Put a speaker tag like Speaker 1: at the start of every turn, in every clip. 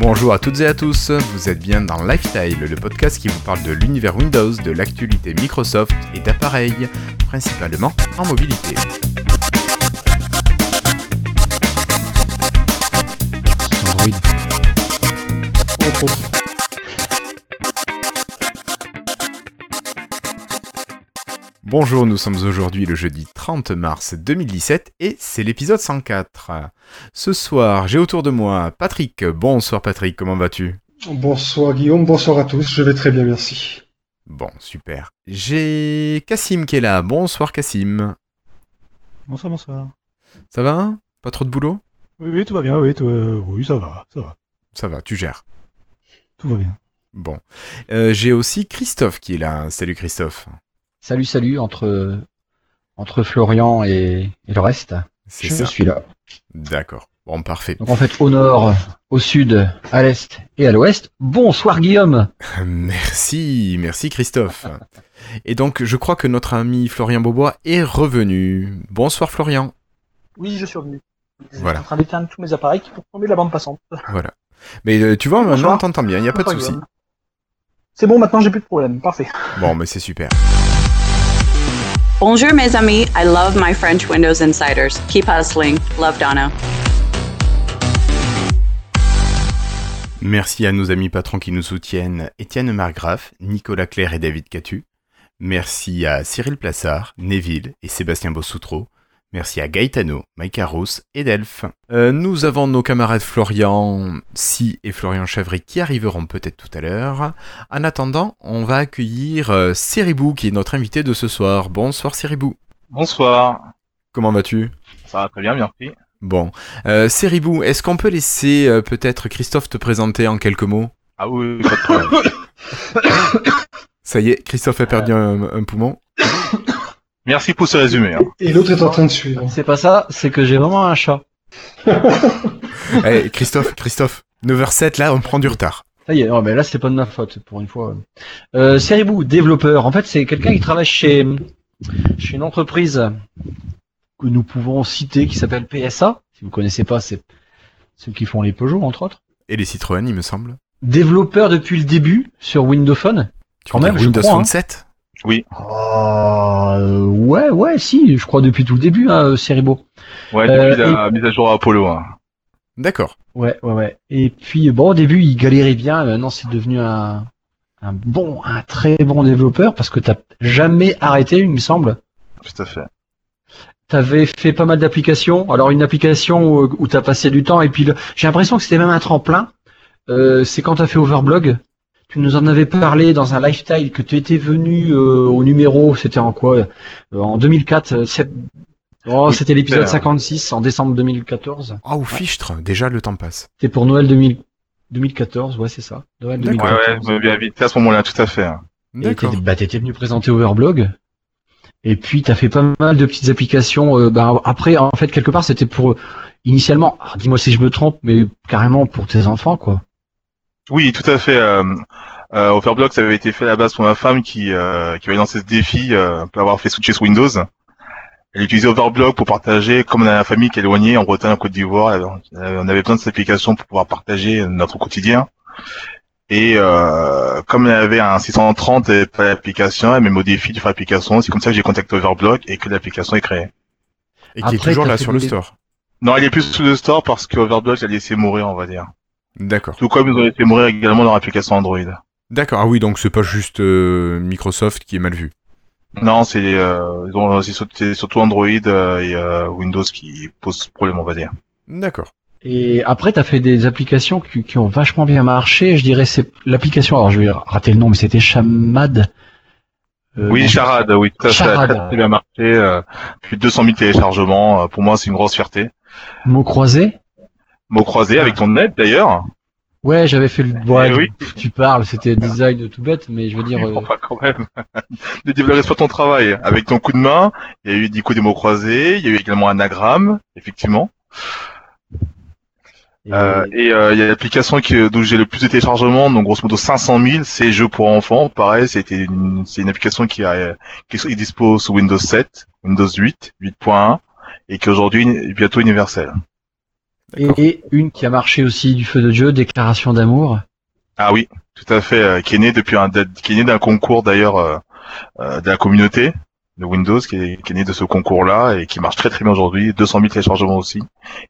Speaker 1: Bonjour à toutes et à tous, vous êtes bien dans Lifestyle, le podcast qui vous parle de l'univers Windows, de l'actualité Microsoft et d'appareils, principalement en mobilité.
Speaker 2: Android. Oh, oh.
Speaker 1: Bonjour, nous sommes aujourd'hui le jeudi 30 mars 2017 et c'est l'épisode 104. Ce soir, j'ai autour de moi Patrick. Bonsoir Patrick, comment vas-tu?
Speaker 3: Bonsoir Guillaume, bonsoir à tous, je vais très bien, merci.
Speaker 1: Bon, super. J'ai Cassim qui est là. Bonsoir Cassim.
Speaker 2: Bonsoir, bonsoir.
Speaker 1: Ça va? Pas trop de boulot?
Speaker 2: Oui, oui, tout va bien, oui, tout- euh, oui, ça va, ça va.
Speaker 1: Ça va, tu gères?
Speaker 2: Tout va bien.
Speaker 1: Bon. Euh, j'ai aussi Christophe qui est là. Salut Christophe.
Speaker 4: Salut, salut, entre, entre Florian et, et le reste.
Speaker 1: C'est
Speaker 4: Je
Speaker 1: ça.
Speaker 4: suis là.
Speaker 1: D'accord. Bon, parfait.
Speaker 4: Donc en fait, au nord, au sud, à l'est et à l'ouest. Bonsoir Guillaume.
Speaker 1: Merci, merci Christophe. Et donc, je crois que notre ami Florian Beaubois est revenu. Bonsoir Florian.
Speaker 5: Oui, je suis revenu. Je suis
Speaker 1: Voilà.
Speaker 5: en train d'éteindre tous mes appareils pour tomber la bande passante.
Speaker 1: Voilà. Mais euh, tu vois, maintenant on t'entend bien, il n'y a pas de souci.
Speaker 5: C'est bon, maintenant j'ai plus de problème. Parfait.
Speaker 1: Bon, mais c'est super.
Speaker 6: Bonjour mes amis, I love my French Windows Insiders. Keep hustling. Love Donna.
Speaker 1: Merci à nos amis patrons qui nous soutiennent, Étienne Margraf, Nicolas Claire et David Catu. Merci à Cyril Plassard, Neville et Sébastien Bossoutreau. Merci à Gaetano, Mike Arros et Delph. Euh, nous avons nos camarades Florian Si et Florian Chavry qui arriveront peut-être tout à l'heure. En attendant, on va accueillir euh, Seribou qui est notre invité de ce soir. Bonsoir Seribou.
Speaker 7: Bonsoir.
Speaker 1: Comment vas-tu?
Speaker 7: Ça va très bien, merci.
Speaker 1: Bon. Euh, Seribou, est-ce qu'on peut laisser euh, peut-être Christophe te présenter en quelques mots?
Speaker 7: Ah oui, oui, pas de problème.
Speaker 1: Ça y est, Christophe a perdu un, un poumon.
Speaker 7: Merci pour ce résumé. Hein.
Speaker 3: Et l'autre est en train de suivre.
Speaker 4: C'est pas ça, c'est que j'ai vraiment un chat.
Speaker 1: Allez, eh, Christophe, Christophe, 9h07, là, on prend du retard.
Speaker 4: Ça y est, là, c'est pas de ma faute, pour une fois. Euh, développeur. En fait, c'est quelqu'un qui travaille chez, une entreprise que nous pouvons citer qui s'appelle PSA. Si vous connaissez pas, c'est ceux qui font les Peugeot, entre autres.
Speaker 1: Et les Citroën, il me semble.
Speaker 4: Développeur depuis le début sur Windows Phone.
Speaker 1: Tu
Speaker 4: quand
Speaker 1: Windows Phone
Speaker 4: hein.
Speaker 1: 7
Speaker 4: oui. Euh, ouais, ouais, si, je crois depuis tout le début, hein, euh,
Speaker 7: Ceribo.
Speaker 4: Ouais,
Speaker 7: depuis euh, la mise à jour à Apollo. Hein.
Speaker 1: D'accord.
Speaker 4: Ouais, ouais, ouais. Et puis, bon, au début, il galérait bien, maintenant c'est devenu un, un bon, un très bon développeur, parce que t'as jamais arrêté, il me semble.
Speaker 7: Tout à fait.
Speaker 4: T'avais fait pas mal d'applications. Alors une application où, où t'as passé du temps et puis le... j'ai l'impression que c'était même un tremplin. C'est quand t'as fait Overblog. Tu nous en avais parlé dans un lifestyle que tu étais venu euh, au numéro, c'était en quoi euh, En 2004. euh, sept- Oh, c'était l'épisode
Speaker 7: c'était, euh,
Speaker 4: 56 en décembre 2014.
Speaker 1: Ah, ou fichtre, déjà le temps passe.
Speaker 4: C'était pour Noël 2000 2014, ouais, c'est ça. Noël
Speaker 1: D'accord.
Speaker 7: Ouais,
Speaker 4: 2014.
Speaker 7: ouais, m'avez invité à ce moment-là, tout à fait. hein.
Speaker 4: Et
Speaker 1: D'accord.
Speaker 4: t'étais- bah, t'étais venu présenter Overblog. Et puis t'as fait pas mal de petites applications. euh, bah, après, en fait, quelque part, c'était pour initialement. ah, Dis-moi si je me trompe, mais carrément pour tes enfants, quoi.
Speaker 7: Oui, tout à fait. Euh, euh, Overblock, ça avait été fait à la base pour ma femme qui, euh, qui avait lancé ce défi euh, pour avoir fait switcher sur Windows. Elle utilisait Overblock pour partager, comme on a la famille qui est éloignée en Bretagne, en Côte d'Ivoire, euh, on avait besoin de cette application pour pouvoir partager notre quotidien. Et euh, comme elle avait un 630 et pas l'application, elle m'a défi de faire l'application. C'est comme ça que j'ai contacté Overblock et que l'application est créée.
Speaker 1: Et qui est
Speaker 4: Après,
Speaker 1: toujours là sur le store.
Speaker 7: Non, elle est plus sous le store parce que Overblock l'a laissé mourir, on va dire.
Speaker 1: D'accord.
Speaker 7: Tout comme ils ont laissé mourir également leur application Android.
Speaker 1: D'accord. Ah oui, donc c'est pas juste euh, Microsoft qui est mal vu.
Speaker 7: Non, c'est euh, ils ont- c'est surtout- Android euh, et euh, Windows qui posent problème, on va dire.
Speaker 1: D'accord.
Speaker 4: Et après, t'as fait des applications qui, qui ont vachement bien marché. Je dirais, c'est l'application. Alors, je vais rater le nom, mais c'était Chamad. Euh,
Speaker 7: oui, Charade, oui, tout à fait.
Speaker 4: Charade.
Speaker 7: Très, très bien marché. Euh, plus de 200 000 téléchargements. Euh, pour moi, c'est une grosse fierté.
Speaker 4: Mot croisé.
Speaker 7: Mot croisé avec ton aide d'ailleurs.
Speaker 4: Ouais, j'avais fait le. Ouais,
Speaker 7: Eh oui.
Speaker 4: Tu parles, c'était design tout bête, mais je veux dire. euh,
Speaker 7: quand même. ne dévalorises pas ton travail. Avec ton coup de main, il y a eu du coup des mots croisés. Il y a eu également un anagramme, effectivement.
Speaker 4: et-
Speaker 7: Euh, euh, il y a l'application qui d'où j'ai le plus de téléchargements, donc grosso modo 500 000, c'est Jeux pour enfants. Pareil, c'était une, c'est une application qui, a, qui est dispo sous Windows 7, Windows 8, 8.1, et qui est aujourd'hui bientôt universelle.
Speaker 4: Et une qui a marché aussi du feu de Dieu, Déclaration d'amour.
Speaker 7: Ah oui, tout à fait, euh, qui est né depuis un, qui est né d'un concours d'ailleurs euh, euh, de la communauté de Windows, qui est, qui est né de ce concours-là et qui marche très très bien aujourd'hui, 200 000 téléchargements aussi.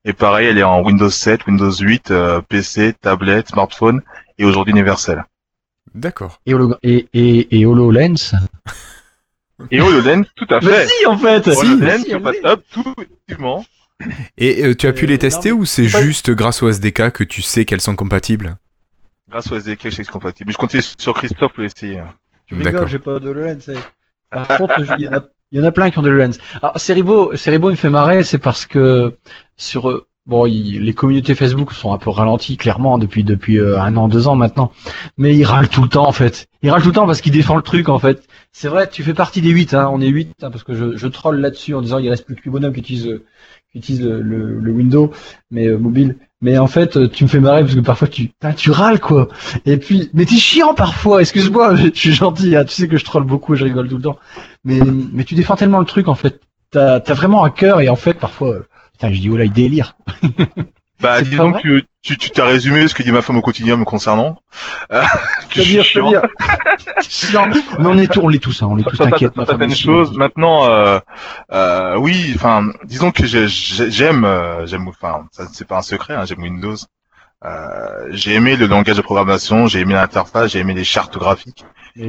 Speaker 7: Et pareil, elle est en Windows 7, Windows 8, euh, PC, tablette, smartphone et aujourd'hui universelle.
Speaker 1: D'accord.
Speaker 4: Et, Holo- et, et, et HoloLens.
Speaker 7: Et HoloLens, tout à
Speaker 4: Mais
Speaker 7: fait.
Speaker 4: si, en fait
Speaker 7: HoloLens,
Speaker 4: si, l'est.
Speaker 7: up, tout, effectivement.
Speaker 1: Et euh, tu as pu
Speaker 4: Euh,
Speaker 1: les tester ou c'est
Speaker 5: pas-
Speaker 1: juste grâce au SDK que tu sais qu'elles sont compatibles
Speaker 7: Grâce au SDK, c'est compatible. Mais je comptais sur Christophe pour.
Speaker 4: Tu
Speaker 1: D'accord.
Speaker 4: rigoles, j'ai pas de HoloLens. eh. Par contre, je- il y, en a- il y en a plein qui ont de HoloLens. Alors, Seribo il me fait marrer, c'est parce que sur euh, bon, il- les communautés Facebook sont un peu ralenties clairement depuis depuis euh, un an, deux ans maintenant. Mais il râle tout le temps en fait. Il râle tout le temps parce qu'il défend le truc en fait. C'est vrai, tu fais partie des 8, hein, on est 8, hein, parce que je, je troll là-dessus en disant il reste plus que Bonhomme qui utilise, euh, qui utilise le, le, le Windows, mais euh, mobile. Mais en fait, euh, tu me fais marrer parce que parfois tu, tu râles quoi. Et puis, mais t'es chiant parfois. Excuse-moi, je suis gentil. hein, tu sais que je troll beaucoup je rigole tout le temps. Mais, mais tu défends tellement le truc en fait. T'as, t'as vraiment un cœur et en fait parfois, euh, putain, je dis oh là, il délire.
Speaker 7: Bah, disons que tu, tu t'as résumé ce que dit ma femme au quotidien me concernant. Euh, que je suis
Speaker 4: C'est-à-dire,
Speaker 7: chiant.
Speaker 4: Mais on est tous, on l'est tous, hein, on est tous t'inquiète.
Speaker 7: certaines choses. Maintenant, euh, euh, oui, enfin, disons que j'ai- j'ai- j'aime, euh, j'aime, enfin, ça c'est pas un secret, hein, j'aime Windows. Euh, j'ai aimé le langage de programmation, j'ai aimé l'interface, j'ai aimé les chartes graphiques.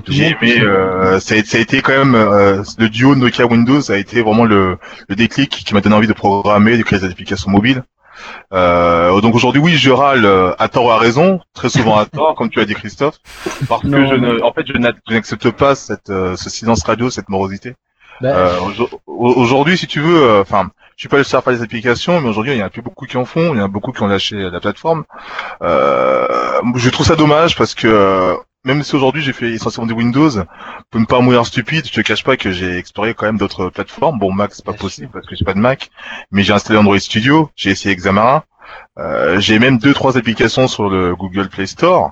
Speaker 7: J'ai aimé, euh, ça, a, ça a été quand même euh, le duo Nokia Windows ça a été vraiment le, le déclic qui m'a donné envie de programmer, de créer des applications mobiles. Euh, donc aujourd'hui, oui, je râle euh, à tort ou à raison, très souvent à tort, comme tu as dit Christophe, parce
Speaker 4: Non,
Speaker 7: que je ne, en fait, je n'a- je n'accepte pas cette, euh, ce silence radio, cette morosité.
Speaker 4: Bah,
Speaker 7: Euh, aujo- au- aujourd'hui, si tu veux, euh, enfin, je suis pas le seul à faire des applications, mais aujourd'hui, il y en a plus beaucoup qui en font, il y en a beaucoup qui ont lâché la plateforme. Euh, je trouve ça dommage parce que euh, même si aujourd'hui j'ai fait essentiellement des Windows, pour ne pas mourir stupide, je te cache pas que j'ai exploré quand même d'autres plateformes. Bon, Mac c'est pas possible parce que j'ai pas de Mac, mais j'ai installé Android Studio, j'ai essayé Xamarin. Euh, j'ai même deux trois applications sur le Google Play Store,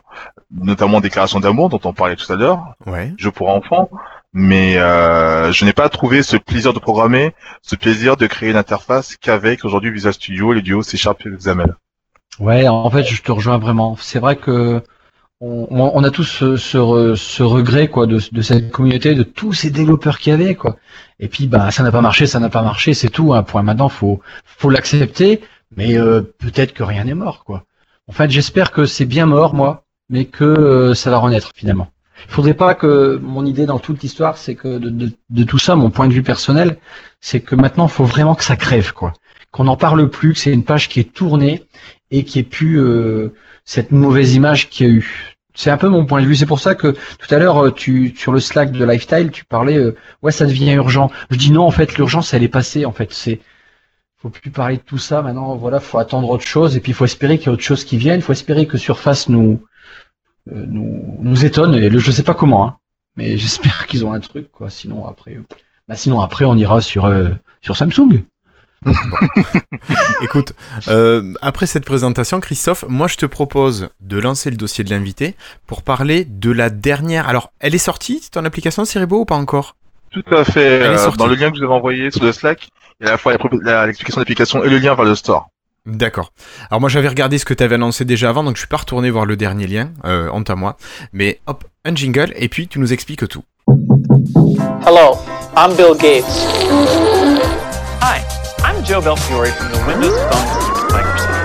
Speaker 7: notamment Déclaration d'amour dont on parlait tout à l'heure
Speaker 1: Ouais.
Speaker 7: jeu pour enfants, mais euh, je n'ai pas trouvé ce plaisir de programmer, ce plaisir de créer une interface qu'avec aujourd'hui Visual Studio, les duos C Sharp et XAML.
Speaker 4: Ouais, en fait, je te rejoins vraiment. C'est vrai que on, on a tous ce, ce, ce regret quoi de, de cette communauté, de tous ces développeurs qu'il y avait quoi. Et puis bah ça n'a pas marché, ça n'a pas marché, c'est tout. Un point maintenant, faut faut l'accepter, mais euh, peut-être que rien n'est mort quoi. En fait, j'espère que c'est bien mort moi, mais que euh, ça va renaître finalement. Il faudrait pas que mon idée dans toute l'histoire, c'est que de, de, de tout ça, mon point de vue personnel, c'est que maintenant, faut vraiment que ça crève quoi, qu'on n'en parle plus, que c'est une page qui est tournée et qui est plus euh, cette mauvaise image qu'il y a eu. C'est un peu mon point de vue. C'est pour ça que tout à l'heure, euh, tu sur le Slack de Lifestyle, tu parlais, euh, ouais, ça devient urgent. Je dis non, en fait, l'urgence, elle est passée. En fait, c'est faut plus parler de tout ça. Maintenant, voilà, faut attendre autre chose. Et puis, faut espérer qu'il y a autre chose qui vienne. Faut espérer que Surface nous euh, nous, nous étonne. Et le, je sais pas comment, hein, mais j'espère qu'ils ont un truc, quoi. Sinon après, bah, sinon après, on ira sur sur Samsung.
Speaker 1: Écoute, euh, après cette présentation, Christophe, moi je te propose de lancer le dossier de l'invité pour parler de la dernière. Alors, elle est sortie, ton application Ceribo ou pas encore?
Speaker 7: Tout à fait.
Speaker 1: Elle est
Speaker 7: euh,
Speaker 1: sortie.
Speaker 7: dans le lien que je vous avez envoyé sur le Slack, il y a à la fois l'explication d'application et le lien vers le store.
Speaker 1: D'accord. Alors moi j'avais regardé ce que tu avais annoncé déjà avant, donc je suis pas retourné voir le dernier lien, euh, honte à moi. Mais hop, un jingle et puis tu nous expliques tout.
Speaker 8: Hello, I'm Bill Gates.
Speaker 9: Hi, I'm Joe Belfiore from the Windows Phone team at Microsoft.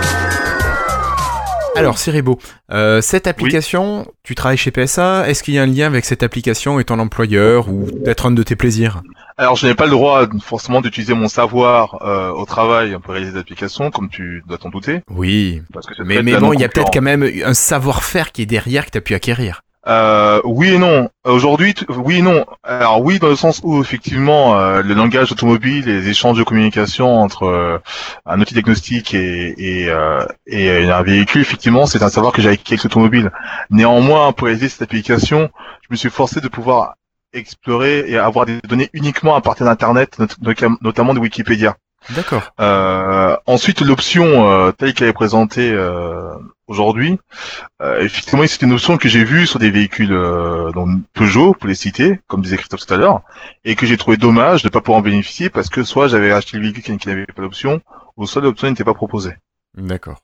Speaker 1: Alors Ceribo, euh, cette application, tu travailles chez PSA, est-ce qu'il y a un lien avec cette application et ton employeur ou peut-être un de tes plaisirs?
Speaker 7: Alors, je n'ai pas le droit forcément d'utiliser mon savoir euh, au travail pour réaliser des applications, comme tu dois t'en douter.
Speaker 1: Oui.
Speaker 7: Parce que
Speaker 1: Mais, mais bon, il y a peut-être quand même un savoir-faire qui est derrière que tu as pu acquérir.
Speaker 7: Euh, oui et non. Aujourd'hui, oui et non. Alors oui, dans le sens où effectivement euh, le langage automobile les échanges de communication entre euh, un outil diagnostique et et, euh, et un véhicule, effectivement, c'est un savoir que j'ai acquis avec l'automobile. Néanmoins, pour réaliser cette application, je me suis forcé de pouvoir explorer et avoir des données uniquement à partir d'Internet, not- notamment de Wikipédia.
Speaker 1: D'accord.
Speaker 7: Euh, ensuite, l'option euh, telle qu'elle est présentée euh, aujourd'hui, euh, effectivement, c'est une option que j'ai vue sur des véhicules euh, dont Peugeot, pour les citer, comme disait Christophe tout à l'heure, et que j'ai trouvé dommage de ne pas pouvoir en bénéficier parce que soit j'avais acheté le véhicule qui, qui n'avait pas d'option, ou soit l'option n'était pas proposée.
Speaker 1: D'accord.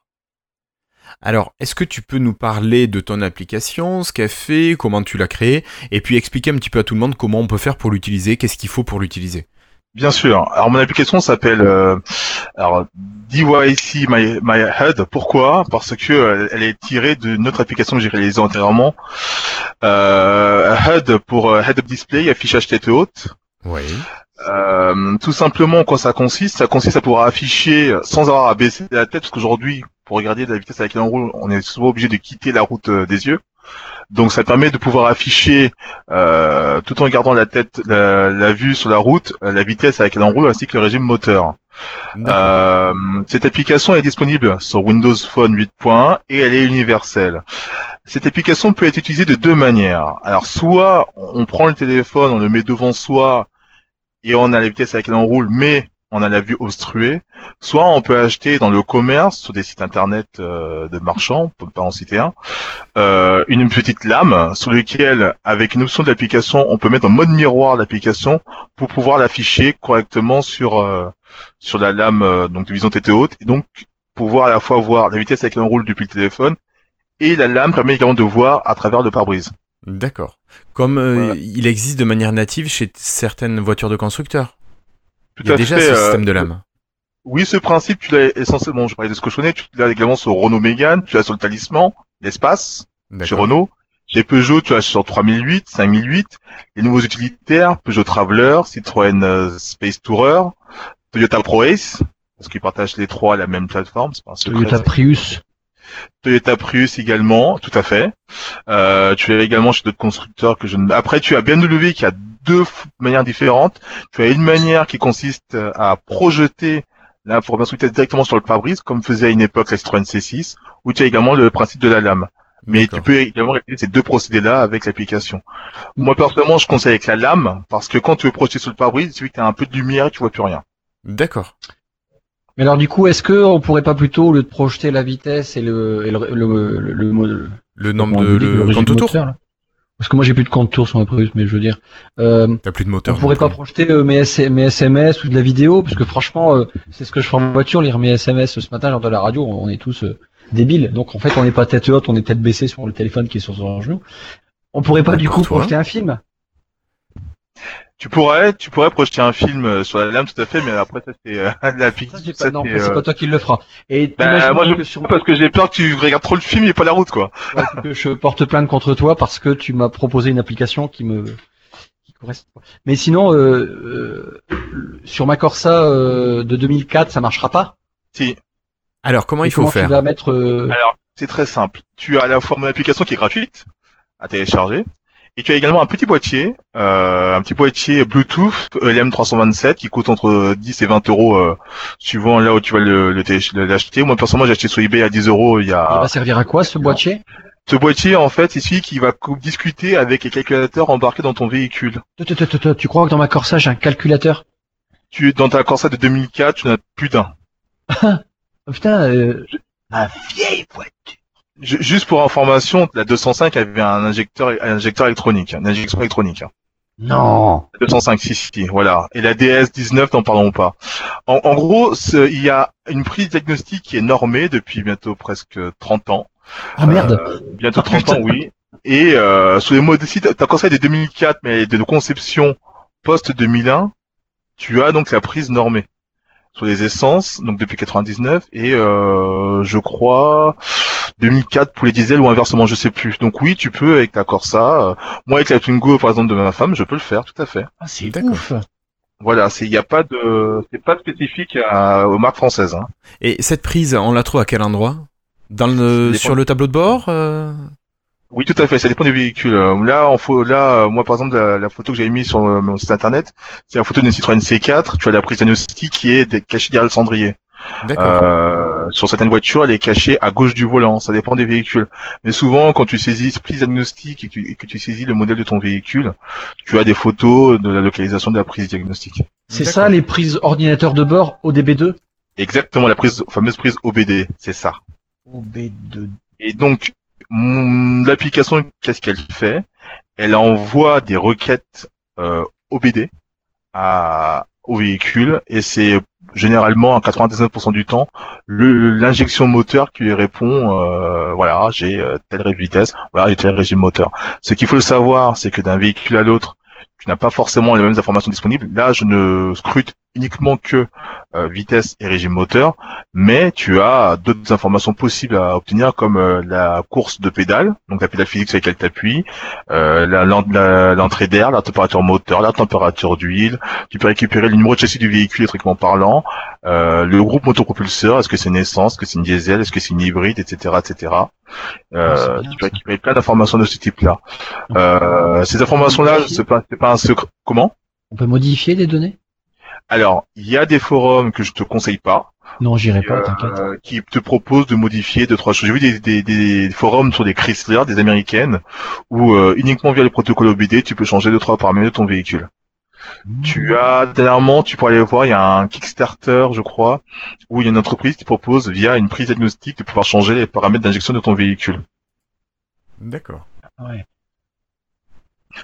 Speaker 1: Alors, est-ce que tu peux nous parler de ton application, ce qu'elle fait, comment tu l'as créée, et puis expliquer un petit peu à tout le monde comment on peut faire pour l'utiliser, qu'est-ce qu'il faut pour l'utiliser?
Speaker 7: Bien sûr. Alors mon application s'appelle euh, alors DYC My, My HUD. Pourquoi? Parce que euh, elle est tirée de notre application que j'ai réalisée antérieurement. Euh, HUD pour euh, Head Up Display, affichage tête haute.
Speaker 1: Oui.
Speaker 7: Euh, tout simplement, quoi ça consiste? Ça consiste à pouvoir afficher sans avoir à baisser la tête, parce qu'aujourd'hui, pour regarder la vitesse à laquelle on roule, on est souvent obligé de quitter la route euh, des yeux. Donc ça permet de pouvoir afficher, euh, tout en gardant la tête, la, la vue sur la route, euh, la vitesse à laquelle on roule, ainsi que le régime moteur. Euh, cette application est disponible sur Windows Phone 8.1 et elle est universelle. Cette application peut être utilisée de deux manières. Alors soit on prend le téléphone, on le met devant soi et on a la vitesse à laquelle on roule, mais on a la vue obstruée. Soit on peut acheter dans le commerce, sur des sites internet euh, de marchands, pour ne pas en citer un, euh, une petite lame sur laquelle, avec une option de l'application, on peut mettre en mode miroir l'application pour pouvoir l'afficher correctement sur euh, sur la lame euh, donc de vision tête haute, et donc pouvoir à la fois voir la vitesse à laquelle on roule depuis le téléphone, et la lame permet également de voir à travers le pare-brise.
Speaker 1: D'accord. Comme euh,
Speaker 7: Voilà.
Speaker 1: il existe de manière native chez certaines voitures de constructeurs.
Speaker 7: Tout
Speaker 1: Il y a
Speaker 7: à
Speaker 1: déjà
Speaker 7: fait,
Speaker 1: ce
Speaker 7: euh,
Speaker 1: système de lame.
Speaker 7: Oui, ce principe, tu l'as essentiellement, je parlais de ce que je connais, tu l'as également sur Renault Mégane, tu l'as sur le Talisman, l'espace, chez. Renault. Chez Peugeot, tu as sur 3008, 5008, les nouveaux utilitaires, Peugeot Traveler, Citroën euh, Space Tourer, Toyota ProAce, parce qu'ils partagent les trois la même plateforme, c'est pas un secret.
Speaker 4: Toyota. Prius.
Speaker 7: Toyota Prius également, tout à fait. Euh, tu as également chez d'autres constructeurs que je ne... Après, tu as BMW qui a deux manières différentes. Tu as une manière qui consiste euh, à projeter l'information qui est directement sur le pare-brise, comme faisait à une époque la Citroën C6, ou tu as également le principe de la lame. Mais tu peux également réaliser ces deux procédés-là avec l'application. Moi, personnellement, je conseille avec la lame, parce que quand tu veux projeter sur le pare-brise, il suffit que tu as un peu de lumière et tu vois plus rien.
Speaker 1: D'accord.
Speaker 4: Mais alors du coup, est-ce que on pourrait pas plutôt, au lieu de projeter la vitesse et le et le, le, le, le- le-
Speaker 1: Le nombre de le
Speaker 4: Parce que moi j'ai plus de compte tour sur ma Prius, mais je veux dire, euh,
Speaker 1: T'as plus de
Speaker 4: on
Speaker 1: moteur.
Speaker 4: pourrait
Speaker 1: non
Speaker 4: pas projeter euh, mes, SMS ou de la vidéo, parce que franchement, euh, c'est ce que je fais en voiture, lire mes SMS ce matin, j'entends la radio, on est tous euh, débiles. Donc en fait, on n'est pas tête haute, on est tête baissée sur le téléphone qui est sur son genou. On pourrait pas du
Speaker 1: D'accord,
Speaker 4: coup projeter un film?
Speaker 7: Tu pourrais, tu pourrais projeter un film euh, sur la lame, tout à fait, mais après, ça, c'est euh, de la.
Speaker 4: Ça, pas, non,
Speaker 7: c'est, euh,
Speaker 4: pas toi qui le fera. Et
Speaker 7: Bah, moi, je
Speaker 4: que sur
Speaker 7: parce que j'ai peur que tu regardes trop le film et pas la route, quoi.
Speaker 4: Ouais, que je porte plainte contre toi parce que tu m'as proposé une application qui me qui correspond. Mais sinon, euh, euh, sur ma Corsa euh, de 2004, ça marchera pas?
Speaker 7: Si.
Speaker 1: Alors comment
Speaker 4: Et
Speaker 1: il faut
Speaker 4: comment
Speaker 1: faire?
Speaker 4: Tu vas mettre. euh,
Speaker 7: Alors, c'est très simple. Tu as à la fois mon application qui est gratuite à télécharger, et tu as également un petit boîtier, euh, un petit boîtier Bluetooth LM327 qui coûte entre 10 et 20 euros euh, suivant là où tu vas le, le l'acheter. Moi personnellement, j'ai acheté sur eBay à 10 euros il y
Speaker 4: Il
Speaker 7: a.
Speaker 4: va servir à quoi ce boîtier?
Speaker 7: Ce boîtier, en fait, c'est celui qui va discuter avec les calculateurs embarqués dans ton véhicule.
Speaker 4: Toi, Tu crois que dans ma Corsa j'ai un calculateur?
Speaker 7: Tu dans ta Corsa de 2004, tu n'as plus d'un.
Speaker 4: Oh, Putain, euh,
Speaker 7: La vieille voiture. Juste pour information, la 205 avait un injecteur, un injecteur électronique, une injection électronique.
Speaker 4: non.
Speaker 7: 205, si, si, voilà. Et la DS19, n'en parlons pas. En, en gros, il y a une prise diagnostique qui est normée depuis bientôt presque 30 ans.
Speaker 4: Oh merde.
Speaker 7: Euh, bientôt
Speaker 4: Oh,
Speaker 7: 30 ans,
Speaker 4: putain.
Speaker 7: oui. Et euh, sur les modèles, t'as conseil de 2004, mais de conception post-2001, tu as donc la prise normée sur les essences, donc depuis 99, et euh, je crois 2004 pour les diesels ou inversement, je sais plus. Donc oui, tu peux avec ta Corsa. euh, moi, avec la Twingo, par exemple, de ma femme, je peux le faire, tout à fait.
Speaker 4: Ah, c'est ouf.
Speaker 7: Voilà, c'est il y a pas de c'est pas spécifique à, aux marques françaises. Hein.
Speaker 1: Et cette prise, on la trouve à quel endroit? Dans le sur le tableau de bord euh?
Speaker 7: Oui, tout à fait. Ça dépend des véhicules. Euh, Là, en faut, là, euh, moi, par exemple, la, la photo que j'avais mise sur mon site internet, c'est la photo d'une Citroën C4. Tu as la prise diagnostique qui est cachée derrière le cendrier.
Speaker 1: D'accord.
Speaker 7: Euh, sur certaines voitures, elle est cachée à gauche du volant. Ça dépend des véhicules. Mais souvent, quand tu saisis prise diagnostique et que, tu, et que tu saisis le modèle de ton véhicule, tu as des photos de la localisation de la prise diagnostique.
Speaker 4: C'est ça les prises ordinateur de bord ODB2
Speaker 7: Exactement, la prise, fameuse prise OBD, c'est ça.
Speaker 4: OB2.
Speaker 7: Et donc, l'application, qu'est-ce qu'elle fait? Elle envoie des requêtes euh, OBD à, au véhicule et c'est généralement à 99% du temps l'injection moteur qui lui répond euh, voilà j'ai euh, telle vitesse voilà j'ai tel régime moteur. Ce qu'il faut savoir c'est que d'un véhicule à l'autre tu n'as pas forcément les mêmes informations disponibles. Là je ne scrute uniquement que euh, vitesse et régime moteur mais tu as d'autres informations possibles à obtenir comme euh, la course de pédale donc la pédale physique sur laquelle tu appuies euh, l'entrée d'air la température moteur la température d'huile tu peux récupérer le numéro de châssis du véhicule électriquement parlant euh, le groupe motopropulseur, est-ce que c'est une essence, est-ce que c'est une diesel, est-ce que c'est une hybride, etc., etc. Euh,
Speaker 4: Ah, bien,
Speaker 7: tu peux récupérer plein d'informations de ce type-là. Euh, ces informations-là, c'est pas, c'est pas un secret. Comment?
Speaker 4: On peut modifier les données?
Speaker 7: Alors, il y a des forums que je te conseille pas,
Speaker 4: Non, j'irai pas, t'inquiète.
Speaker 7: euh, qui te proposent de modifier deux trois choses. J'ai vu des, des, des forums sur des Chrysler, des américaines, où euh, uniquement via le protocole OBD, tu peux changer deux trois paramètres de ton véhicule. Tu as dernièrement, tu pourrais aller voir, il y a un Kickstarter, je crois, où il y a une entreprise qui propose via une prise diagnostique de pouvoir changer les paramètres d'injection de ton véhicule.
Speaker 1: D'accord.
Speaker 4: Ouais.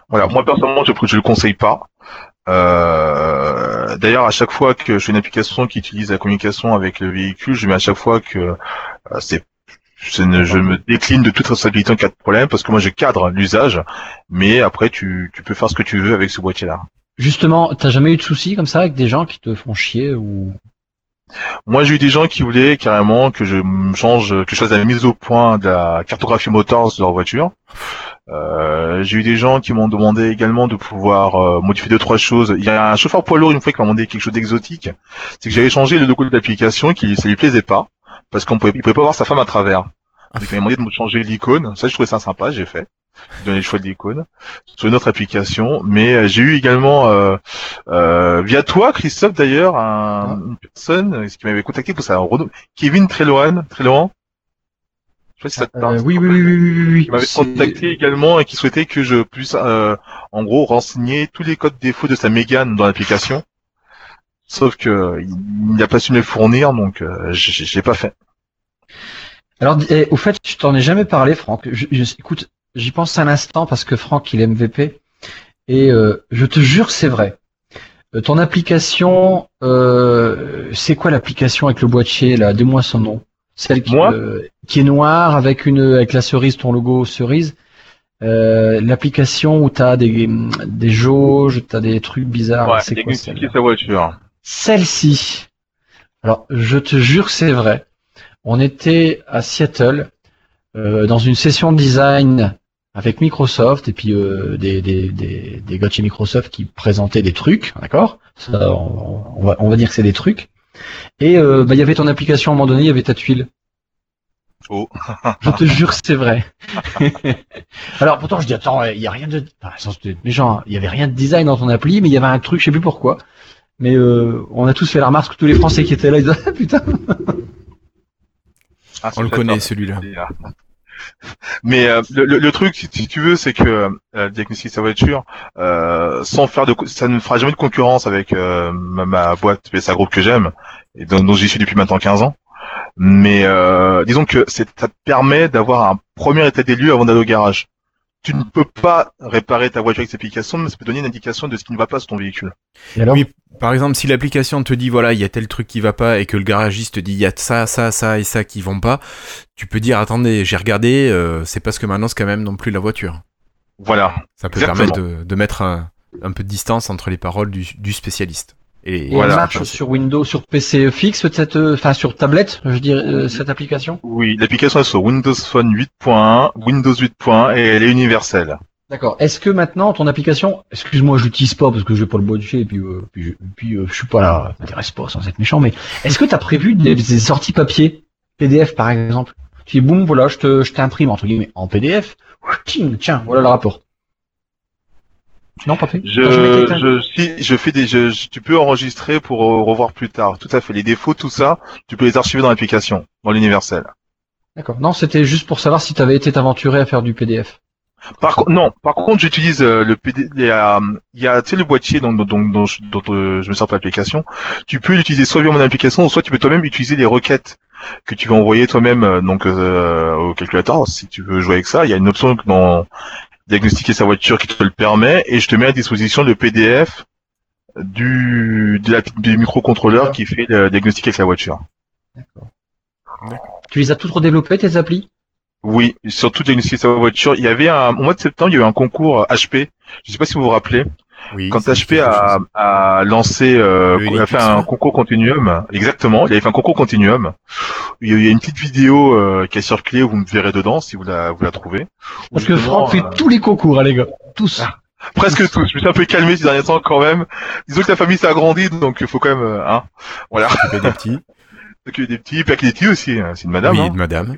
Speaker 7: Voilà, moi personnellement, je, je le conseille pas. Euh, D'ailleurs, à chaque fois que je fais une application qui utilise la communication avec le véhicule, je mets à chaque fois que euh, c'est je, me décline de toute responsabilité en cas de problème parce que moi je cadre l'usage, mais après tu, tu peux faire ce que tu veux avec ce boîtier-là.
Speaker 4: Justement, t'as jamais eu de soucis comme ça avec des gens qui te font chier ou?
Speaker 7: Moi, j'ai eu des gens qui voulaient carrément que je me change, que je fasse la mise au point de la cartographie moteur de leur voiture. Euh, j'ai eu des gens qui m'ont demandé également de pouvoir euh, modifier deux trois choses. Il y a un chauffeur poids lourd une fois qui m'a demandé quelque chose d'exotique, c'est que j'avais changé le logo de l'application qui ça lui plaisait pas parce qu'on pouvait, il pouvait pas voir sa femme à travers. Donc, il m'a demandé de me changer l'icône. Ça, je trouvais ça sympa, j'ai fait. J'ai donné le choix de l'icône sur une autre application. Mais euh, j'ai eu également, euh, euh, via toi, Christophe d'ailleurs, un- une personne euh, qui m'avait contacté pour ça, Kevin Treloan, Treloan. Je sais pas si ça te parle.
Speaker 4: Oui, oui, oui, oui, oui.
Speaker 7: Qui m'avait contacté également et qui souhaitait que je puisse, euh, en gros, renseigner tous les codes défauts de sa Mégane dans l'application. Sauf que il n'a pas su me les fournir, donc euh, j'ai j'ai pas fait.
Speaker 4: Alors, eh, au fait, je t'en ai jamais parlé, Franck. Je, je- écoute, j'y pense un instant parce que Franck, il est MVP. Et euh, je te jure, c'est vrai. Euh, ton application, euh, c'est quoi l'application avec le boîtier là? Dis-moi son nom. Celle qui,
Speaker 7: Moi
Speaker 4: euh, qui est noire avec une avec la cerise, ton logo cerise. Euh, l'application où t'as des des jauges, t'as des trucs bizarres.
Speaker 7: Ouais,
Speaker 4: c'est quoi
Speaker 7: sa voiture.
Speaker 4: Celle-ci. Alors, je te jure, c'est vrai. On était à Seattle euh, dans une session de design avec Microsoft et puis euh, des, des, des, des gars de chez Microsoft qui présentaient des trucs, d'accord? On, on va, on va dire que c'est des trucs. Et euh, bah, il y avait ton application à un moment donné, il y avait ta tuile.
Speaker 7: Oh.
Speaker 4: Je te jure, c'est vrai. Alors pourtant, je dis attends, il y a rien de, enfin, méchant, hein, il y avait rien de design dans ton appli, mais il y avait un truc, je sais plus pourquoi. Mais euh, on a tous fait la remarque que tous les Français qui étaient là, ils disaient ah, putain.
Speaker 7: Ah,
Speaker 1: On le connaît celui-là.
Speaker 7: Mais euh, le, le- truc, si, tu veux, c'est que euh, diagnostiquer sa voiture, euh, sans faire de, ça ne fera jamais de concurrence avec euh, ma, ma boîte PSA Group que j'aime et dont, dont j'y suis depuis maintenant 15 ans. Mais euh, disons que ça te permet d'avoir un premier état des lieux avant d'aller au garage. Tu ne peux pas réparer ta voiture avec cette application, mais ça peut donner une indication de ce qui ne va pas sur ton véhicule.
Speaker 4: Et alors
Speaker 1: Oui, par exemple, si l'application te dit voilà, il y a tel truc qui va pas et que le garagiste te dit il y a ça, ça, ça et ça qui vont pas, tu peux dire attendez, j'ai regardé, euh, c'est parce que maintenant c'est quand même non plus la voiture.
Speaker 7: Voilà.
Speaker 1: Ça peut
Speaker 7: Exactement.
Speaker 1: permettre de, de mettre un, un peu de distance entre les paroles du, du spécialiste. Et,
Speaker 4: Et
Speaker 7: Voilà.
Speaker 4: elle marche sur Windows, sur PC fixe, peut-être, euh, enfin sur tablette, je dirais, euh, cette application.
Speaker 7: Oui, l'application est sur Windows Phone 8.1, Windows 8.1 et elle est universelle.
Speaker 4: D'accord. Est-ce que maintenant ton application, excuse-moi, je l'utilise pas parce que j'ai pas le boîtier et puis euh, puis, je- puis euh, je suis pas là, ça m'intéresse pas sans être méchant, mais est-ce que tu as prévu des, des sorties papier, PDF par exemple? Tu dis boum, voilà, je te je t'imprime entre guillemets en PDF. Tiens, voilà le rapport. Non, pas fait.
Speaker 7: Je,
Speaker 4: été-
Speaker 7: je, si, je fais des, je, je- tu peux enregistrer pour euh, revoir plus tard. Tout à fait. Les défauts, tout ça, tu peux les archiver dans l'application, dans l'universel.
Speaker 4: D'accord. Non, c'était juste pour savoir si tu avais été t'aventurer à faire du PDF.
Speaker 7: Par contre, non. Par contre, j'utilise euh, le PD. Il y a, il y a, tu sais, le boîtier dont, dont, dont, dont je, euh, je me sers pour l'application. Tu peux l'utiliser soit via mon application, soit tu peux toi-même utiliser les requêtes que tu vas envoyer toi-même donc euh, au calculateur. Si tu veux jouer avec ça, il y a une option dans diagnostiquer sa voiture qui te le permet et je te mets à disposition le PDF du de la- du microcontrôleur qui fait le diagnostic avec la voiture.
Speaker 4: Tu les as toutes redéveloppées, tes applis?
Speaker 7: Oui, surtout diagnostic avec la voiture. Il y avait un, au mois de septembre, il y a eu un concours HP. Je sais pas si vous vous rappelez.
Speaker 1: Oui,
Speaker 7: Quand HP
Speaker 1: quelque
Speaker 7: a, a lancé, euh, il a fait un concours continuum, exactement, il avait fait un concours continuum. Il y a, il y a une petite vidéo euh, qui a circulé, vous me verrez dedans si vous la, vous la trouvez.
Speaker 4: Parce que Franck fait
Speaker 7: euh,
Speaker 4: tous les concours, hein, les gars. Tous.
Speaker 7: presque tous. Je me suis un peu calmé ces derniers temps quand même. Disons que la famille s'est agrandie, donc il faut quand même, euh, hein, voilà.
Speaker 1: S'occuper des petits.
Speaker 7: S'occuper des petits, pas que des petits aussi, hein, c'est une madame.
Speaker 1: oui,
Speaker 7: hein.
Speaker 1: de madame.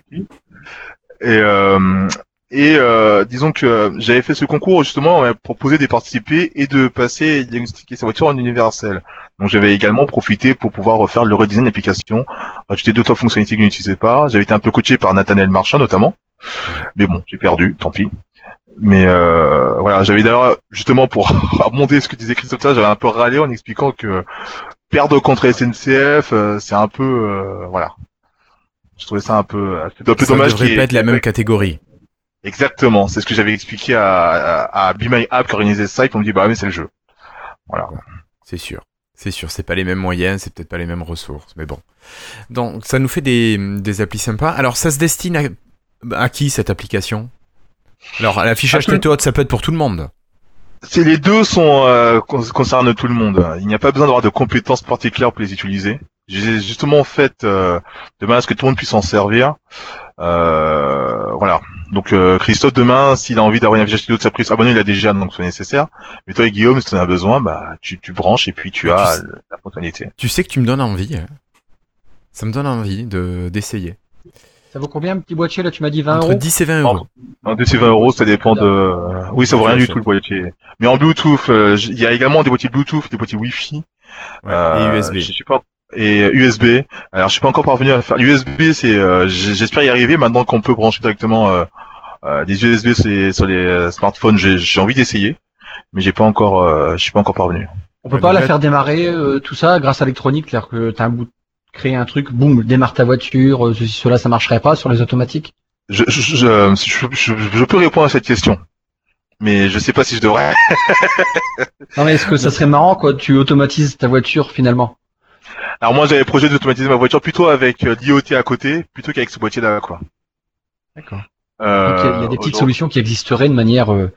Speaker 7: Et, euh, et euh, disons que j'avais fait ce concours justement, on m'a proposé de participer et de passer et diagnostiquer sa voiture en universel. Donc j'avais également profité pour pouvoir refaire le redesign d'application, rajouter deux trois fonctionnalités que je n'utilisais pas. J'avais été un peu coaché par Nathaniel Marchand notamment, mais bon, j'ai perdu, tant pis. Mais euh, voilà, j'avais d'ailleurs justement pour remonter ce que disait Christophe, j'avais un peu râlé en expliquant que perdre contre SNCF, euh, c'est un peu euh, voilà. Je trouvais ça un peu, un peu
Speaker 1: Ça
Speaker 7: dommage.
Speaker 1: devrait
Speaker 7: qu'il y
Speaker 1: pas
Speaker 7: ait-
Speaker 1: être la même catégorie.
Speaker 7: Exactement, c'est ce que j'avais expliqué à, à, à Be My App qui organisait ça, et qu'on me dit bah mais c'est le jeu. Voilà.
Speaker 1: C'est sûr. C'est sûr, c'est pas les mêmes moyens, c'est peut-être pas les mêmes ressources, mais bon. Donc, ça nous fait des, des applis sympas. Alors, ça se destine à, à qui cette application? Alors, l'affichage tête haute, ça peut être pour tout le monde.
Speaker 7: C'est les deux sont euh, con- concernent tout le monde. Il n'y a pas besoin d'avoir de compétences particulières pour les utiliser. J'ai justement fait euh, demain à ce que tout le monde puisse s'en servir. Euh, voilà. Donc euh, Christophe demain, s'il a envie d'avoir une affichage tête haute surprise, abonné il a déjà donc c'est nécessaire. Mais toi et Guillaume, si tu en as besoin, bah tu, tu branches et puis tu
Speaker 1: Mais tu
Speaker 7: as
Speaker 1: sais-
Speaker 7: la fonctionnalité.
Speaker 1: Tu sais que tu me donnes envie. hein. Ça me donne envie de d'essayer.
Speaker 4: Ça vaut combien un petit boîtier là? Tu m'as dit 20
Speaker 1: Entre
Speaker 4: euros?
Speaker 1: 10 et 20 euros.
Speaker 7: En 2 c'est 20 euros, ça dépend de. Oui, ça vaut rien du tout le boîtier. Mais en Bluetooth, euh, il y a également des boîtiers Bluetooth, des boîtiers Wi-Fi.
Speaker 1: Ouais,
Speaker 7: Euh,
Speaker 1: et USB.
Speaker 7: Je suis pas et USB. Alors je suis pas encore parvenu à faire USB. C'est euh, j'espère y arriver maintenant qu'on peut brancher directement euh, euh, des USB sur les, sur les smartphones. J'ai envie d'essayer, mais j'ai pas encore. euh, je suis pas encore parvenu.
Speaker 4: On peut
Speaker 1: Ouais,
Speaker 4: pas la faire démarrer, euh, tout ça, grâce à l'électronique, c'est-à-dire que t'as un bout, créer un truc, boum, démarre ta voiture, euh, ceci, cela, ça marcherait pas sur les automatiques?
Speaker 7: Je, je, je, je, je- je peux répondre à cette question, mais je sais pas si je devrais.
Speaker 4: Non mais est-ce que ça serait marrant quoi Tu automatises ta voiture finalement?
Speaker 7: Alors moi j'avais projet d'automatiser ma voiture plutôt avec euh, l'IoT à côté, plutôt qu'avec ce boîtier là quoi.
Speaker 4: D'accord.
Speaker 7: Euh,
Speaker 4: Donc, il y a- il y, a des petites solutions qui existeraient de manière. euh,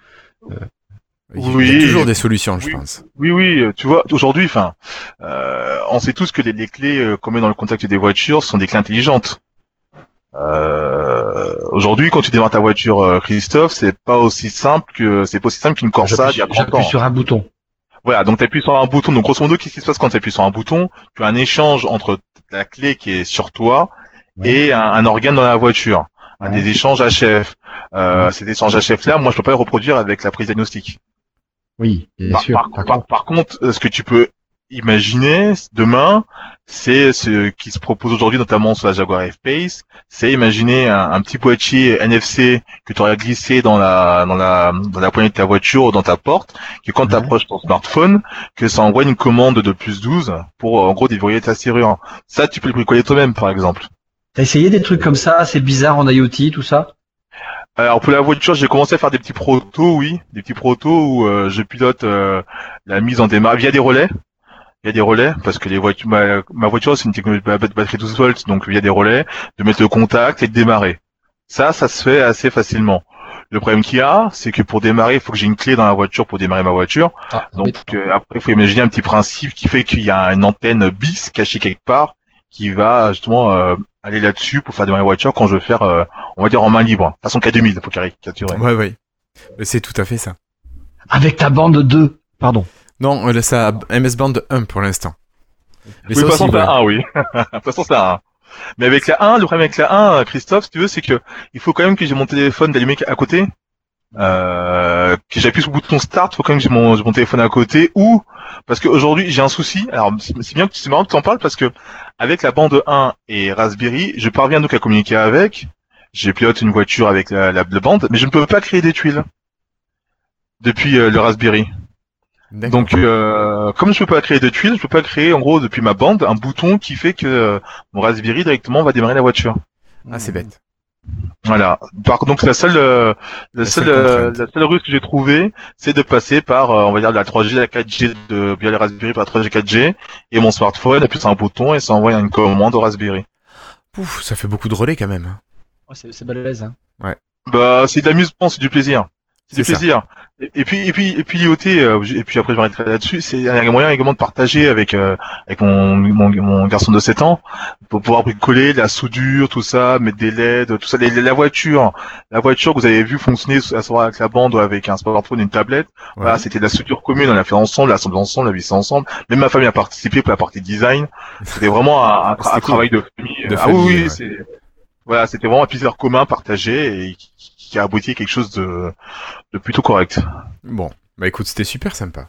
Speaker 1: Il y a
Speaker 7: Oui.
Speaker 1: toujours des solutions, je
Speaker 7: Oui.
Speaker 1: pense.
Speaker 7: Oui, oui, tu vois, aujourd'hui, enfin, euh, on sait tous que les, les clés qu'on met dans le contact des voitures sont des clés intelligentes. Euh, aujourd'hui, quand tu démarres ta voiture, Christophe, c'est pas aussi simple que c'est pas aussi simple qu'une Corsa
Speaker 4: J'appuie
Speaker 7: d'il y a
Speaker 4: sur-
Speaker 7: 30
Speaker 4: j'appuie
Speaker 7: ans.
Speaker 4: sur un bouton.
Speaker 7: Voilà, donc tu appuies sur un bouton. Donc grosso modo, qu'est-ce qui se passe quand tu appuies sur un bouton? Tu as un échange entre la clé qui est sur toi et un, un organe dans la voiture. Un
Speaker 4: Ouais.
Speaker 7: des échanges HF. Euh, Ces échanges HF là, moi je peux pas les reproduire avec la prise diagnostique.
Speaker 4: Oui, bien
Speaker 7: Par,
Speaker 4: sûr.
Speaker 7: par-
Speaker 4: Par
Speaker 7: par-
Speaker 4: contre,
Speaker 7: par contre, euh, ce que tu peux imaginer demain, c'est ce qui se propose aujourd'hui, notamment sur la Jaguar F-Pace, c'est imaginer un, un petit boîtier NFC que tu aurais glissé dans la dans la dans la poignée de ta voiture ou dans ta porte, que quand tu
Speaker 4: Ouais.
Speaker 7: approches ton smartphone, que ça envoie une commande de plus 12 pour en gros déverrouiller ta serrure. Ça, tu peux le bricoler toi-même, par exemple.
Speaker 4: T'as essayé des trucs comme ça, c'est bizarre en IoT, tout ça?
Speaker 7: Alors pour la voiture, j'ai commencé à faire des petits protos, oui, des petits protos où euh, je pilote euh, la mise en démarrage via des relais. Il y a des relais parce que les voitures, ma, ma voiture c'est une technologie de batterie 12 volts, donc il y a des relais, de mettre le contact et de démarrer. Ça, ça se fait assez facilement. Le problème qu'il y a, c'est que pour démarrer, il faut que j'ai une clé dans la voiture pour démarrer ma voiture.
Speaker 4: ah,
Speaker 7: Donc euh, après, il faut imaginer un petit principe qui fait qu'il y a une antenne bis cachée quelque part qui va justement euh, aller là-dessus pour faire démarrer la voiture quand je veux faire, euh, on va dire en main libre, façon K2000 pour caricaturer.
Speaker 1: Ouais, ouais. C'est tout à fait ça.
Speaker 4: Avec ta bande 2, pardon.
Speaker 1: Non, euh, là, ça a MS Band 1 pour l'instant. Mais
Speaker 7: Oui,
Speaker 1: ça
Speaker 7: de toute
Speaker 1: aussi,
Speaker 7: façon, c'est
Speaker 1: voilà.
Speaker 7: la 1, oui. de toute façon, c'est la 1. Mais avec la 1, le problème avec la 1, Christophe, si tu veux, c'est que il faut quand même que j'ai mon téléphone d'allumé à côté. Euh, que j'appuie sur le bouton start, il faut quand même que j'ai mon, mon téléphone à côté ou parce qu'aujourd'hui j'ai un souci. Alors c'est c'est bien que c'est marrant que tu en parles parce que avec la bande 1 et Raspberry, je parviens donc à communiquer avec. J'ai pilote une voiture avec la, la, la bande, mais je ne peux pas créer des tuiles depuis euh, le Raspberry. Donc, euh, comme je peux pas créer de tuiles, je peux pas créer en gros depuis ma bande un bouton qui fait que euh, mon Raspberry directement va démarrer la voiture.
Speaker 1: Ah, c'est bête.
Speaker 7: Voilà. Par contre, donc la seule, euh, la,
Speaker 1: La
Speaker 7: seule, euh, la seule ruse que j'ai trouvée, c'est de passer par, euh, on va dire, de la 3G, la 4G de via les Raspberry par la 3G, 4G, et mon smartphone appuie sur un bouton et ça envoie une commande au Raspberry.
Speaker 1: Pouf, ça fait beaucoup de relais quand même.
Speaker 4: Ouais, c'est c'est balèze. Hein.
Speaker 7: Bah, c'est de l'amusement, c'est du plaisir. C'est du
Speaker 1: ça.
Speaker 7: plaisir. Et, puis, et puis, et puis l'IoT, euh, et puis après je m'arrêterai là-dessus, c'est un moyen également de partager avec euh, avec mon, mon, mon garçon de 7 ans pour pouvoir coller la soudure, tout ça, mettre des LED, tout ça. Les- la voiture, la voiture que vous avez vu fonctionner à savoir avec la bande ou avec un smartphone, une tablette.
Speaker 1: Ouais.
Speaker 7: Voilà, c'était de la soudure commune, on l'a fait ensemble, on l'a assemblé ensemble, l'a vissé ensemble. Même ma famille a participé pour la partie design. C'était vraiment un, un
Speaker 1: cool.
Speaker 7: travail de famille.
Speaker 1: De
Speaker 7: ah
Speaker 1: famille,
Speaker 7: oui, oui,
Speaker 1: ouais.
Speaker 7: c'est voilà, c'était vraiment un plaisir commun partagé et qui, qui a abouti à quelque chose de, de plutôt correct.
Speaker 1: Bon, bah écoute, c'était super sympa.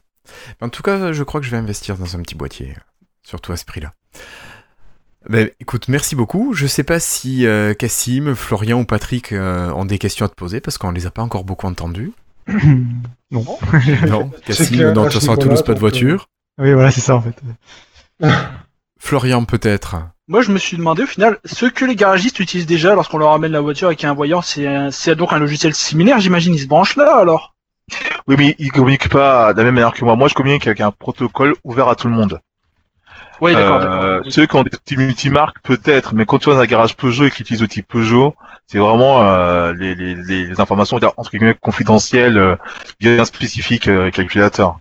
Speaker 1: En tout cas, je crois que je vais investir dans un petit boîtier, surtout à ce prix-là. Ben, écoute, merci beaucoup. Je sais pas si euh, Cassim, Florian ou Patrick euh, ont des questions à te poser parce qu'on les a pas encore beaucoup entendus.
Speaker 2: non.
Speaker 1: Non, Cassim, non, de toute façon à Toulouse, pas de
Speaker 3: donc,
Speaker 1: voiture.
Speaker 2: Oui, voilà, c'est ça en fait.
Speaker 1: Florian peut-être.
Speaker 5: Moi, je me suis demandé au final, ce que les garagistes utilisent déjà lorsqu'on leur amène la voiture avec un voyant, c'est un- c'est donc un logiciel similaire, j'imagine. Ils se branchent là alors?
Speaker 7: Oui, mais ils communiquent pas de la même manière que moi. Moi, je communique avec un protocole ouvert à tout le monde.
Speaker 5: Oui, d'accord.
Speaker 7: Euh,
Speaker 5: d'accord.
Speaker 7: ceux qui ont des petits multimarques, peut-être, mais quand tu vas dans un garage Peugeot et qu'ils utilisent l'outil Peugeot, c'est vraiment euh, les, les, les, les informations entre guillemets confidentielles, euh, bien spécifiques euh, calculateur.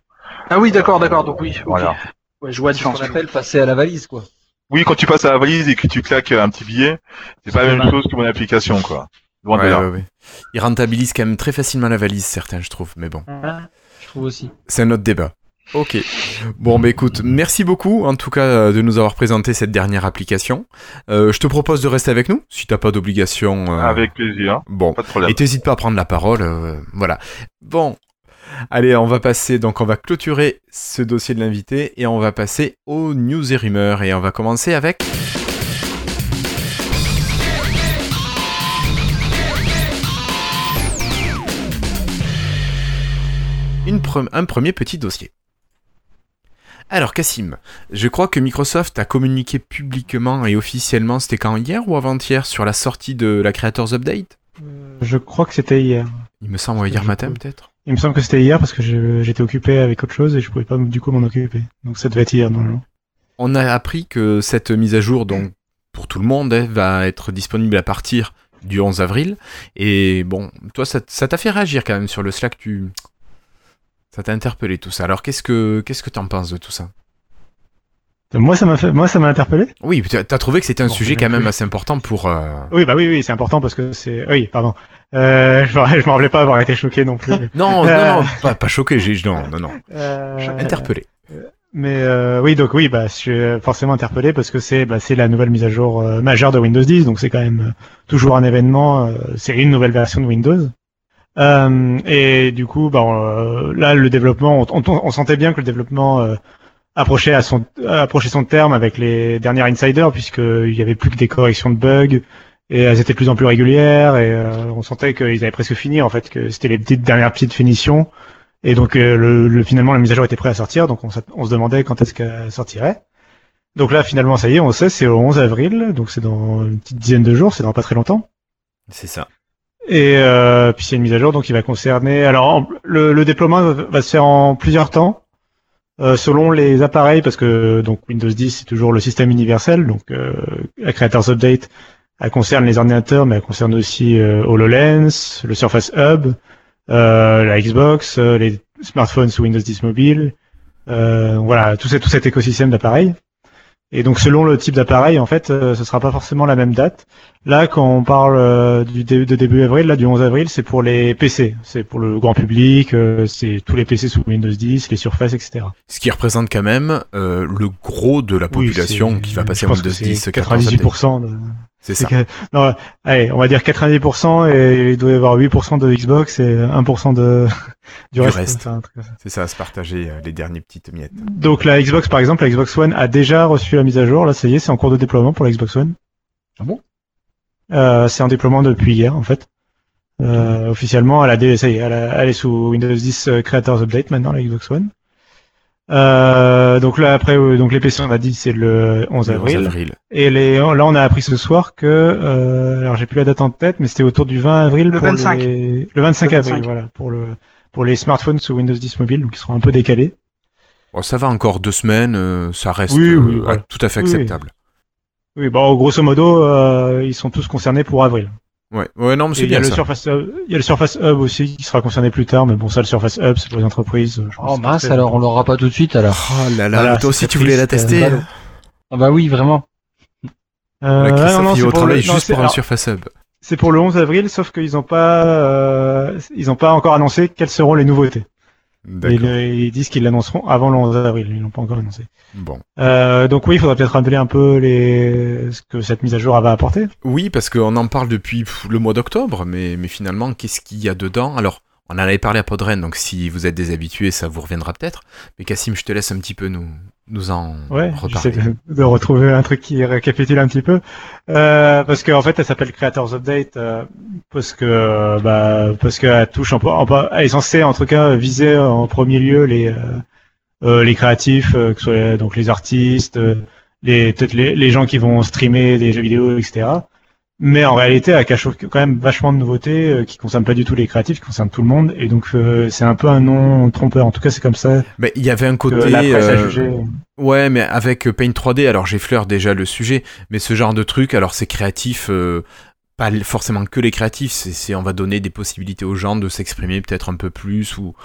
Speaker 5: Ah oui, d'accord, d'accord. Donc oui.
Speaker 7: Voilà.
Speaker 5: Ouais, je vois la
Speaker 4: C'est ce qu'on
Speaker 5: différence.
Speaker 4: appelle passer à la valise, quoi.
Speaker 7: Oui, quand tu passes à la valise et que tu claques un petit billet, c'est pas la même chose que mon application, quoi. Loin de
Speaker 1: Ouais,
Speaker 7: là.
Speaker 1: ouais, ouais. Ils rentabilisent quand même très facilement la valise, certains, je trouve. Mais bon,
Speaker 4: Je trouve aussi.
Speaker 1: c'est un autre débat. Ok. Bon, bah écoute, merci beaucoup en tout cas euh, de nous avoir présenté cette dernière application. Euh, je te propose de rester avec nous, si t'as pas d'obligation. euh,
Speaker 7: Avec plaisir,
Speaker 1: Bon.
Speaker 7: pas de problème.
Speaker 1: Et t'hésites pas à prendre la parole, euh, voilà. Bon, allez, on va passer, donc on va clôturer ce dossier de l'invité et on va passer aux news et rumeurs et on va commencer avec... Une pre- un premier petit dossier. Alors Cassim, je crois que Microsoft a communiqué publiquement et officiellement, c'était quand hier ou avant-hier, sur la sortie de la Creators Update?
Speaker 2: Je crois que c'était hier.
Speaker 1: il me semble hier matin peut-être.
Speaker 2: Il me semble que c'était hier parce que j'étais occupé avec autre chose et je pouvais pas du coup m'en occuper. Donc ça devait être hier normalement.
Speaker 1: On a appris que cette mise à jour, donc pour tout le monde, hein, va être disponible à partir du 11 avril. Et bon, toi, ça t'a fait réagir quand même sur le Slack. Tu, ça t'a interpellé tout ça. Alors qu'est-ce que qu'est-ce que t'en penses de tout ça?
Speaker 2: Moi ça m'a fait, moi ça m'a interpellé.
Speaker 1: Oui, t'as t'as trouvé que c'était un
Speaker 2: Bon,
Speaker 1: sujet quand même assez important pour. euh,
Speaker 2: Oui bah oui oui c'est important parce que c'est. Oui pardon. Euh, je me je me rappelais pas avoir été choqué non plus.
Speaker 1: Non,
Speaker 2: Euh.
Speaker 1: non, non, pas, pas choqué. J'ai non, non, non,
Speaker 2: Euh,
Speaker 1: interpellé.
Speaker 2: Mais euh, oui, donc oui, bah, je suis forcément interpellé parce que c'est bah, c'est la nouvelle mise à jour euh, majeure de Windows 10, donc c'est quand même euh, toujours un événement. euh, c'est une nouvelle version de Windows. Euh, et du coup, bah, euh, là, le développement, on, on- on sentait bien que le développement euh, approchait à son approchait son terme avec les dernières insiders, puisqu'il y avait plus que des corrections de bugs et elles étaient de plus en plus régulières et euh, on sentait qu'ils avaient presque fini en fait, que c'était les petites dernières petites finitions. Et donc euh, le, le- finalement la mise à jour était prête à sortir, donc on, se demandait quand est-ce qu'elle sortirait. Donc là finalement ça y est, on sait, c'est au 11 avril, donc c'est dans une petite dizaine de jours, c'est dans pas très longtemps.
Speaker 1: C'est ça.
Speaker 2: Et euh, puis c'est une mise à jour donc qui va concerner. Alors le, le déploiement va, se faire en plusieurs temps, selon les appareils, parce que donc Windows 10 c'est toujours le système universel, donc euh, la Creators Update elle concerne les ordinateurs, mais elle concerne aussi euh, HoloLens, le Surface Hub, euh, la Xbox, euh, les smartphones sous Windows 10 mobile, euh, voilà tout, cet- tout cet écosystème d'appareils. Et donc selon le type d'appareil, en fait, euh, ce sera pas forcément la même date. Là, quand on parle euh, du dé- de début avril, là du 11 avril, c'est pour les PC, c'est pour le grand public, euh, c'est tous les PC sous Windows 10, les Surface, etc.
Speaker 1: Ce qui représente quand même euh, le gros de la population qui va passer à Windows
Speaker 2: que
Speaker 1: 10.
Speaker 2: c'est
Speaker 1: 14 update.
Speaker 2: 98%. De...
Speaker 1: C'est ça.
Speaker 2: que- non, allez, on va dire 90% et il doit y avoir 8% de Xbox et 1% de du,
Speaker 1: Du
Speaker 2: reste.
Speaker 1: C'est ça, à se partager euh, les dernières petites miettes.
Speaker 2: Donc la Xbox par exemple, la Xbox One a déjà reçu la mise à jour. Là, ça y est, c'est en cours de déploiement pour la Xbox One.
Speaker 4: Ah bon?
Speaker 2: Euh, C'est en déploiement depuis hier en fait. Euh, officiellement, elle a dé- ça y est, elle, a- elle est sous Windows 10 euh, Creators Update maintenant la Xbox One. Euh, donc là après euh, donc les PC on a dit c'est le 11
Speaker 1: Le 11
Speaker 2: avril.
Speaker 1: avril.
Speaker 2: Et les là on a appris ce soir que euh, alors j'ai plus la date en tête mais c'était autour du 20 avril
Speaker 5: Le
Speaker 2: pour
Speaker 5: 25.
Speaker 2: les le 25
Speaker 5: Le
Speaker 2: avril
Speaker 5: 25.
Speaker 2: voilà pour le pour les smartphones sous Windows 10 mobile donc ils seront un peu décalés.
Speaker 1: Bon, ça va encore deux semaines, euh, ça reste
Speaker 2: Oui,
Speaker 1: euh,
Speaker 2: oui,
Speaker 1: ouais,
Speaker 2: voilà.
Speaker 1: tout à fait
Speaker 2: Oui, oui.
Speaker 1: acceptable.
Speaker 2: Oui bon grosso modo euh, ils sont tous concernés pour avril.
Speaker 1: Ouais, ouais, non, mais c'est
Speaker 2: il y a
Speaker 1: bien
Speaker 2: le
Speaker 1: ça.
Speaker 2: Surface Hub, il y a le Surface Hub aussi qui sera concerné plus tard mais bon ça le Surface Hub c'est pour les entreprises. je pense
Speaker 4: Oh mince, alors on l'aura pas tout de suite alors.
Speaker 1: Oh là là,
Speaker 2: Voilà,
Speaker 1: toi aussi tu voulais la tester.
Speaker 2: euh,
Speaker 4: Ah bah oui, vraiment.
Speaker 2: Euh,
Speaker 1: Voilà, Christophe,
Speaker 2: non, non,
Speaker 1: il est au travail juste pour un
Speaker 2: alors,
Speaker 1: Surface Hub.
Speaker 2: C'est pour le 11 avril, sauf qu'ils n'ont pas, euh, ils ont pas encore annoncé quelles seront les nouveautés. Et
Speaker 1: D'accord.
Speaker 2: le- ils disent qu'ils l'annonceront avant le 11 avril. Ils l'ont pas encore annoncé.
Speaker 1: Bon.
Speaker 2: Euh, donc oui, il faudra peut-être rappeler un peu les ce que cette mise à jour va apporter.
Speaker 1: Oui, parce qu'on en parle depuis le mois d'octobre, mais, mais finalement, qu'est-ce qu'il y a dedans? Alors, on en avait parlé à Podren, donc si vous êtes des habitués, ça vous reviendra peut-être. Mais Cassim, je te laisse un petit peu nous, nous en
Speaker 2: Ouais,
Speaker 1: reparler.
Speaker 2: de, de retrouver un truc qui récapitule un petit peu. Euh, parce qu'en fait, elle s'appelle Creators Update euh, parce que bah parce qu'elle touche en, en- elle est censée en tout cas viser en premier lieu les euh, euh, les créatifs, euh, que ce soit donc les artistes, euh, les peut-être les, les gens qui vont streamer des jeux vidéo, etc. Mais en réalité, elle cache quand même vachement de nouveautés euh, qui concernent pas du tout les créatifs, qui concernent tout le monde. Et donc, euh, c'est un peu un nom trompeur. En tout cas, c'est comme ça
Speaker 1: Mais il y avait un côté...
Speaker 2: la presse a
Speaker 1: euh,
Speaker 2: jugé.
Speaker 1: Ouais, mais avec euh, Paint 3D, alors j'effleure déjà le sujet, mais ce genre de truc, alors c'est créatif, euh, pas forcément que les créatifs, c'est, c'est- on va donner des possibilités aux gens de s'exprimer peut-être un peu plus ou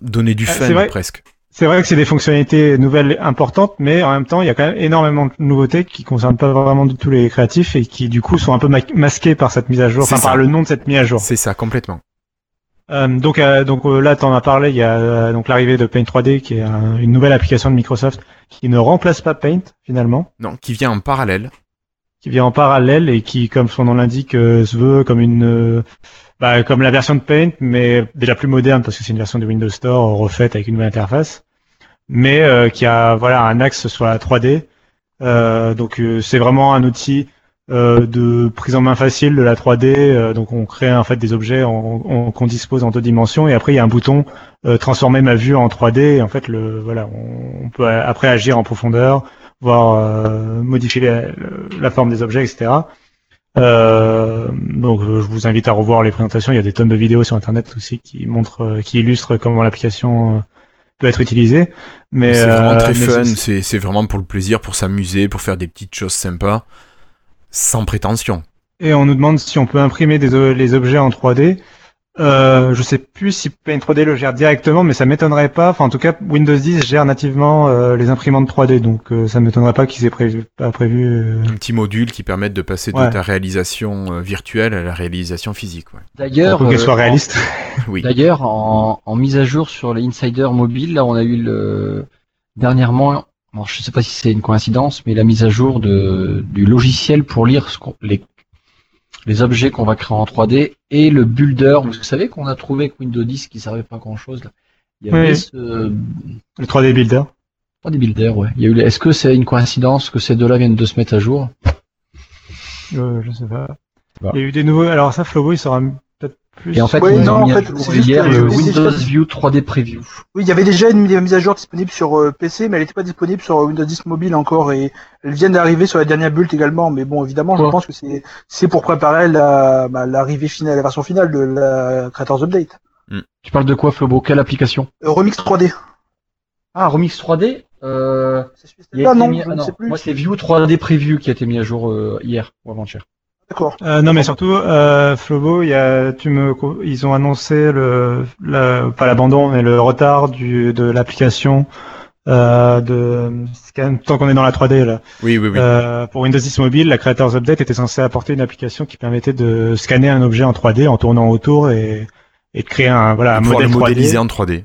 Speaker 1: donner du
Speaker 2: Ah,
Speaker 1: fun presque.
Speaker 2: C'est vrai que c'est des fonctionnalités nouvelles importantes, mais en même temps, il y a quand même énormément de nouveautés qui concernent pas vraiment du tout les créatifs et qui du coup sont un peu ma- masquées par cette mise à jour, enfin
Speaker 1: ça.
Speaker 2: par le nom de cette mise à jour.
Speaker 1: C'est ça, complètement.
Speaker 2: Euh, donc, euh, donc euh, là, t'en as parlé. Il y a euh, donc l'arrivée de Paint 3D, qui est un- une nouvelle application de Microsoft qui ne remplace pas Paint finalement,
Speaker 1: Non, qui vient en parallèle.
Speaker 2: Qui vient en parallèle et qui, comme son nom l'indique, euh, se veut comme une euh, bah, comme la version de Paint, mais déjà plus moderne parce que c'est une version de Windows Store refaite avec une nouvelle interface, mais euh, qui a voilà un axe sur la 3D. Euh, donc c'est vraiment un outil de prise en main facile de la 3D. euh, donc on crée en fait des objets qu'on dispose en deux dimensions et après il y a un bouton transformer ma vue en 3D. Et en fait le voilà on, peut après agir en profondeur, voir euh, modifier la, la forme des objets, etc. Euh, donc je vous invite à revoir les présentations. Il y a des tonnes de vidéos sur internet aussi qui montrent, euh, qui illustrent comment l'application peut être utilisée. Mais
Speaker 1: c'est vraiment très fun,
Speaker 2: c'est-
Speaker 1: vraiment pour le plaisir, pour s'amuser, pour faire des petites choses sympas, sans prétention.
Speaker 2: Et on nous demande si on peut imprimer des, les objets en 3D. Euh, je sais plus si Paint 3D le gère directement, mais ça m'étonnerait pas. Enfin, en tout cas, Windows 10 gère nativement euh, les imprimantes 3D, donc euh, ça m'étonnerait pas qu'ils aient prévu, pas prévu. euh,
Speaker 1: Un petit module qui permette de passer
Speaker 2: Ouais.
Speaker 1: de ta réalisation euh, virtuelle à la réalisation physique. Ouais.
Speaker 4: D'ailleurs,
Speaker 2: pour qu'elle
Speaker 4: euh,
Speaker 2: soit réaliste.
Speaker 1: Oui.
Speaker 4: D'ailleurs, en, en mise à jour sur les insiders mobiles, là, on a eu le dernièrement. Alors, je sais pas si c'est une coïncidence, mais la mise à jour de, du logiciel pour lire ce qu'on- les, les objets qu'on va créer en 3D et le builder. Vous savez qu'on a trouvé avec Windows 10 qui servait pas à grand chose. Là. Il y avait
Speaker 2: Oui.
Speaker 4: ce
Speaker 2: Le 3D Builder.
Speaker 4: 3D builder, ouais. Il y a eu. Est-ce que c'est une coïncidence que ces deux-là viennent de se mettre à jour?
Speaker 2: Euh, je sais pas.
Speaker 4: Voilà.
Speaker 2: Il y a eu des nouveaux. Alors ça, Flobo, il sera plus.
Speaker 4: Et en fait,
Speaker 5: Ouais,
Speaker 4: ils ont
Speaker 5: non, en
Speaker 4: mis à jour hier le Windows View 3D Preview.
Speaker 5: Oui, il y avait déjà une mise à jour disponible sur euh, PC, mais elle n'était pas disponible sur euh, Windows 10 mobile encore, et elle vient d'arriver sur la dernière build également. Mais bon, évidemment, je pense que c'est c'est pour préparer la bah, l'arrivée finale, la version finale de la Creators Update.
Speaker 4: Tu parles de quoi, Flobo Quelle application?
Speaker 5: Euh, Remix 3D.
Speaker 4: Ah, Remix 3D euh,
Speaker 5: C'est celui
Speaker 4: il a
Speaker 5: là
Speaker 4: été
Speaker 5: non,
Speaker 4: mis-
Speaker 5: je
Speaker 4: ah
Speaker 5: ne
Speaker 4: non,
Speaker 5: sais plus.
Speaker 4: Moi, c'est View 3D Preview qui a été mis à jour euh, hier ou avant-hier.
Speaker 5: D'accord.
Speaker 2: Euh, non, mais surtout, euh, Flobo, il y a, tu me, ils ont annoncé le, la, pas l'abandon, mais le retard du, de l'application euh, de scan. Tant qu'on est dans la 3D là,
Speaker 1: Oui, oui, oui.
Speaker 2: Euh, pour Windows 10 mobile, la Creators Update était censée apporter une application qui permettait de scanner un objet en 3D en tournant autour et, et de créer un voilà un modèle
Speaker 1: le
Speaker 2: 3D.
Speaker 1: modéliser en 3D.
Speaker 2: tout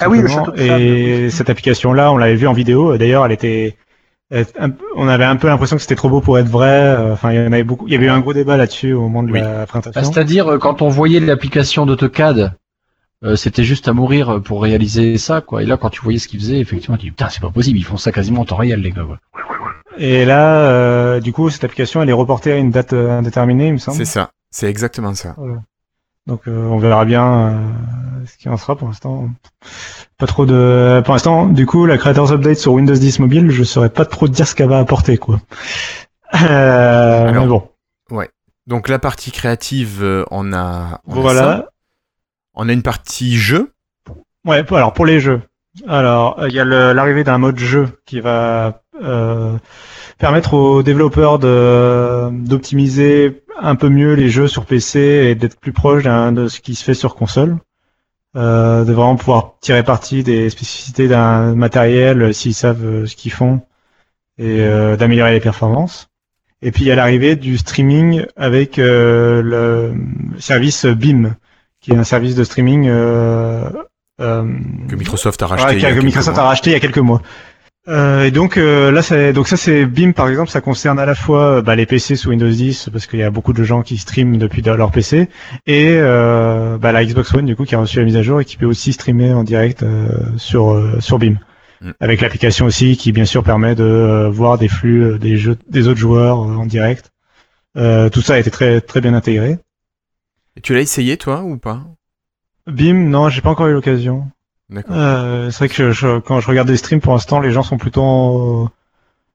Speaker 5: Ah oui, le
Speaker 2: simplement.
Speaker 5: château de sable.
Speaker 2: Et cette application-là, on l'avait vue en vidéo. D'ailleurs, elle était, on avait un peu l'impression que c'était trop beau pour être vrai. Euh, Enfin, il y en avait beaucoup. Il y avait eu un gros débat là-dessus au moment de
Speaker 1: Oui.
Speaker 2: la présentation.
Speaker 4: C'est-à-dire, euh, quand on voyait l'application d'AutoCAD, euh, c'était juste à mourir pour réaliser ça, quoi. Et là, quand tu voyais ce qu'ils faisaient, effectivement, tu dis, putain, c'est pas possible, ils font ça quasiment en temps réel, les gars, quoi.
Speaker 2: Et là, euh, du coup, cette application, elle est reportée à une date indéterminée, il me semble.
Speaker 1: C'est ça. C'est exactement ça.
Speaker 2: Donc, euh, on verra bien euh, ce qui en sera pour l'instant. Pas trop de. Pour l'instant, du coup, la Creators Update sur Windows 10 mobile, je saurais pas trop dire ce qu'elle va apporter, quoi. Euh,
Speaker 1: Alors,
Speaker 2: mais bon,
Speaker 1: Donc la partie créative, on a, on a ça.
Speaker 2: voilà.
Speaker 1: On a une partie jeu.
Speaker 2: Ouais, pour- alors pour les jeux. Alors, il y a l'arrivée d'un mode jeu qui va euh, permettre aux développeurs de d'optimiser un peu mieux les jeux sur PC et d'être plus proche de ce qui se fait sur console. Euh, de vraiment pouvoir tirer parti des spécificités d'un matériel euh, s'ils savent euh, ce qu'ils font et euh, d'améliorer les performances. Et puis il y a l'arrivée du streaming avec euh, le service BIM, qui est un service de streaming euh, euh,
Speaker 1: que Microsoft a racheté. a
Speaker 2: que Microsoft a racheté il y a quelques mois. Euh, et donc euh, là, c'est donc ça c'est BIM par exemple, ça concerne à la fois euh, bah, les PC sous Windows 10 parce qu'il y a beaucoup de gens qui streament depuis de- leur PC et euh, bah, la Xbox One du coup qui a reçu la mise à jour et qui peut aussi streamer en direct euh, sur euh, sur BIM.
Speaker 1: Mm.
Speaker 2: Avec l'application aussi qui bien sûr permet de euh, voir des flux des jeux des autres joueurs euh, en direct. Euh, tout ça a été très très bien intégré.
Speaker 1: Et Tu l'as essayé toi ou pas?
Speaker 2: BIM, non, j'ai pas encore eu l'occasion. Euh, c'est vrai que je- quand je regarde des streams, pour l'instant, les gens sont plutôt en-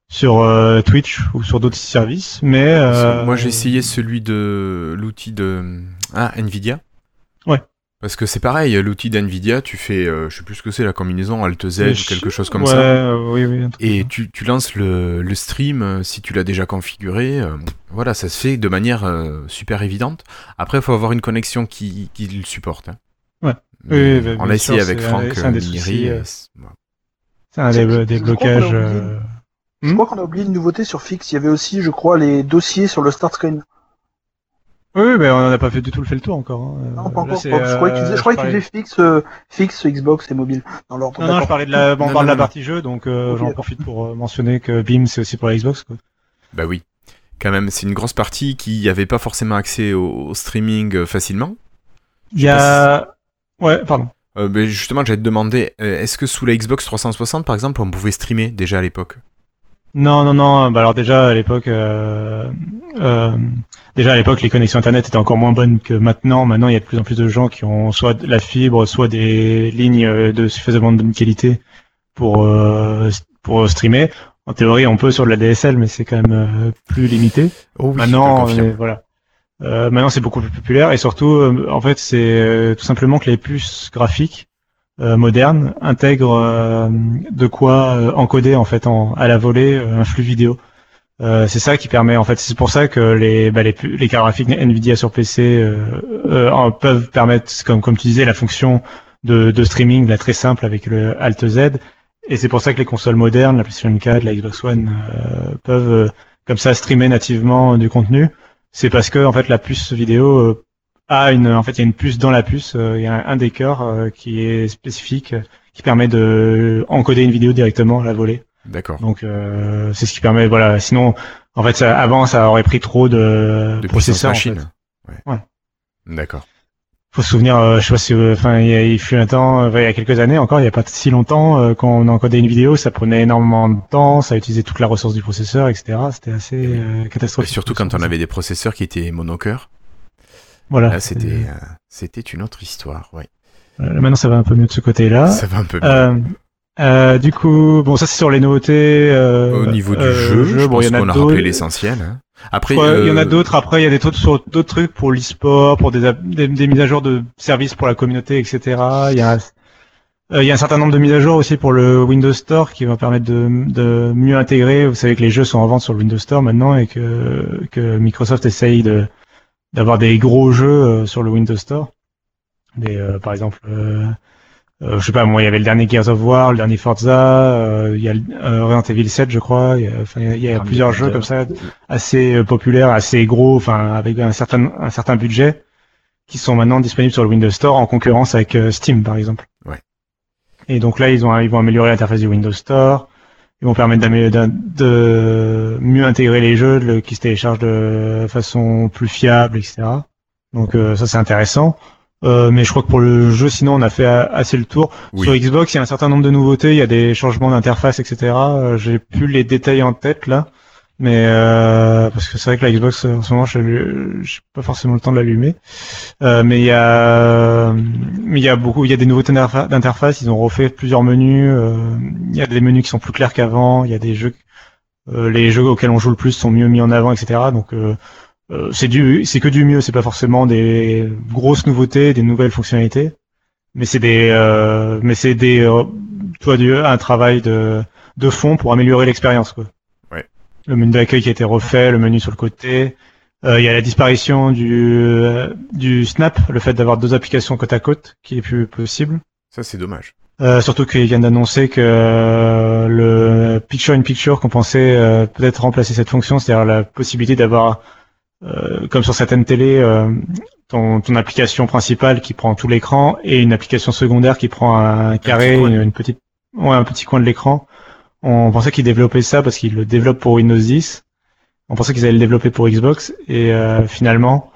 Speaker 2: sur euh, Twitch ou sur d'autres services, mais euh,
Speaker 1: Moi j'ai essayé celui de l'outil de ah Nvidia.
Speaker 2: Ouais.
Speaker 1: Parce que c'est pareil, l'outil d'Nvidia, tu fais, euh, je sais plus ce que c'est la combinaison Alt Z ou quelque chose comme
Speaker 2: ouais,
Speaker 1: ça.
Speaker 2: euh, oui, oui.
Speaker 1: Et tu, tu lances le, le stream, si tu l'as déjà configuré, euh, voilà, ça se fait de manière super évidente. Après, il faut avoir une connexion qui, qui le supporte. hein.
Speaker 2: Ouais. Oui, bah,
Speaker 1: on l'a essayé avec Franck
Speaker 2: c'est un des soucis,
Speaker 1: et
Speaker 2: un des, des
Speaker 5: je crois qu'on a
Speaker 2: blocages.
Speaker 5: oublié-
Speaker 2: euh,
Speaker 5: Je
Speaker 2: Hmm?
Speaker 5: crois qu'on a oublié une nouveauté sur Fix. Il y avait aussi, je crois, les dossiers sur le start screen.
Speaker 2: Oui, mais on n'a pas fait du tout le fait le tour encore. hein.
Speaker 5: Non, pas
Speaker 2: là,
Speaker 5: encore.
Speaker 2: c'est,
Speaker 5: je croyais qu'ils
Speaker 2: euh,
Speaker 5: faisaient, je croyais qu'ils
Speaker 2: parlais-
Speaker 5: faisaient Fix, euh, Fix, Xbox et mobile dans l'ordre.
Speaker 2: Non, non, je parlais de la, on
Speaker 1: Non,
Speaker 2: parle de la
Speaker 1: non.
Speaker 2: partie jeu, donc euh, j'en profite pour mentionner que BIM c'est aussi pour la Xbox. Quoi.
Speaker 1: Bah oui. Quand même, c'est une grosse partie qui n'avait pas forcément accès au, au streaming facilement.
Speaker 2: Il y a, ouais, pardon.
Speaker 1: Euh, ben, justement, j'allais te demander, euh, est-ce que sous la Xbox 360, par exemple, on pouvait streamer déjà à l'époque?
Speaker 2: Non, non, non. Bah alors déjà à l'époque, euh, euh, déjà à l'époque, les connexions internet étaient encore moins bonnes que maintenant. Maintenant, il y a de plus en plus de gens qui ont soit de la fibre, soit des lignes euh, de suffisamment bonne qualité pour euh, pour streamer. En théorie, on peut sur de la DSL, mais c'est quand même euh, plus limité.
Speaker 1: Oh oui,
Speaker 2: maintenant, voilà. Euh, maintenant, c'est beaucoup plus populaire et surtout, euh, en fait, c'est euh, tout simplement que les puces graphiques euh, modernes intègrent euh, de quoi euh, encoder en fait en, à la volée un flux vidéo. C'est ça qui permet en fait, c'est pour ça que les bah, les, les cartes graphiques Nvidia sur PC en- peuvent permettre, comme comme tu disais, la fonction de, de streaming là très simple avec le Alt Z. Et c'est pour ça que les consoles modernes, la PlayStation 4, la Xbox One, peuvent comme ça streamer nativement du contenu. C'est parce que en fait la puce vidéo euh, a une, en fait il y a une puce dans la puce, euh, il y a un, un des cœurs euh, qui est spécifique, qui permet de encoder une vidéo directement à la volée.
Speaker 1: D'accord.
Speaker 2: Donc euh, c'est ce qui permet, voilà. Sinon, en fait, ça, avant ça aurait pris trop de,
Speaker 1: De
Speaker 2: processeurs. en fait.
Speaker 1: Ouais.
Speaker 2: Ouais.
Speaker 1: D'accord.
Speaker 2: Faut se souvenir, euh, je sais pas si, euh, enfin, il, y a- il fut un temps, euh, il y a quelques années encore, il n'y a pas si longtemps, euh, quand on encodait une vidéo, ça prenait énormément de temps, ça utilisait toute la ressource du processeur, etc. C'était assez euh,
Speaker 1: Et
Speaker 2: catastrophique.
Speaker 1: surtout quand on avait des processeurs qui étaient monocœur.
Speaker 2: Voilà.
Speaker 1: Là, c'était, euh, c'était une autre histoire. Ouais.
Speaker 2: Euh, maintenant, ça va un peu mieux de ce côté-là.
Speaker 1: Ça va un peu mieux.
Speaker 2: Du coup, bon, ça c'est sur les nouveautés. Euh,
Speaker 1: Au niveau du jeu, je
Speaker 2: bon,
Speaker 1: pense
Speaker 2: a
Speaker 1: qu'on a
Speaker 2: d'autres.
Speaker 1: rappelé l'essentiel. hein. Après,
Speaker 2: Ouais, Il y en a
Speaker 1: euh,
Speaker 2: d'autres. Après, il y a des trucs sur d'autres trucs pour l'e-sport, pour des, app- des, des mises à jour de services pour la communauté, etc. Il y a, euh, il y a un certain nombre de mises à jour aussi pour le Windows Store qui va permettre de, de mieux intégrer. Vous savez que les jeux sont en vente sur le Windows Store maintenant et que, que Microsoft essaye de d'avoir des gros jeux euh, sur le Windows Store. Des, euh, par exemple, euh, euh, je sais pas, moi, il y avait le dernier Gears of War, le dernier Forza, euh, il y a euh, Resident Evil 7, je crois. Il y a, enfin, il y a- il y a plusieurs jeux comme ça assez euh, populaires, assez gros, enfin avec un certain un certain budget, qui sont maintenant disponibles sur le Windows Store en concurrence avec Steam par exemple.
Speaker 1: Ouais.
Speaker 2: Et donc là ils ont ils vont améliorer l'interface du Windows Store, ils vont permettre de mieux intégrer les jeux, le- qui se téléchargent de façon plus fiable, etc. Donc euh, ça c'est intéressant. Euh, mais je crois que pour le jeu, sinon, on a fait assez le tour.
Speaker 1: Oui.
Speaker 2: Sur Xbox, il y a un certain nombre de nouveautés, il y a des changements d'interface, etc. Euh, J'ai plus les détails en tête là, Mais euh, parce que c'est vrai que la Xbox en ce moment, je n'ai pas forcément le temps de l'allumer. Euh, mais il y a, mais il y a beaucoup, il y a des nouveautés d'interfa- d'interface. Ils ont refait plusieurs menus. euh, Il y a des menus qui sont plus clairs qu'avant. Il y a des jeux, euh, les jeux auxquels on joue le plus sont mieux mis en avant, etc. Donc euh, euh, c'est du, c'est que du mieux. C'est pas forcément des grosses nouveautés, des nouvelles fonctionnalités. Mais c'est des, euh, mais c'est des, euh, toi, du, un travail de, de fond pour améliorer l'expérience, quoi.
Speaker 1: Ouais.
Speaker 2: Le menu d'accueil qui a été refait, le menu sur le côté. Euh, Il y a la disparition du, euh, du Snap, le fait d'avoir deux applications côte à côte, qui est plus possible.
Speaker 1: Ça, c'est dommage.
Speaker 2: Euh, surtout qu'ils viennent d'annoncer que euh, le Picture in Picture qu'on pensait euh, peut-être remplacer cette fonction, c'est-à-dire la possibilité d'avoir, euh, comme sur certaines télés, euh, ton, ton application principale qui prend tout l'écran et une application secondaire qui prend un carré,
Speaker 1: coin.
Speaker 2: une, une petite, ouais, un petit coin de l'écran. On pensait qu'ils développaient ça parce qu'ils le développent pour Windows 10. On pensait qu'ils allaient le développer pour Xbox et euh, finalement,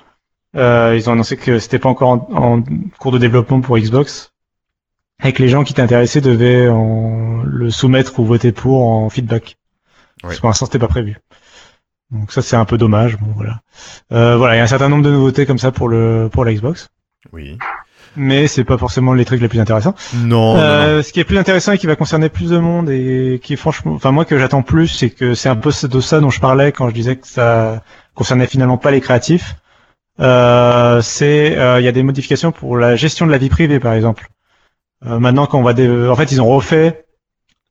Speaker 2: euh, ils ont annoncé que c'était pas encore en, en cours de développement pour Xbox et que les gens qui étaient intéressés devaient en- le soumettre ou voter pour en feedback. Parce
Speaker 1: Ouais.
Speaker 2: que pour l'instant, c'était pas prévu. Donc ça, c'est un peu dommage. Bon, voilà. Euh, voilà, il y a un certain nombre de nouveautés comme ça pour le pour la Xbox,
Speaker 1: Oui.
Speaker 2: mais c'est pas forcément les trucs les plus intéressants.
Speaker 1: Non, non, non.
Speaker 2: Euh, ce qui est plus intéressant et qui va concerner plus de monde et qui est franchement, enfin moi que j'attends plus, c'est que c'est un peu de ça dont je parlais quand je disais que ça concernait finalement pas les créatifs. Euh, c'est, euh, il y a des modifications pour la gestion de la vie privée par exemple. Euh, maintenant, quand on va, dé- en fait, ils ont refait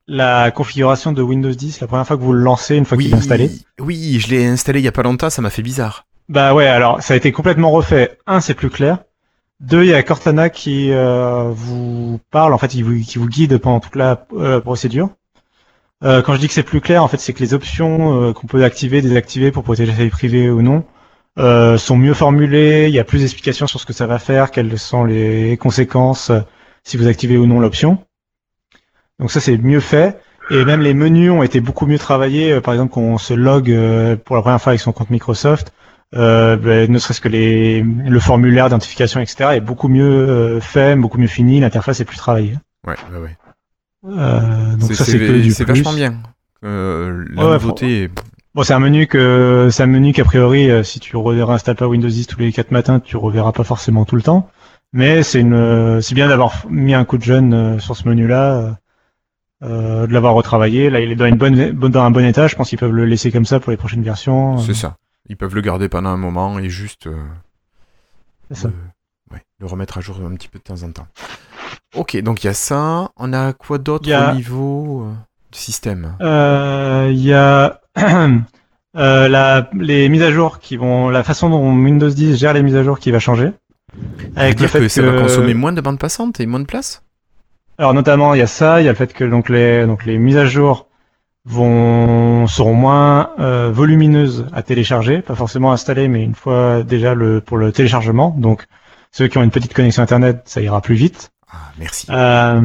Speaker 2: la configuration de Windows 10 la première fois que vous le lancez, une fois qu'il est installé?
Speaker 1: Oui, je l'ai installé il y a pas longtemps, ça m'a fait bizarre.
Speaker 2: Bah ouais, alors ça a été complètement refait. Un, c'est plus clair. Deux, il y a Cortana qui euh, vous parle, en fait, il vous, qui vous guide pendant toute la euh, procédure. Euh, quand je dis que c'est plus clair, en fait, c'est que les options euh, qu'on peut activer, désactiver pour protéger sa vie privée ou non, euh, sont mieux formulées. Il y a plus d'explications sur ce que ça va faire, quelles sont les conséquences si vous activez ou non l'option. Donc ça, c'est mieux fait. Et même les menus ont été beaucoup mieux travaillés. Euh, Par exemple, quand on se log euh, pour la première fois avec son compte Microsoft, euh, ben, ne serait-ce que les, le formulaire d'identification, etc., est beaucoup mieux euh, fait, beaucoup mieux fini, l'interface est plus travaillée.
Speaker 1: Ouais, ouais, ouais.
Speaker 2: Euh, donc ça, c'est que du
Speaker 1: c'est vachement bien. Euh, la
Speaker 2: Ouais,
Speaker 1: nouveauté,
Speaker 2: Bon, c'est un menu que c'est un menu qu'a priori, euh, si tu réinstalles pas Windows 10 tous les quatre matins, tu reverras pas forcément tout le temps. Mais c'est une, euh, c'est bien d'avoir mis un coup de jeune euh, sur ce menu-là, de l'avoir retravaillé. Là, il est dans une bonne, dans un bon état. Je pense qu'ils peuvent le laisser comme ça pour les prochaines versions.
Speaker 1: c'est ça. Ils peuvent le garder pendant un moment et juste euh,
Speaker 2: ça.
Speaker 1: le- ouais, le remettre à jour un petit peu de temps en temps. Ok, donc il y a ça. On a quoi d'autre
Speaker 2: a-
Speaker 1: au niveau euh, du système?
Speaker 2: Euh, Il y a euh, la, les mises à jour qui vont, la façon dont Windows 10 gère les mises à jour qui va changer. Avec le fait
Speaker 1: que ça va
Speaker 2: que-
Speaker 1: consommer moins de bande passante et moins de place?
Speaker 2: Alors notamment il y a ça, il y a le fait que donc les donc les mises à jour vont seront moins euh, volumineuses à télécharger, pas forcément installées, mais une fois déjà le pour le téléchargement. Donc ceux qui ont une petite connexion internet, ça ira plus vite.
Speaker 1: Ah, merci.
Speaker 2: Euh,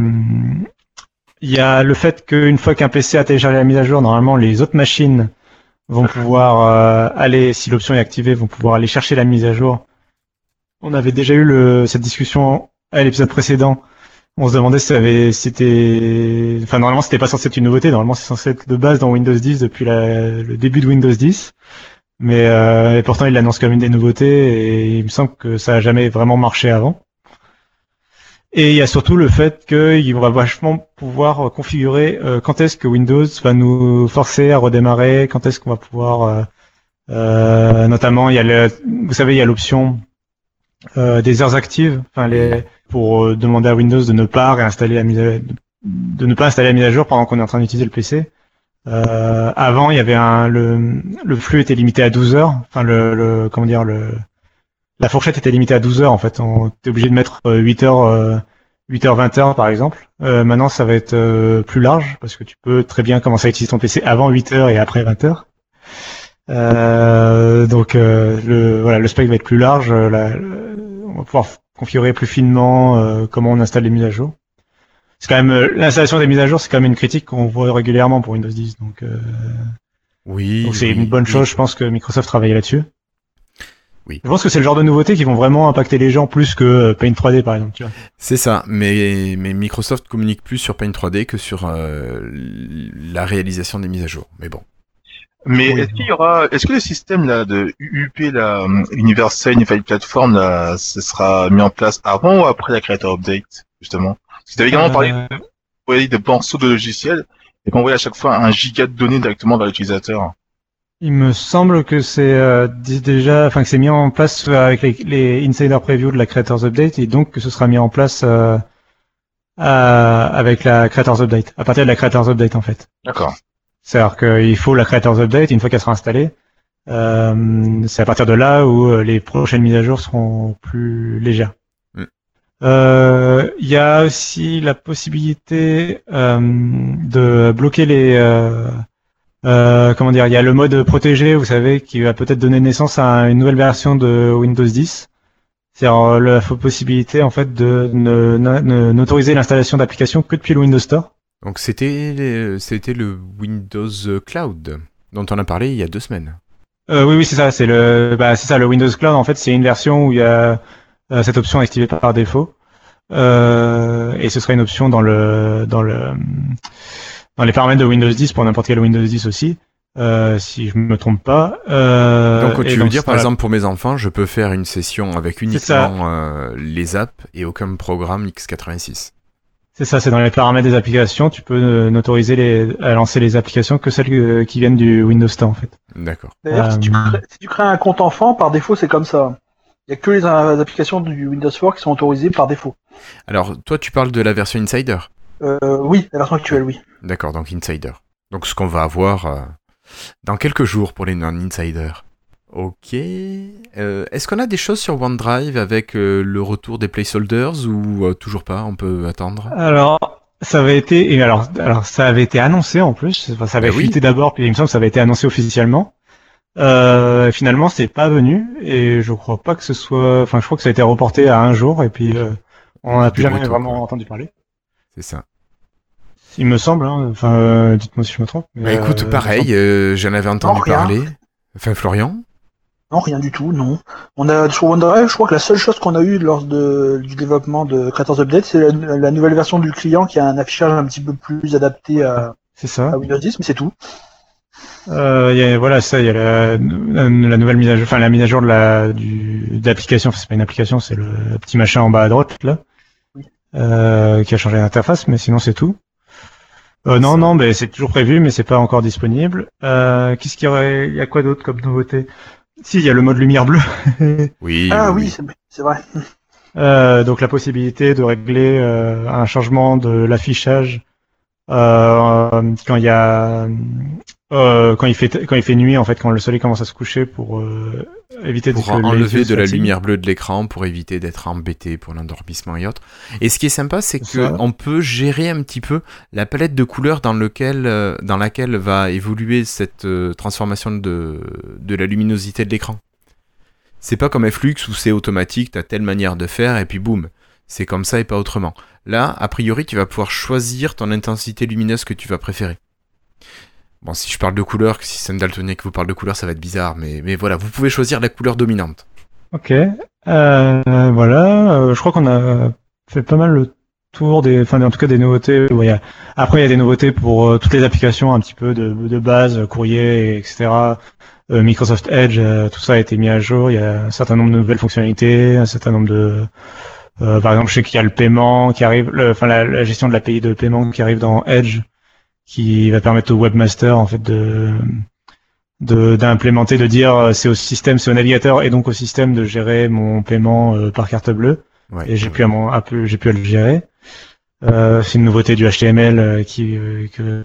Speaker 2: Il y a le fait qu'une fois qu'un PC a téléchargé la mise à jour, normalement les autres machines vont pouvoir euh, aller, si l'option est activée, vont pouvoir aller chercher la mise à jour. On avait déjà eu le, cette discussion à l'épisode précédent. On se demandait si avait, si c'était, enfin normalement c'était pas censé être une nouveauté. Normalement c'est censé être de base dans Windows 10 depuis le début de Windows 10. Mais euh, et pourtant il l'annonce comme une des nouveautés et il me semble que ça a jamais vraiment marché avant. Et il y a surtout le fait qu'il va vachement pouvoir configurer euh, quand est-ce que Windows va nous forcer à redémarrer, quand est-ce qu'on va pouvoir, euh, euh, notamment il y a le, vous savez il y a l'option euh, des heures actives, enfin les pour euh, demander à Windows de ne pas réinstaller la mise à, de ne pas installer la mise à jour pendant qu'on est en train d'utiliser le PC. Euh, avant il y avait un le, le flux était limité à 12 heures, enfin le, le comment dire le la fourchette était limitée à 12 heures en fait. On était obligé de mettre euh, 8 heures, euh, 8 heures 20 heures par exemple. Euh, maintenant ça va être euh, plus large parce que tu peux très bien commencer à utiliser ton PC avant 8 heures et après 20 heures. Euh, donc euh, le voilà le spectre va être plus large. euh, la- on va pouvoir configurer plus finement euh, comment on installe les mises à jour. C'est quand même euh, l'installation des mises à jour, c'est quand même une critique qu'on voit régulièrement pour Windows 10. Donc euh,
Speaker 1: Oui.
Speaker 2: donc c'est
Speaker 1: oui,
Speaker 2: une bonne
Speaker 1: oui.
Speaker 2: chose. Je pense que Microsoft travaille là-dessus.
Speaker 1: Oui.
Speaker 2: Je pense que c'est le genre de nouveauté qui vont vraiment impacter les gens plus que Paint 3D par exemple. Tu vois.
Speaker 1: C'est ça, mais, mais Microsoft communique plus sur Paint 3D que sur euh, la réalisation des mises à jour. Mais bon.
Speaker 7: Mais
Speaker 2: Oui.
Speaker 7: est-ce qu'il y aura, est-ce que le système là de UUP, la euh, Universal Unified Platform, là, ce sera mis en place avant ou après la Creator Update, justement? Parce que tu avais également parlé
Speaker 2: Euh,
Speaker 7: d'envoyer des morceaux de logiciels et qu'on envoyait à chaque fois un giga de données directement vers l'utilisateur.
Speaker 2: Il me semble que c'est euh, déjà, enfin que c'est mis en place euh, avec les, les insider preview de la Creators Update et donc que ce sera mis en place euh, à- avec la Creators Update, à partir de la Creators Update en fait.
Speaker 7: D'accord.
Speaker 2: C'est-à-dire qu'il faut la Creators Update une fois qu'elle sera installée. Euh, c'est à partir de là où euh, les prochaines mises à jour seront plus légères.
Speaker 1: Mm.
Speaker 2: Euh, Il y a aussi la possibilité euh, de bloquer les euh, euh, comment dire, il y a le mode protégé, vous savez, qui va peut-être donner naissance à une nouvelle version de Windows 10. C'est-à-dire la possibilité en fait de n'autoriser l'installation d'applications que depuis le Windows Store.
Speaker 1: Donc c'était c'était le Windows Cloud dont on a parlé il y a deux semaines.
Speaker 2: Euh, oui, oui, c'est ça. C'est le, bah, c'est ça. Le Windows Cloud, en fait, c'est une version où il y a euh, cette option activée par défaut, euh, et ce sera une option dans le, dans le, dans les paramètres de Windows 10 pour n'importe quel Windows 10 aussi, euh, si je me trompe pas. Euh,
Speaker 1: donc tu veux dire par exemple pour mes enfants, je peux faire une session avec uniquement euh, les apps et aucun programme x86.
Speaker 2: C'est ça, c'est dans les paramètres des applications. Tu peux euh, n'autoriser les, à lancer les applications que celles euh, qui viennent du Windows Store, en fait.
Speaker 1: D'accord.
Speaker 5: D'ailleurs, si, tu
Speaker 2: Euh,
Speaker 5: crées, si tu crées un compte enfant, par défaut, c'est comme ça. Il y a que les, applications du Windows Store qui sont autorisées par défaut.
Speaker 1: Alors toi tu parles de la version Insider?
Speaker 5: Euh, oui, la version actuelle, oui.
Speaker 1: D'accord, donc Insider. Donc ce qu'on va avoir euh, dans quelques jours pour les non-insiders. Ok. Euh, Est-ce qu'on a des choses sur OneDrive avec euh, le retour des placeholders ou euh, toujours pas On peut attendre?
Speaker 2: Alors, ça avait été, et alors, alors ça avait été annoncé en plus. Enfin, ça avait
Speaker 1: oui.
Speaker 2: fuité d'abord, puis il me semble que ça avait été annoncé officiellement. Euh, finalement, c'est pas venu, et je crois pas que ce soit. Enfin, je crois que ça a été reporté à un jour, et puis euh, on n'a plus jamais vraiment entendu parler.
Speaker 1: C'est ça.
Speaker 2: Il me semble. Hein, enfin, dites-moi si je me trompe. mais,
Speaker 1: Bah écoute,
Speaker 2: euh,
Speaker 1: pareil, euh, j'en avais entendu parler. Enfin, Florian?
Speaker 5: Non, rien du tout, non. On a sur OneDrive, je crois que la seule chose qu'on a eue lors de, du développement de Creators Update, c'est la, la nouvelle version du client qui a un affichage un petit peu plus adapté à,
Speaker 2: C'est ça.
Speaker 5: à Windows 10, mais c'est tout.
Speaker 2: Euh, il y a, voilà, ça, il y a la, la, la nouvelle mise à jour, enfin la mise à jour de la du d'application. Enfin, c'est pas une application, c'est le petit machin en bas à droite là,
Speaker 5: Oui.
Speaker 2: euh, qui a changé l'interface, mais sinon c'est tout. Euh, non, non, mais c'est toujours prévu, mais c'est pas encore disponible. Qu'est-ce qu'il y aurait Il y a quoi d'autre comme nouveauté? Si, il y a le mode lumière bleue.
Speaker 1: Oui.
Speaker 5: ah oui, c'est c'est vrai.
Speaker 2: Euh, donc la possibilité de régler euh, un changement de l'affichage euh, quand il y a euh, quand il fait quand il fait nuit en fait quand le soleil commence à se coucher pour euh, éviter
Speaker 1: Pour
Speaker 2: les
Speaker 1: enlever de la lumière bleue de l'écran pour éviter d'être embêté pour l'endormissement et autres. Et ce qui est sympa, c'est que on peut gérer un petit peu la palette de couleurs dans, lequel, euh, dans laquelle va évoluer cette euh, transformation de, de la luminosité de l'écran. C'est pas comme Flux où c'est automatique, t'as telle manière de faire et puis boum, c'est comme ça et pas autrement. Là, a priori, tu vas pouvoir choisir ton intensité lumineuse que tu vas préférer. Bon, si je parle de couleur, si c'est un daltonien qui vous parle de couleur, ça va être bizarre, mais, mais voilà, vous pouvez choisir la couleur dominante.
Speaker 2: Ok. Euh, voilà. Euh, je crois qu'on a fait pas mal le tour des, enfin en tout cas des nouveautés. Après, il y a des nouveautés pour euh, toutes les applications un petit peu de, base, courrier, etc. Euh, Microsoft Edge, euh, tout ça a été mis à jour. Il y a un certain nombre de nouvelles fonctionnalités, un certain nombre de, euh, par exemple, je sais qu'il y a le paiement qui arrive, enfin la, la gestion de l'API de paiement qui arrive dans Edge, qui va permettre au webmaster en fait de d'implémenter, de dire euh, c'est au système, c'est au navigateur et donc au système de gérer mon paiement euh, par carte bleue.
Speaker 1: Ouais,
Speaker 2: Et j'ai
Speaker 1: ouais.
Speaker 2: pu à mon, à j'ai pu à le gérer. Euh, c'est une nouveauté du HTML euh, qui euh, que,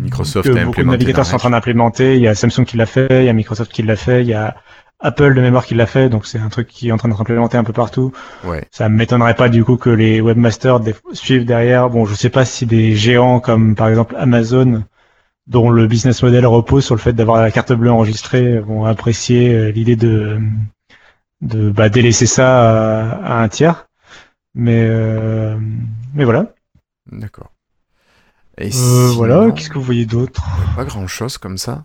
Speaker 1: Microsoft
Speaker 2: que
Speaker 1: a
Speaker 2: beaucoup de navigateurs sont en train d'implémenter. Il y a Samsung qui l'a fait, il y a Microsoft qui l'a fait, il y a Apple de mémoire qui l'a fait. Donc c'est un truc qui est en train d'être implémenté un peu partout.
Speaker 1: Ouais.
Speaker 2: Ça m'étonnerait pas du coup que les webmasters suivent derrière. Bon, je sais pas si des géants comme par exemple Amazon, dont le business model repose sur le fait d'avoir la carte bleue enregistrée, vont apprécier euh, l'idée de de bah, délaisser ça à, à un tiers. Mais euh, mais voilà.
Speaker 1: D'accord. Et
Speaker 2: Euh,
Speaker 1: sinon,
Speaker 2: voilà. Qu'est-ce que vous voyez d'autre?
Speaker 1: Pas grand chose comme ça.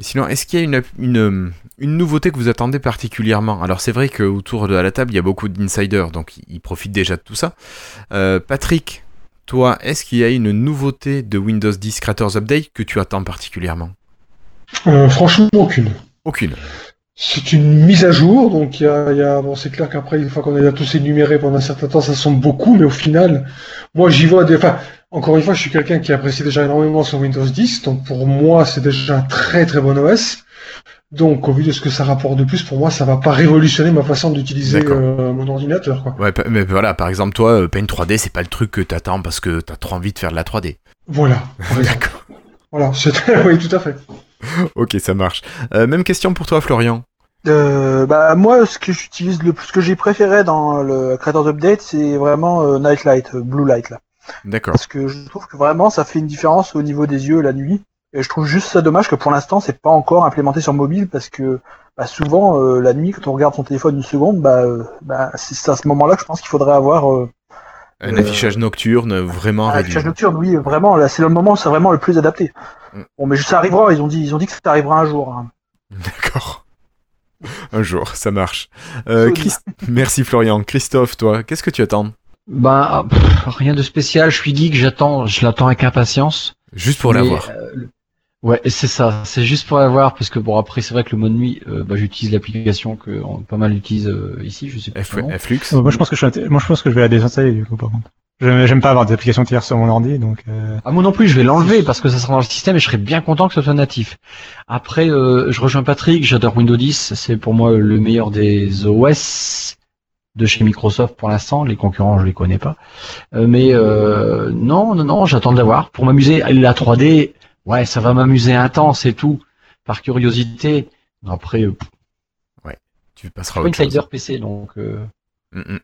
Speaker 1: Sinon, est-ce qu'il y a une, une, une nouveauté que vous attendez particulièrement? Alors, c'est vrai qu'autour de la table, il y a beaucoup d'insiders, donc ils- profitent déjà de tout ça. Euh, Patrick, toi, est-ce qu'il y a une nouveauté de Windows 10 Creators Update que tu attends particulièrement?
Speaker 3: Euh, franchement, aucune.
Speaker 1: Aucune.
Speaker 3: C'est une mise à jour, donc il y a, il y a- bon, c'est clair qu'après, une fois qu'on a tous énumérés pendant un certain temps, ça semble beaucoup, mais au final, moi j'y vois des. Enfin, encore une fois, je suis quelqu'un qui apprécie déjà énormément son Windows 10, donc pour moi, c'est déjà un très très bon OS. Donc, au vu de ce que ça rapporte de plus, pour moi, ça va pas révolutionner ma façon d'utiliser euh, mon ordinateur, quoi.
Speaker 1: Ouais, mais voilà, par exemple, toi, euh, Paint 3D, c'est pas le truc que t'attends parce que t'as trop envie de faire de la 3D.
Speaker 3: Voilà.
Speaker 1: D'accord.
Speaker 3: Voilà, c'est oui, tout à fait.
Speaker 1: Ok, ça marche. Euh, même question pour toi, Florian.
Speaker 5: Euh, bah moi, ce que j'utilise le ce que j'ai préféré dans le Creators Update, c'est vraiment euh, Nightlight, euh, Blue Light là,
Speaker 1: D'accord.
Speaker 5: parce que je trouve que vraiment ça fait une différence au niveau des yeux la nuit. Et je trouve juste ça dommage que pour l'instant c'est pas encore implémenté sur mobile parce que bah, souvent euh, la nuit quand on regarde son téléphone une seconde, bah, euh, bah c'est à ce moment-là que je pense qu'il faudrait avoir euh,
Speaker 1: Un
Speaker 5: Euh,
Speaker 1: affichage nocturne vraiment
Speaker 5: un
Speaker 1: réduit.
Speaker 5: affichage nocturne. Oui, vraiment là c'est le moment, c'est vraiment le plus adapté.
Speaker 1: Mm.
Speaker 5: Bon, mais ça arrivera. Ils ont dit, ils ont dit que ça arrivera un jour. hein.
Speaker 1: D'accord. Un jour, ça marche. Christ- Merci Florian. Christophe, toi, qu'est-ce que tu attends?
Speaker 4: Bah, pff, rien de spécial. Je suis geek, j'attends, je l'attends avec impatience.
Speaker 1: Juste pour l'avoir.
Speaker 4: euh, ouais, c'est ça. C'est juste pour l'avoir parce que bon après c'est vrai que le mode nuit, euh, bah, j'utilise l'application que on- pas mal utilise euh, ici. Je sais plus.
Speaker 1: F-. Flux.
Speaker 2: Moi, je pense que je, suis inté- moi, je pense que je vais la désinstaller du coup, par contre. J'aime j'aime pas avoir des applications tiers sur mon ordi, donc. Euh...
Speaker 4: Ah moi non plus, je vais l'enlever parce que ça sera dans le système et je serais bien content que ce soit natif. Après, euh, je rejoins Patrick, j'adore Windows 10, c'est pour moi le meilleur des OS de chez Microsoft pour l'instant. Les concurrents, je les connais pas. Euh, mais euh, non, non, non, j'attends de l'avoir. Pour m'amuser, la 3D, ouais, ça va m'amuser un temps, c'est tout. Par curiosité. Après, euh,
Speaker 1: Tu
Speaker 4: je
Speaker 1: passeras
Speaker 4: suis pas
Speaker 1: chose.
Speaker 4: insider PC, donc... euh,
Speaker 1: Mm, mm.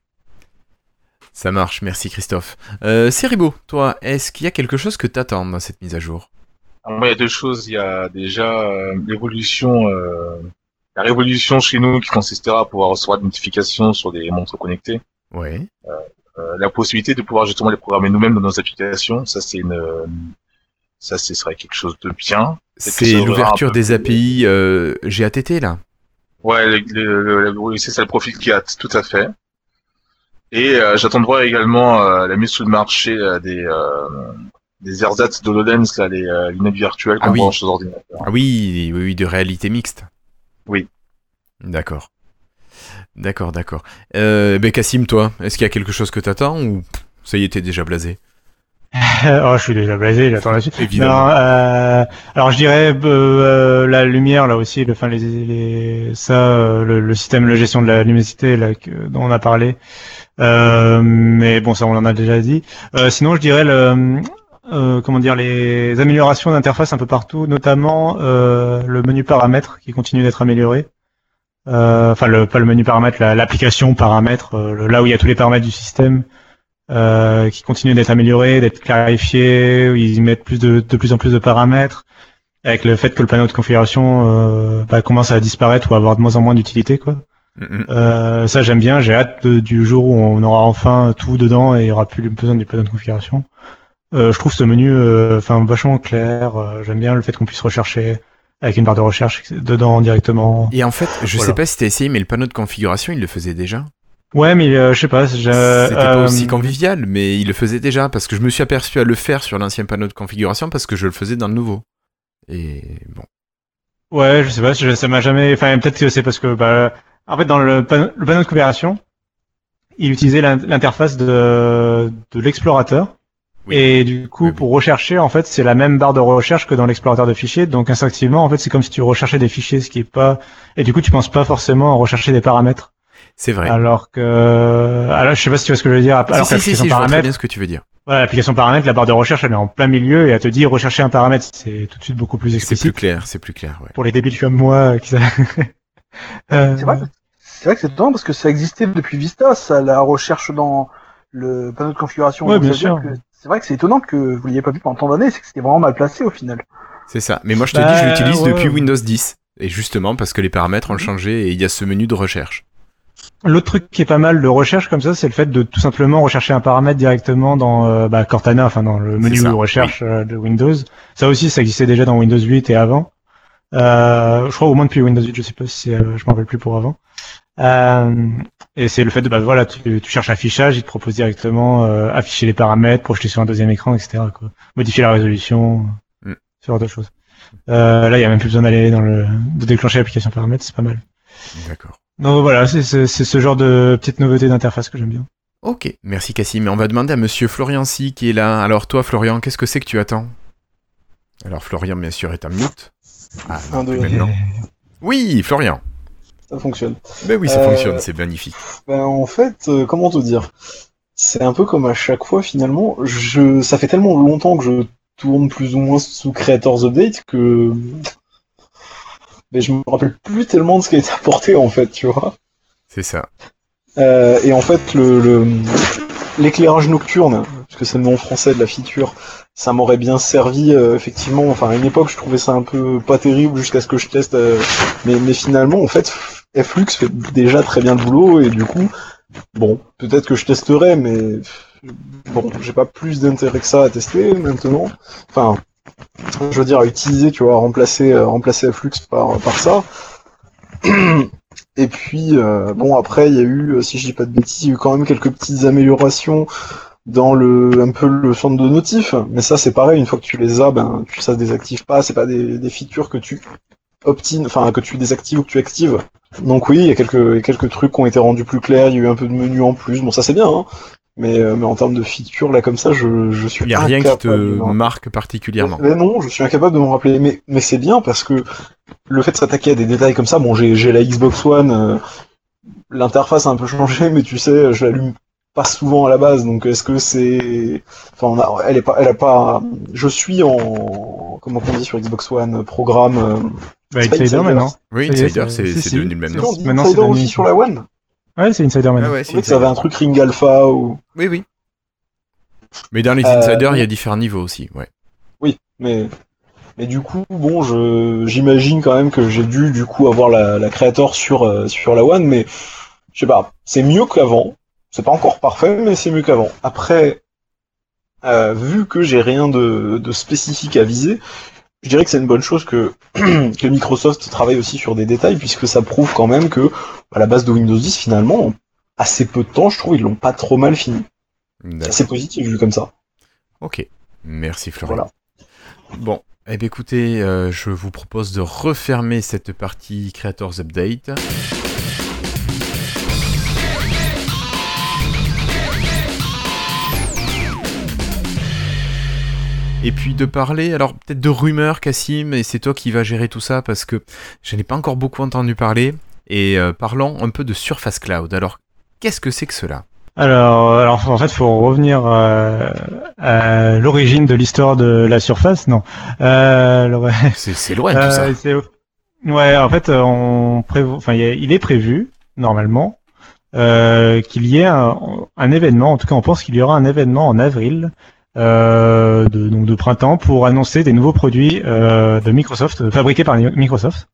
Speaker 1: Ça marche, merci Christophe. Euh, toi, est-ce qu'il y a quelque chose que t'attends dans cette mise à jour?
Speaker 7: Alors, moi, il y a deux choses. Il y a déjà euh, l'évolution, euh, la révolution chez nous qui consistera à pouvoir recevoir des notifications sur des montres connectées.
Speaker 1: Ouais.
Speaker 7: Euh, la possibilité de pouvoir justement les programmer nous-mêmes dans nos applications. Ça, c'est une, euh, ça, ce serait quelque chose de bien.
Speaker 1: C'est l'ouverture des API euh, GATT là.
Speaker 7: Ouais, le- le- le- oui, c'est ça le profil qui a tout à fait. Et euh, j'attends de voir également euh, la mise sur le marché euh, des euh, des ersatz d'HoloLens, là, les euh, lunettes virtuelles
Speaker 1: Ah
Speaker 7: qu'on
Speaker 1: oui.
Speaker 7: branche aux ordinateurs.
Speaker 1: Ah oui, oui, oui, de réalité mixte.
Speaker 7: Oui.
Speaker 1: D'accord. D'accord, d'accord. Euh, ben Cassim, toi, est-ce qu'il y a quelque chose que t'attends ou ça y est, t'es déjà blasé?
Speaker 2: Oh, je suis déjà blasé, j'attends la suite.
Speaker 1: Évidemment.
Speaker 2: Non, euh, alors je dirais euh, euh, la lumière là aussi, le, enfin les, les ça, euh, le, le système de gestion de la luminosité là que, dont on a parlé. Euh, mais bon, ça on en a déjà dit. Euh, sinon, je dirais le, euh, comment dire les améliorations d'interface un peu partout, notamment euh, le menu paramètres qui continue d'être amélioré. Euh, Enfin, le, pas le menu paramètres, la- l'application paramètres, euh, là où il y a tous les paramètres du système euh, qui continue d'être amélioré, d'être clarifié, où ils y mettent plus de, de plus en plus de paramètres, avec le fait que le panneau de configuration euh, bah, commence à disparaître ou à avoir de moins en moins d'utilité, quoi.
Speaker 1: Mm, mm.
Speaker 2: Euh, ça j'aime bien, j'ai hâte de- du jour où on aura enfin tout dedans et il y aura plus besoin du panneau de configuration. Euh, je trouve ce menu euh, enfin vachement clair, euh, j'aime bien le fait qu'on puisse rechercher avec une barre de recherche dedans directement.
Speaker 1: Et en fait, je
Speaker 2: Voilà.
Speaker 1: sais pas si t'as essayé, mais le panneau de configuration, il le faisait déjà.
Speaker 2: Ouais, mais euh, je sais pas,
Speaker 1: C'était pas aussi convivial, mais il le faisait déjà parce que je me suis aperçu à le faire sur l'ancien panneau de configuration parce que je le faisais dans le nouveau. Et bon.
Speaker 2: Ouais, je sais pas, je- ça m'a jamais. Enfin, peut-être que c'est parce que, bah, en fait, dans le, panneau- le panneau de configuration, il utilisait l'in- l'interface de, de l'explorateur.
Speaker 1: Oui.
Speaker 2: Et du coup,
Speaker 1: Oui, oui.
Speaker 2: pour rechercher, en fait, c'est la même barre de recherche que dans l'explorateur de fichiers. Donc, instinctivement, en fait, c'est comme si tu recherchais des fichiers, ce qui est pas. Et du coup, tu penses pas forcément à rechercher des paramètres.
Speaker 1: C'est vrai.
Speaker 2: Alors que, alors, je sais pas si tu vois ce que je veux dire. Alors
Speaker 1: si, si, si,
Speaker 2: l'application
Speaker 1: si, je vois très
Speaker 2: paramètres,
Speaker 1: bien ce que tu veux dire.
Speaker 2: voilà, l'application paramètres, la barre de recherche, elle est en plein milieu et elle te dit rechercher un paramètre. C'est tout de suite beaucoup plus
Speaker 1: C'est
Speaker 2: explicite
Speaker 1: plus clair, c'est plus clair, ouais.
Speaker 2: pour les débiles comme moi euh, qui euh,
Speaker 5: C'est vrai, que- c'est vrai que c'est étonnant parce que ça existait depuis Vista, ça, la recherche dans le panneau de configuration.
Speaker 2: Ouais, bien sûr.
Speaker 5: que C'est vrai que c'est étonnant que vous l'ayez pas vu pendant tant d'années, c'est que c'était vraiment mal placé au final.
Speaker 1: C'est ça. Mais moi, je te
Speaker 2: Bah,
Speaker 1: dis, je l'utilise
Speaker 2: ouais.
Speaker 1: depuis Windows 10. Et justement, parce que les paramètres ont changé et il y a ce menu de recherche.
Speaker 2: L'autre truc qui est pas mal de recherche comme ça, c'est le fait de tout simplement rechercher un paramètre directement dans euh, bah, Cortana, enfin dans le menu de recherche euh, de Windows. Ça aussi, ça existait déjà dans Windows 8 et avant. Euh, je crois au moins depuis Windows 8, je sais pas si euh, je m'en rappelle plus pour avant. Euh, et c'est le fait de bah voilà, tu, tu cherches affichage, il te propose directement euh, afficher les paramètres, projeter sur un deuxième écran, etc. Quoi. Modifier la résolution,
Speaker 1: Mm.
Speaker 2: ce genre de choses. Euh, là, il y a même plus besoin d'aller dans le de déclencher l'application paramètres, c'est pas mal.
Speaker 1: D'accord.
Speaker 2: Donc voilà, c'est ce genre de petite nouveauté d'interface que j'aime bien.
Speaker 1: Ok, merci Cassim. On va demander à monsieur Florian Si qui est là. Alors toi, Florian, qu'est-ce que c'est que tu attends? Alors Florian, bien sûr, est un mute. Ah,
Speaker 10: deux,
Speaker 1: maintenant. Oui, Florian.
Speaker 10: Ça fonctionne.
Speaker 1: Ben oui, ça
Speaker 10: Euh,
Speaker 1: fonctionne, c'est magnifique.
Speaker 10: Ben, en fait, euh, comment te dire? C'est un peu comme à chaque fois finalement. Je, ça fait tellement longtemps que je tourne plus ou moins sous Creators Update que mais je me rappelle plus tellement de ce qui a été apporté en fait, tu vois.
Speaker 1: C'est ça.
Speaker 10: Euh, et en fait, le, le- l'éclairage nocturne, puisque c'est le nom français de la feature, ça m'aurait bien servi euh, effectivement. Enfin, à une époque, je trouvais ça un peu pas terrible jusqu'à ce que je teste. euh, mais, mais finalement, en fait, Flux fait déjà très bien le boulot et du coup, bon, peut-être que je testerai, mais bon, j'ai pas plus d'intérêt que ça à tester maintenant. Enfin, je veux dire, à utiliser, tu vois, à remplacer, euh, remplacer Flux par, par ça. Et puis, euh, bon, après, il y a eu, euh, si je dis pas de bêtises, il y a eu quand même quelques petites améliorations dans le, un peu le centre de notif. Mais ça, c'est pareil, une fois que tu les as, ben, tu, ça se désactive pas. C'est pas des, des features que tu optines, enfin, que tu désactives ou que tu actives. Donc oui, il y a quelques, quelques trucs qui ont été rendus plus clairs. Il y a eu un peu de menu en plus. Bon, ça c'est bien, hein. Mais, euh, mais en termes de features, là, comme ça, je, je suis
Speaker 1: Il n'y a rien qui te marque particulièrement.
Speaker 10: Mais non, je suis incapable de m'en rappeler. Mais, mais c'est bien parce que le fait de s'attaquer à des détails comme ça, bon, j'ai j'ai la Xbox One, euh, l'interface a un peu changé, mais tu sais, je l'allume pas souvent à la base, donc est-ce que c'est, enfin, on a, elle est pas, elle a pas, je suis en, comment on dit sur Xbox One, programme. euh,
Speaker 2: Bah, Insider maintenant.
Speaker 1: Oui, Insider,
Speaker 2: c'est- si, si.
Speaker 1: devenu le même nom.
Speaker 2: Maintenant,
Speaker 10: Insider
Speaker 2: c'est
Speaker 10: aussi sur la One.
Speaker 2: Ouais, c'est Insider
Speaker 1: Ah
Speaker 2: maintenant.
Speaker 1: ouais, c'est
Speaker 10: trouvais que ça avait un truc Ring Alpha ou.
Speaker 1: Oui, oui. Mais dans les
Speaker 10: Euh,
Speaker 1: insiders, il y a différents niveaux aussi, ouais.
Speaker 10: Oui, mais mais du coup, bon, je j'imagine quand même que j'ai dû du coup avoir la, la Creator sur euh, sur la One, mais je sais pas, c'est mieux qu'avant. C'est pas encore parfait, mais c'est mieux qu'avant. Après, euh, vu que j'ai rien de, de spécifique à viser, je dirais que c'est une bonne chose que que Microsoft travaille aussi sur des détails, puisque ça prouve quand même que à la base de Windows 10, finalement, en assez peu de temps, je trouve, ils l'ont pas trop mal fini. C'est positif vu comme ça.
Speaker 1: Ok. Merci Florian.
Speaker 10: Voilà.
Speaker 1: Bon, eh bien écoutez, euh, je vous propose de refermer cette partie Creators Update. Et puis de parler, alors peut-être de rumeurs, Cassim, et c'est toi qui vas gérer tout ça parce que je n'ai pas encore beaucoup entendu parler. Et euh, parlons un peu de Surface Cloud. Alors, qu'est-ce que c'est que cela?
Speaker 2: Alors, alors en fait, faut revenir euh, à l'origine de l'histoire de la surface. Non, euh,
Speaker 1: C'est c'est loin tout ça.
Speaker 2: Euh, c'est- Ouais, en fait, euh, on prévo... enfin, il est prévu normalement euh, qu'il y ait un, un événement. En tout cas, on pense qu'il y aura un événement en avril, euh, de, donc de printemps, pour annoncer des nouveaux produits euh, de Microsoft, euh, fabriqués par Microsoft.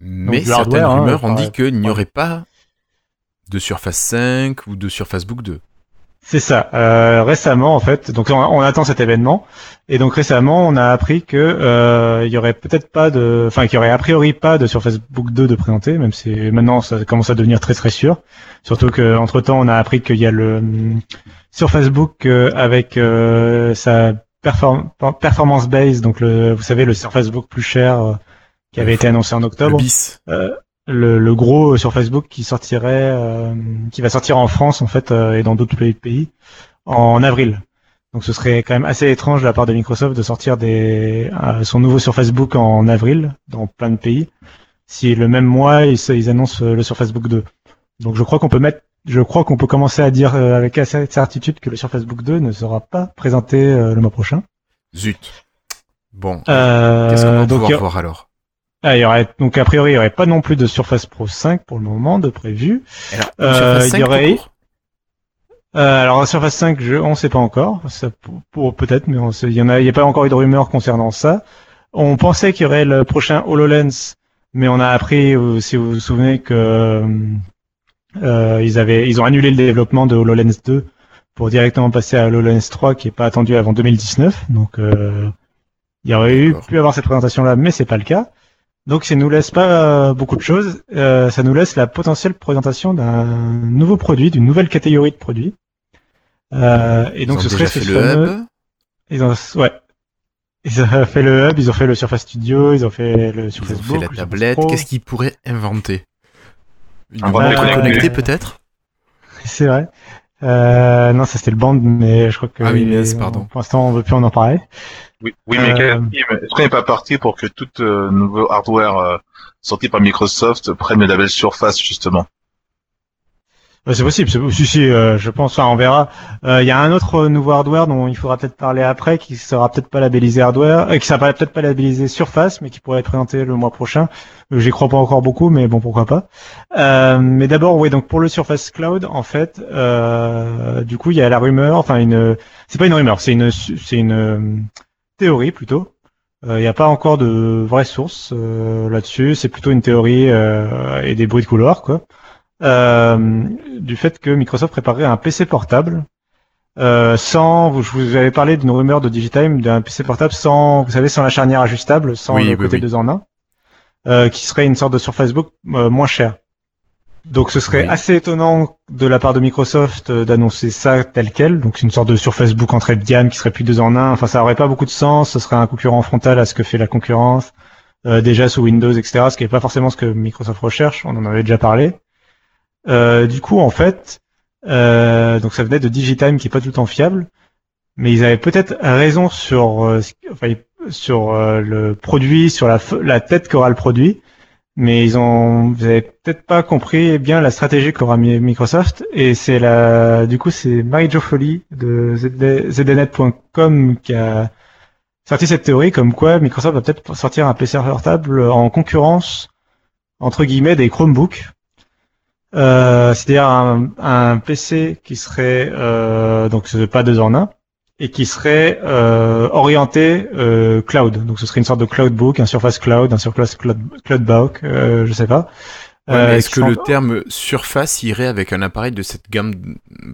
Speaker 1: Mais certaines
Speaker 2: hardware, hein,
Speaker 1: rumeurs ont dit qu'il n'y aurait pas de Surface 5 ou de Surface Book 2.
Speaker 2: C'est ça. Euh, récemment, en fait, donc on, on attend cet événement, et donc récemment, on a appris que euh, il y aurait peut-être pas de, enfin, qu'il y aurait a priori pas de Surface Book 2 de présenter, même si maintenant ça commence à devenir très très sûr. Surtout que entre temps, on a appris qu'il y a le hum, Surface Book euh, avec euh, sa perform- performance base, donc le, vous savez, le Surface Book plus cher euh, qui avait
Speaker 1: Le
Speaker 2: été annoncé en
Speaker 1: Le
Speaker 2: octobre
Speaker 1: bis.
Speaker 2: euh, le, le gros sur Facebook qui sortirait, euh, qui va sortir en France en fait euh, et dans d'autres pays, en avril. Donc ce serait quand même assez étrange de la part de Microsoft de sortir des, euh, son nouveau sur Facebook en avril dans plein de pays, si le même mois ils, ils annoncent le Surface Book 2. Donc je crois qu'on peut mettre, je crois qu'on peut commencer à dire euh, avec assez de certitude que le Surface Book 2 ne sera pas présenté euh, le mois prochain.
Speaker 1: Zut. Bon,
Speaker 2: Euh,
Speaker 1: qu'est-ce qu'on va
Speaker 2: donc,
Speaker 1: pouvoir
Speaker 2: il a-
Speaker 1: voir alors?
Speaker 2: Ah, il y aurait, donc a priori il y aurait pas non plus de Surface Pro 5 pour le moment de prévu.
Speaker 1: Alors,
Speaker 2: Euh,
Speaker 1: Surface
Speaker 2: il
Speaker 1: 5
Speaker 2: y aurait- Euh, alors la Surface 5, je, on sait pas encore. Ça, pour, pour- peut-être, mais on sait- il y en a, il y a pas encore eu de rumeurs concernant ça. On pensait qu'il y aurait le prochain HoloLens, mais on a appris, euh, si vous vous souvenez, que euh, ils avaient, ils ont annulé le développement de HoloLens 2 pour directement passer à HoloLens 3, qui est pas attendu avant 2019. Donc, euh, il y aurait eu pu avoir cette présentation-là, mais c'est pas le cas. Donc, ça nous laisse pas euh, beaucoup de choses. Euh, ça nous laisse la potentielle présentation d'un nouveau produit, d'une nouvelle catégorie de produits. Et donc,
Speaker 1: Ils ont
Speaker 2: ce serait ce
Speaker 1: le hub?
Speaker 2: Ils ont, ouais. Ils ont fait le hub, ils ont fait le Surface Studio, ils ont fait le Surface
Speaker 1: Ils ont fait
Speaker 2: Book,
Speaker 1: la
Speaker 2: le
Speaker 1: tablette. Qu'est-ce qu'ils pourraient inventer? Une
Speaker 7: Un
Speaker 1: bande connectée peut-être
Speaker 2: C'est vrai. Euh, non, ça c'était le band, mais je crois que
Speaker 1: Ah oui, mince, pardon.
Speaker 2: pour l'instant on veut plus en en parler.
Speaker 7: Oui, oui mais
Speaker 2: Euh,
Speaker 7: est-ce qu'on n'est pas parti pour que tout euh, nouveau hardware euh, sorti par Microsoft prenne le label Surface justement?
Speaker 2: C'est possible, c'est si, si, euh, je pense, enfin, on verra. Euh, Il y a un autre euh, nouveau hardware dont il faudra peut-être parler après, qui sera peut-être pas labellisé hardware, euh, qui sera peut-être pas labellisé Surface, mais qui pourrait être présenté le mois prochain. Euh, J'y crois pas encore beaucoup, mais bon, pourquoi pas. Euh, mais d'abord, oui, donc pour le Surface Cloud, en fait, euh, du coup, il y a la rumeur, enfin une, c'est pas une rumeur, c'est une, c'est une euh, théorie plutôt. Euh, Il n'y a pas encore de vraies sources euh, là-dessus. C'est plutôt une théorie euh, et des bruits de couloir, quoi euh, du fait que Microsoft préparerait un PC portable euh, sans, vous- je vous avais parlé d'une rumeur de Digitime d'un PC portable sans, vous savez, sans la charnière ajustable, sans
Speaker 1: Oui,
Speaker 2: le
Speaker 1: oui,
Speaker 2: côté
Speaker 1: oui.
Speaker 2: deux en un, euh, qui serait une sorte de Surface Book euh, moins cher. Donc ce serait
Speaker 1: Oui.
Speaker 2: assez étonnant de la part de Microsoft euh, d'annoncer ça tel quel, donc c'est une sorte de Surface Book entrée de gamme qui serait plus deux en un. Enfin, ça aurait pas beaucoup de sens. Ce serait un concurrent frontal à ce que fait la concurrence euh, déjà sous Windows, etc. Ce qui n'est pas forcément ce que Microsoft recherche. On en avait déjà parlé. Euh, du coup, en fait, euh, donc ça venait de Digitime qui est pas tout le temps fiable, mais ils avaient peut-être raison sur euh, sur le produit, sur la, la tête qu'aura le produit, mais ils ont, vous avez peut-être pas compris bien la stratégie qu'aura mi- Microsoft, et c'est la, du coup, c'est Marie-Jo Foley de ZD ZDNet.com qui a sorti cette théorie comme quoi Microsoft va peut-être sortir un PC portable en concurrence entre guillemets des Chromebooks. Euh, c'est-à-dire un, un PC qui serait euh, donc c'est pas deux en un et qui serait euh, orienté euh, cloud. Donc ce serait une sorte de cloudbook, un Surface Cloud, un Surface Cloud, Cloudbook, euh, je sais pas.
Speaker 1: Ouais,
Speaker 2: Euh,
Speaker 1: Est-ce que
Speaker 2: sont-
Speaker 1: le terme surface irait avec un appareil de cette gamme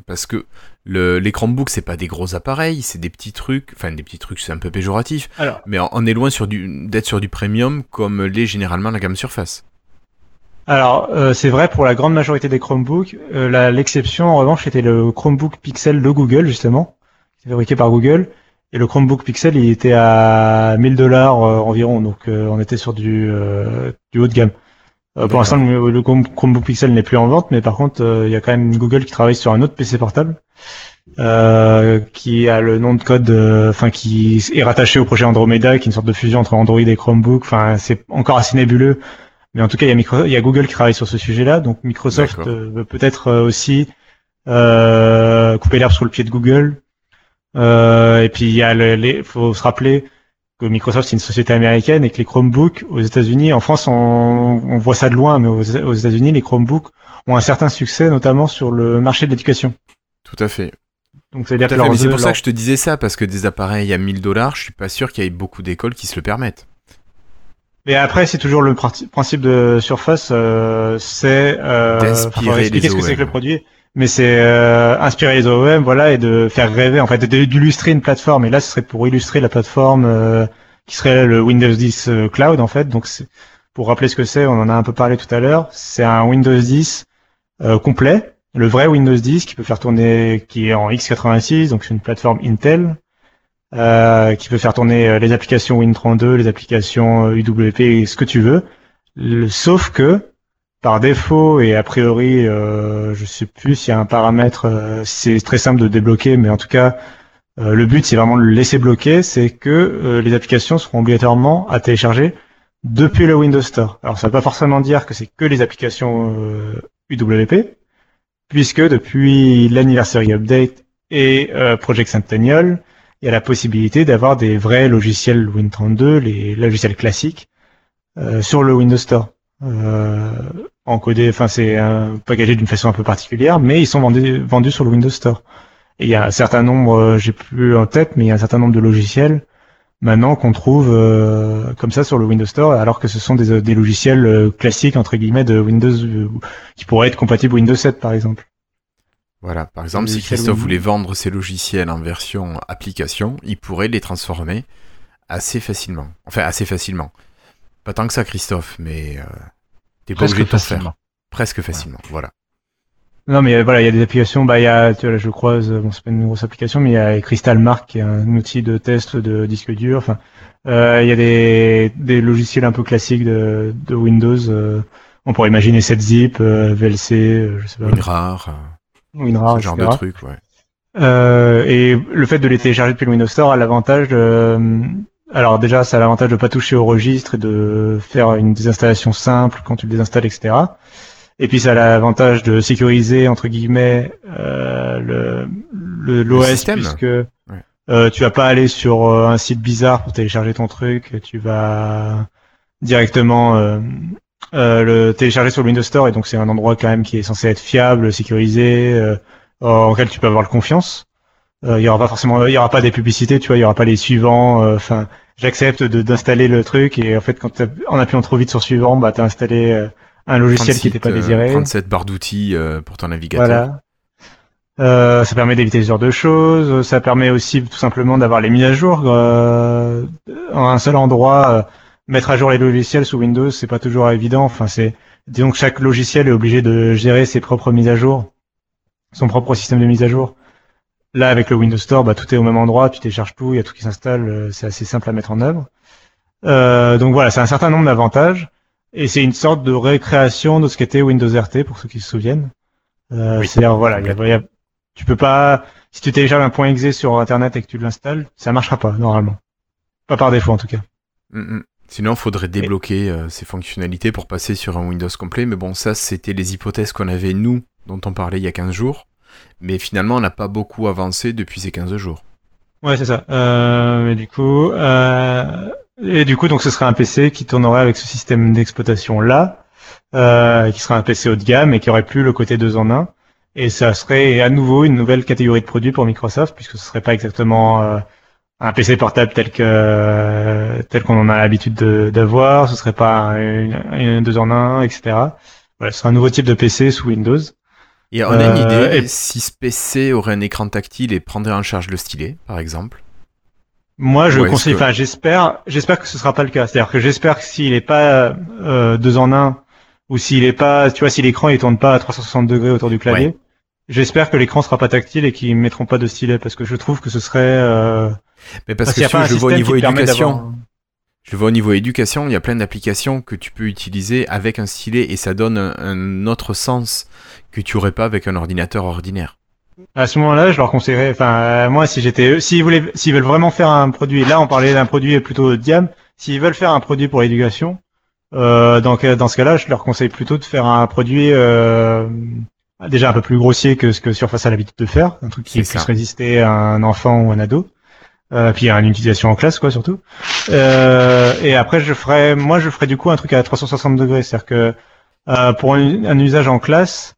Speaker 1: Parce que les Chromebooks, c'est pas des gros appareils, c'est des petits trucs. Enfin, des petits trucs, c'est un peu péjoratif.
Speaker 2: Alors,
Speaker 1: Mais on est loin d'être sur du premium comme l'est généralement la gamme Surface.
Speaker 2: Alors, euh, c'est vrai pour la grande majorité des Chromebooks. Euh, L'exception, en revanche, était le Chromebook Pixel de Google, justement, qui est fabriqué par Google. Et le Chromebook Pixel, il était à 1000 dollars environ, donc euh, on était sur du, euh, du haut de gamme. Euh, pour l'instant, le, le Chrome- Chromebook Pixel n'est plus en vente, mais par contre, euh, il y a quand même Google qui travaille sur un autre PC portable, euh, qui a le nom de code, euh, enfin qui est rattaché au projet Andromeda, qui est une sorte de fusion entre Android et Chromebook. Enfin, c'est encore assez nébuleux. Mais en tout cas, il y a, Micro- il y a Google qui travaille sur ce sujet-là. Donc Microsoft euh, veut peut-être euh, aussi euh, couper l'herbe sous le pied de Google. Euh, et puis il y a le, les, faut se rappeler que Microsoft c'est une société américaine et que les Chromebooks aux États-Unis, en France on, on voit ça de loin, mais aux, aux États-Unis les Chromebooks ont un certain succès, notamment sur le marché de l'éducation.
Speaker 1: Tout à fait.
Speaker 2: Donc
Speaker 1: c'est pour ça que je te disais ça, parce que des appareils à 1000 dollars, je suis pas sûr qu'il y ait beaucoup d'écoles qui se le permettent.
Speaker 2: Mais après, c'est toujours le princi- principe de Surface, euh, c'est euh,
Speaker 1: D'inspirer les
Speaker 2: ce que c'est que le produit, mais c'est euh, inspirer les OEM, voilà, et de faire rêver, en fait, d'illustrer une plateforme. Et là, ce serait pour illustrer la plateforme euh, qui serait le Windows 10 euh, Cloud, en fait. Donc, pour rappeler ce que c'est, on en a un peu parlé tout à l'heure. C'est un Windows 10 euh, complet, le vrai Windows 10 qui peut faire tourner, qui est en x86, donc c'est une plateforme Intel euh, qui peut faire tourner euh, les applications Win32, les applications euh, UWP, ce que tu veux. Sauf que par défaut et a priori, euh, je sais plus s'il y a un paramètre, euh, c'est très simple de débloquer, mais en tout cas, euh, le but c'est vraiment de le laisser bloquer, c'est que euh, les applications seront obligatoirement à télécharger depuis le Windows Store. Alors ça ne veut pas forcément dire que c'est que les applications euh, UWP, puisque depuis l'anniversary update et euh, Project Centennial, il y a la possibilité d'avoir des vrais logiciels Win32, les logiciels classiques, euh, sur le Windows Store. Euh, enfin c'est euh, packagé d'une façon un peu particulière, mais ils sont vendus, sur le Windows Store. Et il y a un certain nombre, euh, j'ai plus en tête, mais il y a un certain nombre de logiciels maintenant qu'on trouve euh, comme ça sur le Windows Store, alors que ce sont des, des logiciels euh, classiques entre guillemets de Windows euh, qui pourraient être compatibles Windows 7 par exemple.
Speaker 1: Voilà, par exemple, si Christophe voulait vendre ses logiciels en version application, il pourrait les transformer assez facilement. Enfin, assez facilement. Pas tant que ça, Christophe, mais euh, t'es pas obligé de tout faire.
Speaker 4: facilement.
Speaker 1: Presque facilement, voilà.
Speaker 2: Non, mais voilà, il y a des applications. Bah, il y a, tu vois, là, je croise. Bon, c'est pas une grosse application, mais il y a Crystal Mark qui est un outil de test de disque dur. Enfin, euh, il y a des, des logiciels un peu classiques de, de Windows. euh, on pourrait imaginer 7zip, euh, VLC, euh, je sais pas.
Speaker 1: WinRAR, euh, ce genre de truc, ouais.
Speaker 2: Euh, et le fait de les télécharger depuis le Windows Store a l'avantage de... Alors déjà, ça a l'avantage de pas toucher au registre et de faire une désinstallation simple quand tu le désinstalles, etc. Et puis ça a l'avantage de sécuriser, entre guillemets, euh, le le- l'OS, puisque euh, tu vas pas aller sur euh, un site bizarre pour télécharger ton truc, tu vas directement euh, euh, le télécharger sur le Windows Store, et donc c'est un endroit quand même qui est censé être fiable, sécurisé, euh, en lequel tu peux avoir confiance. Euh, Il y aura pas forcément, il y aura pas des publicités, tu vois, il y aura pas les suivants. euh, Enfin, j'accepte de d'installer le truc et en fait, quand en appuyant trop vite sur suivant, bah t'as installé euh, un logiciel qui n'était pas
Speaker 1: 36, euh,
Speaker 2: désiré.
Speaker 1: 37 barres d'outils euh, pour ton navigateur.
Speaker 2: Voilà. Euh, ça permet d'éviter ce genre de choses. Ça permet aussi tout simplement d'avoir les mises à jour euh, en un seul endroit. Euh, mettre à jour les logiciels sous Windows, c'est pas toujours évident. Enfin, c'est disons que chaque logiciel est obligé de gérer ses propres mises à jour, son propre système de mise à jour. Là, avec le Windows Store, bah, tout est au même endroit, tu télécharges tout, il y a tout qui s'installe, euh, c'est assez simple à mettre en œuvre. Euh, donc voilà, c'est un certain nombre d'avantages. Et c'est une sorte de récréation de ce qu'était Windows RT, pour ceux qui se souviennent. Euh,
Speaker 1: Oui.
Speaker 2: C'est-à-dire, voilà, il y a- y a- tu peux pas, si tu télécharges un point .exe sur Internet et que tu l'installes, ça marchera pas, normalement. Pas par défaut, en tout cas.
Speaker 1: Mm, mm. Sinon, il faudrait débloquer euh, ces fonctionnalités pour passer sur un Windows complet. Mais bon, ça, c'était les hypothèses qu'on avait, nous, dont on parlait il y a 15 jours. Mais finalement, on n'a pas beaucoup avancé depuis ces 15 jours.
Speaker 2: Ouais, c'est ça. Euh, mais du coup, euh, et du coup, donc ce serait un PC qui tournerait avec ce système d'exploitation là, euh, qui serait un PC haut de gamme et qui aurait plus le côté 2 en 1. Et ça serait à nouveau une nouvelle catégorie de produits pour Microsoft, puisque ce serait pas exactement euh, un PC portable tel que tel qu'on en a l'habitude de- d'avoir. Ce serait pas une, une 2 en 1, etc. Voilà, ce serait un nouveau type de PC sous Windows.
Speaker 1: Et on a une
Speaker 2: Euh,
Speaker 1: idée
Speaker 2: et-
Speaker 1: si ce PC aurait un écran tactile et prendrait en charge le stylet, par exemple?
Speaker 2: Moi, je conseille,
Speaker 1: que-
Speaker 2: enfin, j'espère, j'espère que ce sera pas le cas. C'est-à-dire que j'espère que s'il est pas euh, deux en un, ou s'il est pas, tu vois, si l'écran il tourne pas à 360 degrés autour du clavier,
Speaker 1: Ouais.
Speaker 2: j'espère que l'écran sera pas tactile et qu'ils mettront pas de stylet parce que je trouve que ce serait. Euh,
Speaker 1: Mais parce que si je vois au niveau éducation, je vois au niveau éducation, il y a plein d'applications que tu peux utiliser avec un stylet et ça donne un, un autre sens que tu aurais pas avec un ordinateur ordinaire.
Speaker 2: À ce moment-là, je leur conseillerais, enfin, euh, moi, si j'étais s'ils voulaient, s'ils veulent vraiment faire un produit, là, on parlait d'un produit plutôt haut de gamme, s'ils veulent faire un produit pour l'éducation, euh, dans, que- dans ce cas-là, je leur conseille plutôt de faire un produit, euh, déjà un peu plus grossier que ce que Surface a l'habitude de faire, un truc qui puisse résister à un enfant ou un ado. Euh, puis une utilisation en classe, quoi, surtout. Euh, et après, je ferais, moi, je ferais du coup un truc à 360 degrés, c'est-à-dire que euh, pour un, un usage en classe,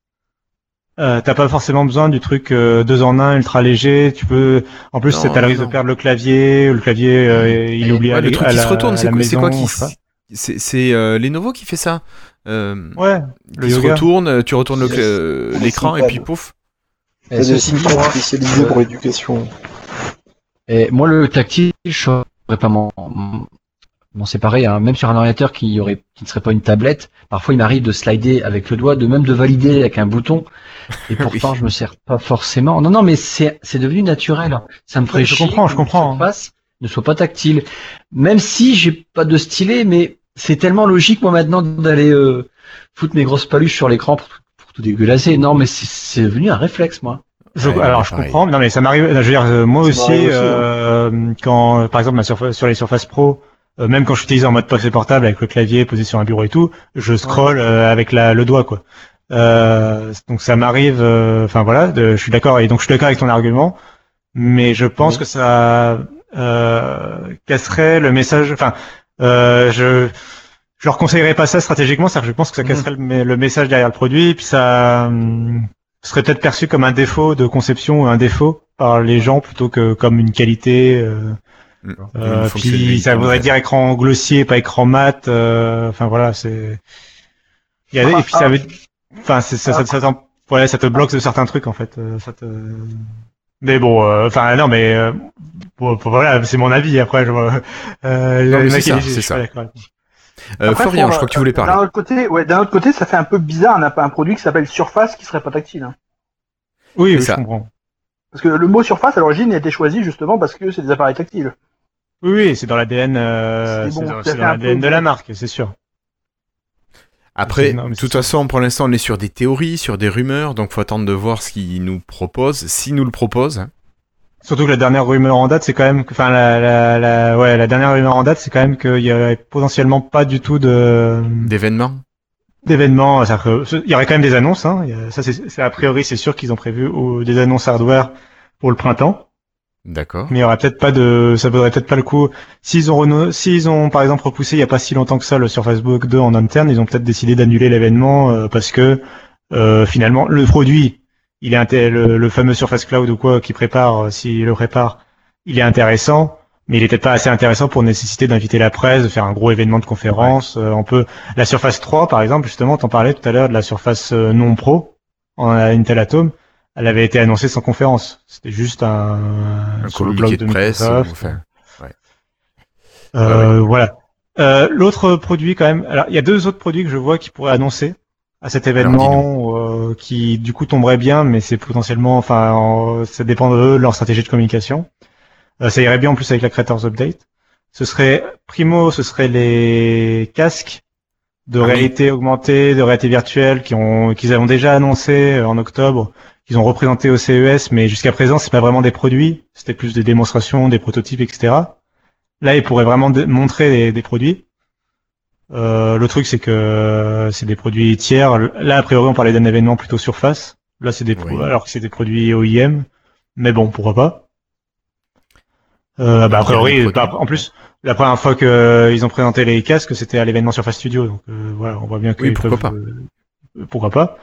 Speaker 2: euh, t'as pas forcément besoin du truc euh, deux en un ultra léger. Tu peux, en plus, le risque
Speaker 1: non.
Speaker 2: de perdre le clavier. ou Le clavier, euh, il est oublié
Speaker 1: Ouais,
Speaker 2: à
Speaker 1: le truc
Speaker 2: à
Speaker 1: qui
Speaker 2: la-
Speaker 1: se retourne, c'est quoi, c'est quoi qui. C'est c'est, euh, Lenovo qui fait ça. Euh,
Speaker 2: Ouais, le
Speaker 1: qui se
Speaker 2: yoga.
Speaker 1: retourne, tu retournes le euh,
Speaker 10: C'est
Speaker 1: l'écran et puis pouf.
Speaker 10: Il y a des sites qui sont spécialisés pour l'éducation.
Speaker 4: Et moi, le tactile, je saurais pas m'en m'en séparer. Hein. Même sur un ordinateur qui aurait, qui ne serait pas une tablette, parfois il m'arrive de slider avec le doigt, de même de valider avec un bouton. Et pourtant, je me sers pas forcément. Non, non, mais c'est c'est devenu naturel. Ça me ferait
Speaker 2: Je comprends, je comprends,
Speaker 4: surface ne soit pas tactile. Même si j'ai pas de stylet, mais c'est tellement logique moi maintenant d'aller euh, foutre mes grosses paluches sur l'écran pour, pour tout dégueulasser. Non, mais c'est- c'est devenu un réflexe, moi.
Speaker 2: Je-
Speaker 1: Ouais,
Speaker 2: alors je
Speaker 1: pareil.
Speaker 2: comprends, non mais ça m'arrive. Je veux dire, euh, moi
Speaker 10: Ça
Speaker 2: aussi, euh, quand par exemple ma surface, sur les Surface Pro, euh, même quand je utilise en mode PC portable avec le clavier posé sur un bureau et tout, je scrolle euh, avec la, le doigt quoi. Euh, donc ça m'arrive. euh, Enfin voilà, de- je suis d'accord et donc je suis d'accord avec ton argument, mais je pense
Speaker 10: Oui.
Speaker 2: que ça euh, casserait le message. Enfin, euh, je je leur conseillerais pas ça stratégiquement, c'est-à-dire que je pense que ça
Speaker 10: Mhm.
Speaker 2: casserait le, le message derrière le produit, puis ça hum, serait peut-être perçu comme un défaut de conception ou un défaut par les gens plutôt que comme une qualité. euh, euh, puis ça voudrait dire écran glossier, pas écran mat. euh, Enfin voilà, c'est. Il y a, et puis ça veut, enfin ça, ça, ça, t'en- ouais, ça te bloque de certains trucs en fait. euh, Ça te. Mais bon, euh, enfin non, mais euh, bon, voilà, c'est mon avis. Après, je vois. Euh,
Speaker 1: c'est ça, Euh,
Speaker 5: Après,
Speaker 1: Florian,
Speaker 5: pour,
Speaker 1: je crois que tu voulais
Speaker 5: euh, D'un
Speaker 1: parler.
Speaker 5: autre côté, ouais, d'un autre côté, ça fait un peu bizarre. On n'a pas un produit qui s'appelle Surface qui serait pas tactile. hein.
Speaker 2: Oui, je
Speaker 1: ça.
Speaker 2: comprends.
Speaker 5: Parce que le mot surface à l'origine a été choisi justement parce que c'est des appareils tactiles.
Speaker 2: Oui, oui, c'est dans l'ADN, euh,
Speaker 5: C'est
Speaker 2: c'est
Speaker 5: bon,
Speaker 2: dans,
Speaker 5: un
Speaker 2: l'ADN de la marque, c'est sûr.
Speaker 1: Après, de toute façon, pour l'instant, on est sur des théories, sur des rumeurs, donc faut attendre de voir ce qu'ils nous proposent, s'ils nous le proposent. hein.
Speaker 2: Surtout que la dernière rumeur en date, c'est quand même, que- enfin la, la, la, ouais, la dernière rumeur en date, c'est quand même qu'il y aurait potentiellement pas du tout de
Speaker 1: D'événements
Speaker 2: d'événements. Il y aurait quand même des annonces. Hein. Ça, c'est c'est a priori, c'est sûr qu'ils ont prévu ou, des annonces hardware pour le printemps.
Speaker 1: D'accord.
Speaker 2: Mais il y aurait peut-être pas de, ça vaudrait peut-être pas le coup. S'ils ont reno- s'ils ont par exemple repoussé il y a pas si longtemps que ça le Surface Book 2 en interne, ils ont peut-être décidé d'annuler l'événement euh, parce que euh, finalement le produit, il est le, le fameux Surface Cloud ou quoi qui prépare, euh, s'il le prépare, il est intéressant, mais il est peut-être pas assez intéressant pour nécessiter d'inviter la presse, de faire un gros événement de conférence. Euh, on peut la Surface 3 par exemple, justement, t'en parlais tout à l'heure de la Surface euh, non pro en Intel Atom. Elle avait été annoncée sans conférence. C'était juste un,
Speaker 1: Un communiqué de presse.
Speaker 2: Euh, Voilà. Euh, L'autre produit quand même. Alors, il y a deux autres produits que je vois qui pourraient annoncer à cet événement, euh, qui du coup tomberaient bien, mais c'est potentiellement, enfin, en- ça dépend de eux, de leur stratégie de communication. Euh, ça irait bien en plus avec la Creators Update. Ce serait primo, ce serait les casques de
Speaker 1: Ah oui.
Speaker 2: réalité augmentée, de réalité virtuelle, qui ont, qu'ils ont déjà annoncé euh, en octobre, qu'ils ont représenté au CES, mais jusqu'à présent, c'est pas vraiment des produits, c'était plus des démonstrations, des prototypes, etc. Là, ils pourraient vraiment montrer des, des produits. Euh, le truc, c'est que euh, c'est des produits tiers. Là, a priori, on parlait d'un événement plutôt surface. Là, c'est des
Speaker 1: Oui.
Speaker 2: alors que c'est des produits OEM. Mais bon, pourquoi pas. Euh, bah, a priori, bah, en plus, la première fois que euh, ont présenté les casques, c'était à l'événement Surface Studio. Donc euh, voilà, on voit bien que
Speaker 1: Oui, pourquoi
Speaker 2: peuvent, euh, pourquoi pas.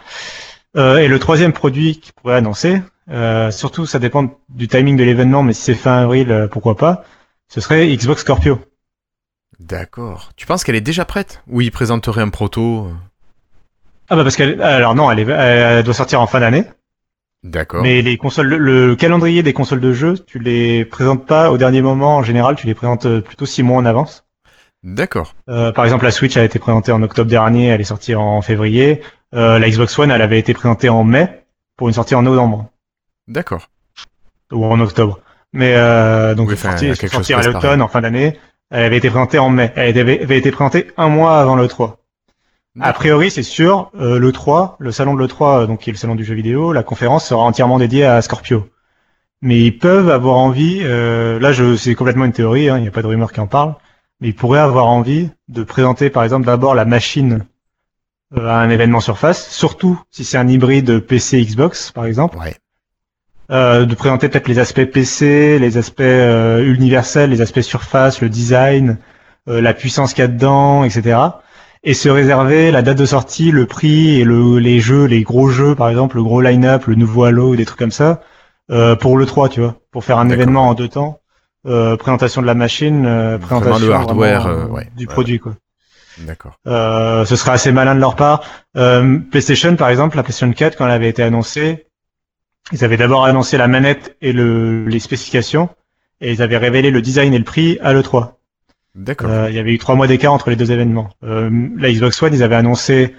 Speaker 2: Euh, et le troisième produit qui pourrait annoncer, euh, surtout ça dépend du timing de l'événement, mais si c'est fin avril, pourquoi pas, ce serait Xbox Scorpio.
Speaker 1: D'accord. Tu penses qu'elle est déjà prête? Ou ils présenteraient un proto?
Speaker 2: Ah bah parce qu'elle, alors non, elle, est, elle doit sortir en fin d'année.
Speaker 1: D'accord.
Speaker 2: Mais les consoles, le, le calendrier des consoles de jeu, tu les présentes pas au dernier moment en général, tu les présentes euh, plutôt six mois en avance.
Speaker 1: D'accord.
Speaker 2: Euh, par exemple, la Switch a été présentée en octobre dernier, elle est sortie en février. Euh, la Xbox One, elle avait été présentée en mai pour une sortie en novembre
Speaker 1: D'accord.
Speaker 2: ou en octobre. Mais euh, donc
Speaker 1: Oui,
Speaker 2: c'est
Speaker 1: enfin,
Speaker 2: sorti,
Speaker 1: à
Speaker 2: l'automne, en fin d'année. Elle avait été présentée en mai. Elle avait, avait été présentée un mois avant le 3. A priori, c'est sûr, euh, le 3, le salon de le 3, donc qui est le salon du jeu vidéo, la conférence sera entièrement dédiée à Scorpio. Mais ils peuvent avoir envie, euh, là je c'est complètement une théorie, hein, il n'y a pas de rumeur qui en parle, mais ils pourraient avoir envie de présenter par exemple d'abord la machine euh, à un événement surface, surtout si c'est un hybride PC Xbox par exemple.
Speaker 1: Ouais.
Speaker 2: Euh, de présenter peut-être les aspects PC, les aspects euh, universels, les aspects surface, le design, euh, la puissance qu'il y a dedans, etc. Et se réserver la date de sortie, le prix et le, les jeux, les gros jeux, par exemple, le gros line-up, le nouveau Halo, des trucs comme ça, euh, pour le 3, tu vois, pour faire un événement en deux temps, euh, présentation de la machine, euh, présentation
Speaker 1: le hardware,
Speaker 2: vraiment,
Speaker 1: ouais,
Speaker 2: du
Speaker 1: ouais,
Speaker 2: produit, quoi.
Speaker 1: D'accord.
Speaker 2: Euh, ce serait assez malin de leur part. Euh, PlayStation, par exemple, la PlayStation 4, quand elle avait été annoncée, ils avaient d'abord annoncé la manette et le, les spécifications, et ils avaient révélé le design et le prix à l'E3.
Speaker 1: D'accord.
Speaker 2: Euh, il y avait eu trois mois d'écart entre les deux événements. Euh, la Xbox One, ils avaient annoncé,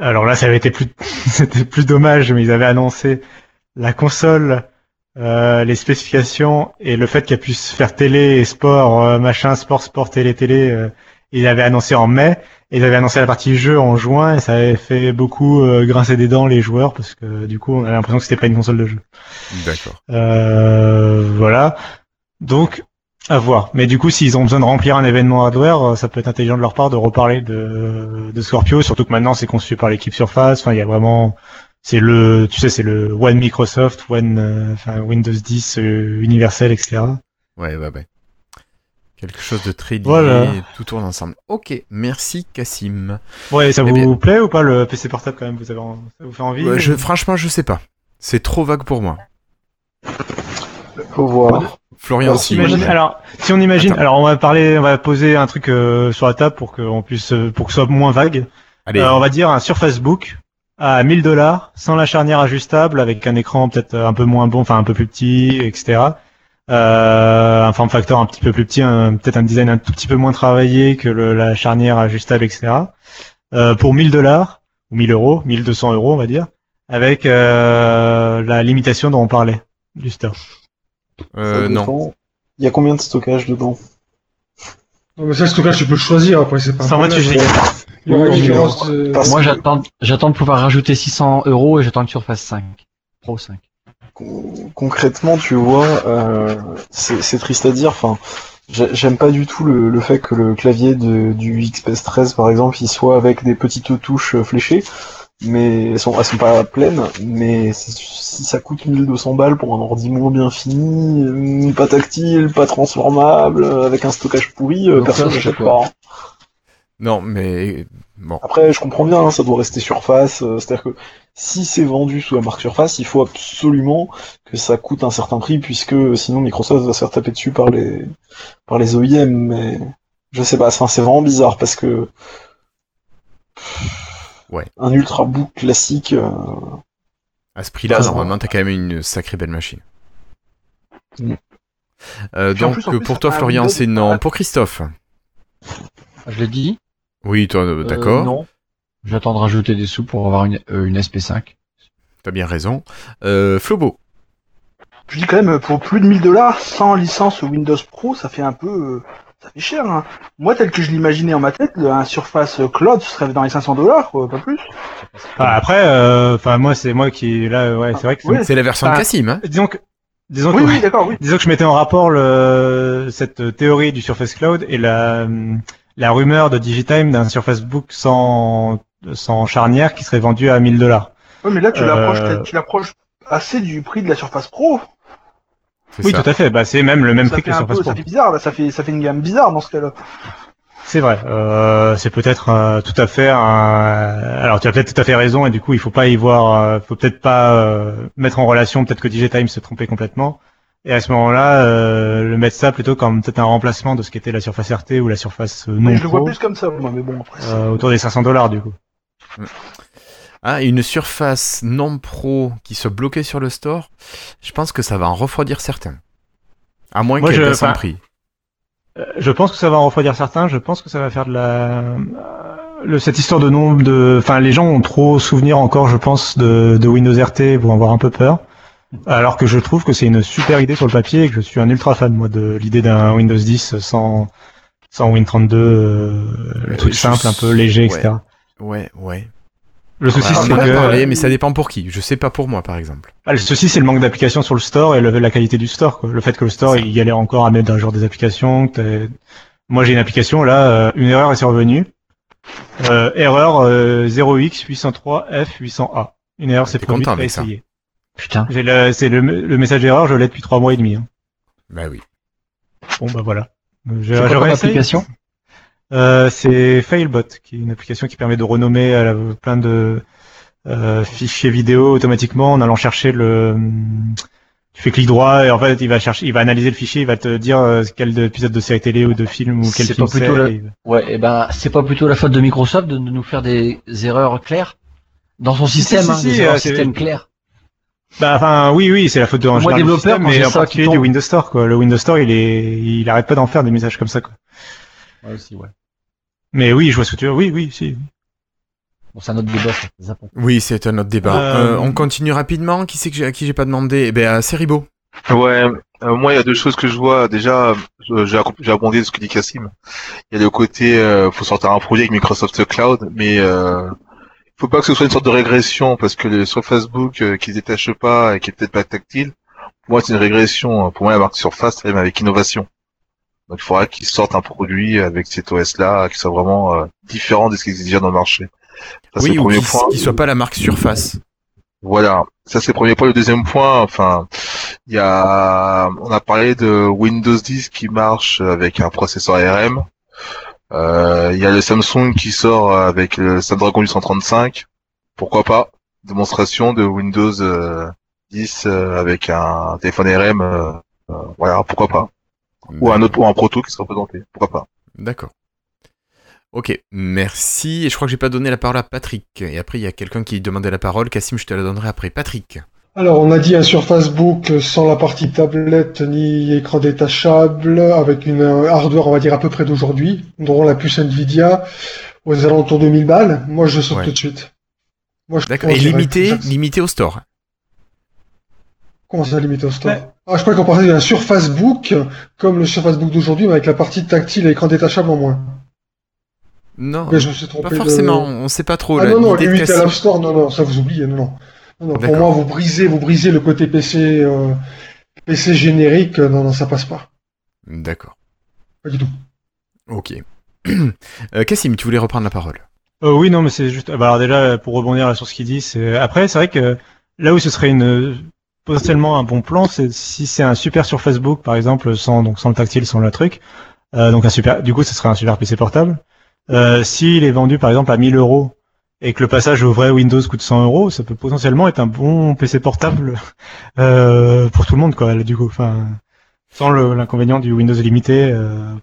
Speaker 2: alors là, ça avait été plus, c'était plus dommage, mais ils avaient annoncé la console, euh, les spécifications et le fait qu'elle puisse faire télé et sport, euh, machin, sport, sport, télé, télé. Ils avaient annoncé en mai. Et ils avaient annoncé la partie jeu en juin et ça avait fait beaucoup euh, grincer des dents les joueurs parce que du coup on avait l'impression que c'était pas une console de jeu.
Speaker 1: D'accord.
Speaker 2: Euh, voilà. Donc, à voir. Mais du coup, s'ils ont besoin de remplir un événement hardware, euh, ça peut être intelligent de leur part de reparler de, de Scorpio, surtout que maintenant c'est conçu par l'équipe Surface. Enfin, il y a vraiment, c'est le, tu sais, c'est le One Microsoft, One, euh, enfin Windows 10 euh, universel, etc.
Speaker 1: Ouais, ouais, ouais. Quelque chose de très lié,
Speaker 2: Voilà.
Speaker 1: tout tourne ensemble. Ok, merci Cassim.
Speaker 2: Ouais, ça
Speaker 1: Eh
Speaker 2: vous
Speaker 1: bien-
Speaker 2: plaît ou pas le PC portable quand même? Vous avez, en- ça vous fait envie
Speaker 1: Ouais, je, franchement, je sais pas. C'est trop vague pour moi.
Speaker 5: Faut voir.
Speaker 1: Florian,
Speaker 2: Alors,
Speaker 1: si.
Speaker 2: imagine- alors, si on imagine,
Speaker 1: Attends.
Speaker 2: alors on va parler, on va poser un truc euh, sur la table pour qu'on puisse, euh, pour que ce soit moins vague.
Speaker 1: Allez,
Speaker 2: Euh, on va dire un Surface Book à 1000 dollars, sans la charnière ajustable, avec un écran peut-être un peu moins bon, enfin un peu plus petit, etc. Euh, un form factor un petit peu plus petit, un- peut-être un design un tout petit peu moins travaillé que le- la charnière ajustable, etc. Euh, pour 1000 dollars ou 1000 euros, 1200 euros, on va dire, avec euh, la limitation dont on parlait du store.
Speaker 1: Euh, non.
Speaker 10: Il y a combien de stockage dedans?
Speaker 3: Non, mais ça, le stockage, tu peux le choisir après, c'est pas un
Speaker 2: 128
Speaker 3: problème.
Speaker 2: gigas.
Speaker 3: Il y aura une
Speaker 10: Oui,
Speaker 3: différence
Speaker 10: mais
Speaker 3: de-
Speaker 10: Parce
Speaker 4: Moi, j'attends, j'attends de pouvoir rajouter 600 euros et j'attends que Surface 5. Pro 5.
Speaker 10: Con- concrètement, tu vois, euh, c'est triste à dire. Enfin, j'ai- j'aime pas du tout le, le fait que le clavier de, du XPS 13, par exemple, il soit avec des petites touches fléchées, mais elles sont, elles sont pas pleines. Mais si ça coûte 1200 balles pour un ordi moins bien fini, euh, pas tactile, pas transformable, euh, avec un stockage pourri, euh,
Speaker 4: Donc
Speaker 10: personne n'achète pas.
Speaker 1: Non, mais bon.
Speaker 10: Après, je comprends bien, hein, ça doit rester Surface. euh, C'est-à-dire que si c'est vendu sous la marque Surface, il faut absolument que ça coûte un certain prix, puisque sinon Microsoft va se faire taper dessus par les par les OEM. Mais je sais pas, enfin, c'est vraiment bizarre parce que
Speaker 1: Ouais.
Speaker 10: un ultrabook classique. euh,
Speaker 1: À ce prix-là, normalement, t'as quand même une sacrée belle machine.
Speaker 10: Mm.
Speaker 1: Euh,
Speaker 5: en
Speaker 1: donc,
Speaker 5: plus, en plus,
Speaker 1: pour toi, Florian, c'est non. Pour Christophe
Speaker 4: Je l'ai dit.
Speaker 1: Oui, toi, euh,
Speaker 4: Euh,
Speaker 1: d'accord.
Speaker 4: non. J'attends de rajouter des sous pour avoir une, euh, une SP5.
Speaker 1: T'as bien raison. Euh, Flobo
Speaker 5: Je dis quand même, pour plus de 1000 dollars, sans licence Windows Pro, ça fait un peu, euh, ça fait cher. Hein. Moi, tel que je l'imaginais en ma tête, un Surface Cloud ce serait dans les 500 dollars, pas plus.
Speaker 2: Ah, après, euh, enfin moi c'est moi qui là, ouais, c'est vrai que
Speaker 5: Ouais.
Speaker 1: C'est la version de. Cassim, hein
Speaker 2: disons que disons
Speaker 5: Oui,
Speaker 2: que
Speaker 5: oui, d'accord, oui.
Speaker 2: disons que je mettais en rapport le cette théorie du Surface Cloud et la la rumeur de Digitime d'un Surface Book sans sans charnière qui serait vendu à 1000 dollars.
Speaker 5: Ouais, mais là, tu
Speaker 2: Euh,
Speaker 5: l'approches, tu l'approches assez du prix de la Surface Pro.
Speaker 2: Oui,
Speaker 1: ça.
Speaker 2: tout à fait. Bah c'est même le même
Speaker 5: ça
Speaker 2: prix que
Speaker 5: peu,
Speaker 2: Surface Pro.
Speaker 5: ça fait bizarre, là, ça fait, ça fait une gamme bizarre dans ce cas-là.
Speaker 2: C'est vrai. Euh, c'est peut-être euh, tout à fait. un- Alors tu as peut-être tout à fait raison et du coup il faut pas y voir. euh, faut peut-être pas euh, mettre en relation. Peut-être que Digitime se trompait complètement. Et à ce moment-là, euh, le mettre ça plutôt comme peut-être un remplacement de ce qu'était la Surface RT ou la Surface euh, non
Speaker 5: Oui, je le vois
Speaker 2: pro,
Speaker 5: plus comme ça, moi, mais bon, après.
Speaker 2: euh, autour des 500 dollars du coup.
Speaker 1: Ah, une surface non pro qui soit bloquée sur le store, je pense que ça va en refroidir certains. À moins
Speaker 2: Moi,
Speaker 1: qu'elle
Speaker 2: je-
Speaker 1: baisse en prix.
Speaker 2: Euh, Je pense que ça va en refroidir certains. Je pense que ça va faire de la le, cette histoire de nombre de. Enfin, les gens ont trop souvenir encore, je pense, de, de Windows RT vont avoir un peu peur. Alors que je trouve que c'est une super idée sur le papier et que je suis un ultra fan moi de l'idée d'un Windows 10 sans sans Win32, euh, le truc
Speaker 1: je-
Speaker 2: simple, un peu léger, etc.
Speaker 1: Ouais, ouais.
Speaker 2: Le souci
Speaker 1: Ah,
Speaker 2: c'est que
Speaker 1: mais ça dépend pour qui. Je sais pas pour moi, par exemple.
Speaker 2: Ah, le souci, c'est le manque d'applications sur le store et le- la qualité du store. Quoi. Le fait que le store, il galère encore à mettre un jour des applications. Moi, j'ai une application, là, euh, une erreur est survenue. Euh, erreur euh, 0x803F800A. Une erreur s'est
Speaker 1: T'es
Speaker 2: produite,
Speaker 1: content
Speaker 4: Putain.
Speaker 2: J'ai le- C'est le, le message d'erreur, je l'ai depuis trois mois et demi. hein.
Speaker 1: Bah oui.
Speaker 2: Bon, bah voilà. Je,
Speaker 4: C'est quoi application?
Speaker 2: Euh, c'est Failbot, qui est une application qui permet de renommer à la- plein de euh, fichiers vidéo automatiquement en allant chercher le. Tu fais clic droit et en fait il va chercher, il va analyser le fichier, il va te dire euh, quel épisode de série télé ou de film ou quel
Speaker 4: C'est
Speaker 2: film
Speaker 4: pas plutôt
Speaker 2: c'est.
Speaker 4: la-
Speaker 2: et-
Speaker 4: Ouais, et ben, c'est pas plutôt la faute de Microsoft de nous faire des erreurs claires? Dans son
Speaker 2: Si,
Speaker 4: système,
Speaker 2: si,
Speaker 4: hein,
Speaker 2: si,
Speaker 4: des
Speaker 2: si,
Speaker 4: erreurs
Speaker 2: euh, c'est-
Speaker 4: système claires.
Speaker 2: Bah enfin oui oui c'est la faute de
Speaker 4: Moi,
Speaker 2: général du
Speaker 4: développeur,
Speaker 2: système,
Speaker 4: quand
Speaker 2: mais en
Speaker 4: ça qui
Speaker 2: particulier du. Windows Store quoi. Le Windows Store il est il arrête pas d'en faire des messages comme ça quoi.
Speaker 4: Ouais, aussi, ouais.
Speaker 2: Mais oui je vois ce que tu veux. Oui oui si.
Speaker 4: Bon, c'est un autre débat, ça.
Speaker 1: Oui, c'est un autre débat.
Speaker 2: Euh,
Speaker 1: Euh, on continue rapidement. Qui c'est que j'ai, à qui j'ai pas demandé? Eh ben, à Seribo.
Speaker 7: Ouais, euh, moi il y a deux choses que je vois. Déjà, euh, j'ai j'ai abondé de ce que dit Cassim. Il y a le côté, euh, faut sortir un projet avec Microsoft Cloud, mais euh, faut pas que ce soit une sorte de régression parce que le, sur Facebook euh, qui se détache pas et qui est peut-être pas tactile, pour moi c'est une régression. Pour moi la marque Surface elle avec innovation. Donc il faudra qu'ils sortent un produit avec cet OS là qui soit vraiment euh, différent de ce qui existe déjà dans le marché. Ça,
Speaker 1: Oui, ou
Speaker 7: premier
Speaker 1: qui,
Speaker 7: point.
Speaker 1: qui soit pas la marque Surface.
Speaker 7: Voilà, ça c'est le premier point. Le deuxième point, enfin, il y a, on a parlé de Windows 10 qui marche avec un processeur ARM. Euh, Il y a le Samsung qui sort avec le Snapdragon 835. Pourquoi pas? Démonstration de Windows euh, 10 euh, avec un téléphone euh, euh, voilà, pourquoi pas? Ou un autre, ou un proto qui sera présenté. Pourquoi pas?
Speaker 1: D'accord. Ok, merci. Et je crois que j'ai pas donné la parole à Patrick. Et après, il y a quelqu'un qui demandait la parole. Cassim, je te la donnerai après. Patrick.
Speaker 3: Alors, on a dit un Surface Book sans la partie tablette ni écran détachable, avec une euh, hardware, on va dire, à peu près d'aujourd'hui, dont la puce Nvidia, aux alentours de 1000 balles. Moi, je saute
Speaker 1: Ouais.
Speaker 3: tout de suite. Moi, je
Speaker 1: Et limité, limité au store.
Speaker 3: Comment ça limité au store
Speaker 2: Ouais.
Speaker 3: Ah, je crois qu'on parlait d'un Surface Book, comme le Surface Book d'aujourd'hui, mais avec la partie tactile et écran détachable en moins.
Speaker 1: Non,
Speaker 3: Mais je me suis trompé.
Speaker 1: pas
Speaker 3: de-
Speaker 1: forcément, on sait pas trop.
Speaker 3: Ah non, non,
Speaker 1: de
Speaker 3: limité à l'App Store, non, non, ça vous oubliez, non, non. Non, pour
Speaker 1: D'accord.
Speaker 3: moi, vous brisez, vous brisez le côté PC, euh, PC générique, euh, non, non, ça passe pas.
Speaker 1: D'accord.
Speaker 3: Pas du tout.
Speaker 1: Ok. Euh, Cassim, tu voulais reprendre la parole.
Speaker 2: Euh, oui, non, mais c'est juste. bah, alors déjà, pour rebondir là sur ce qu'il dit, c'est après, c'est vrai que là où ce serait une potentiellement un bon plan, c'est si c'est un super sur Facebook, par exemple, sans donc sans le tactile, sans le truc. Euh, donc un super. Du coup, ce serait un super PC portable. Euh, S'il est vendu par exemple à 1000 euros et que le passage au vrai Windows coûte 100 euros, ça peut potentiellement être un bon PC portable euh, pour tout le monde, quoi. Du coup, enfin, sans l'inconvénient du Windows limité. Euh,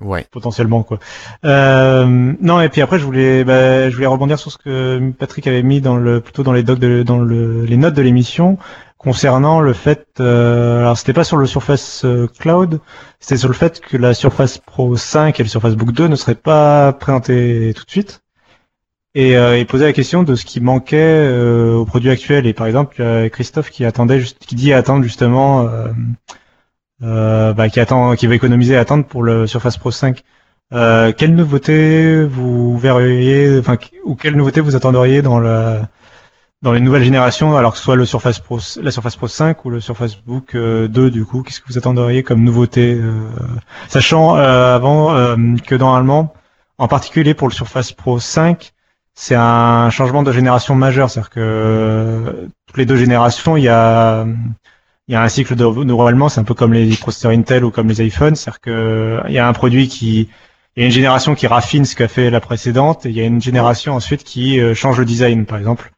Speaker 1: Ouais.
Speaker 2: potentiellement quoi. Euh, non et puis après je voulais bah, je voulais rebondir sur ce que Patrick avait mis dans le plutôt dans les docs de, dans le, les notes de l'émission concernant le fait euh, alors c'était pas sur le Surface euh, Cloud c'était sur le fait que la Surface Pro 5 et le Surface Book 2 ne seraient pas présentés tout de suite et euh, il posait la question de ce qui manquait euh, au produit actuel et par exemple Christophe qui attendait qui dit attendre justement euh, euh, bah, qui attend, qui va économiser attendre pour le Surface Pro 5. Euh, quelle nouveauté vous verriez, enfin, ou quelle nouveauté vous attendriez dans la, dans les nouvelles générations, alors que ce soit le Surface Pro, la Surface Pro 5 ou le Surface Book euh, 2 du coup, qu'est-ce que vous attendriez comme nouveauté, sachant avant que normalement, en particulier pour le Surface Pro 5, c'est un changement de génération majeur, c'est-à-dire que euh, toutes les deux générations, il y a il y a un cycle de renouvellement, c'est un peu comme les processeurs Intel ou comme les iPhones, c'est-à-dire que il y a un produit qui, il y a une génération qui raffine ce qu'a fait la précédente, et il y a une génération ensuite qui euh, change le design, par exemple.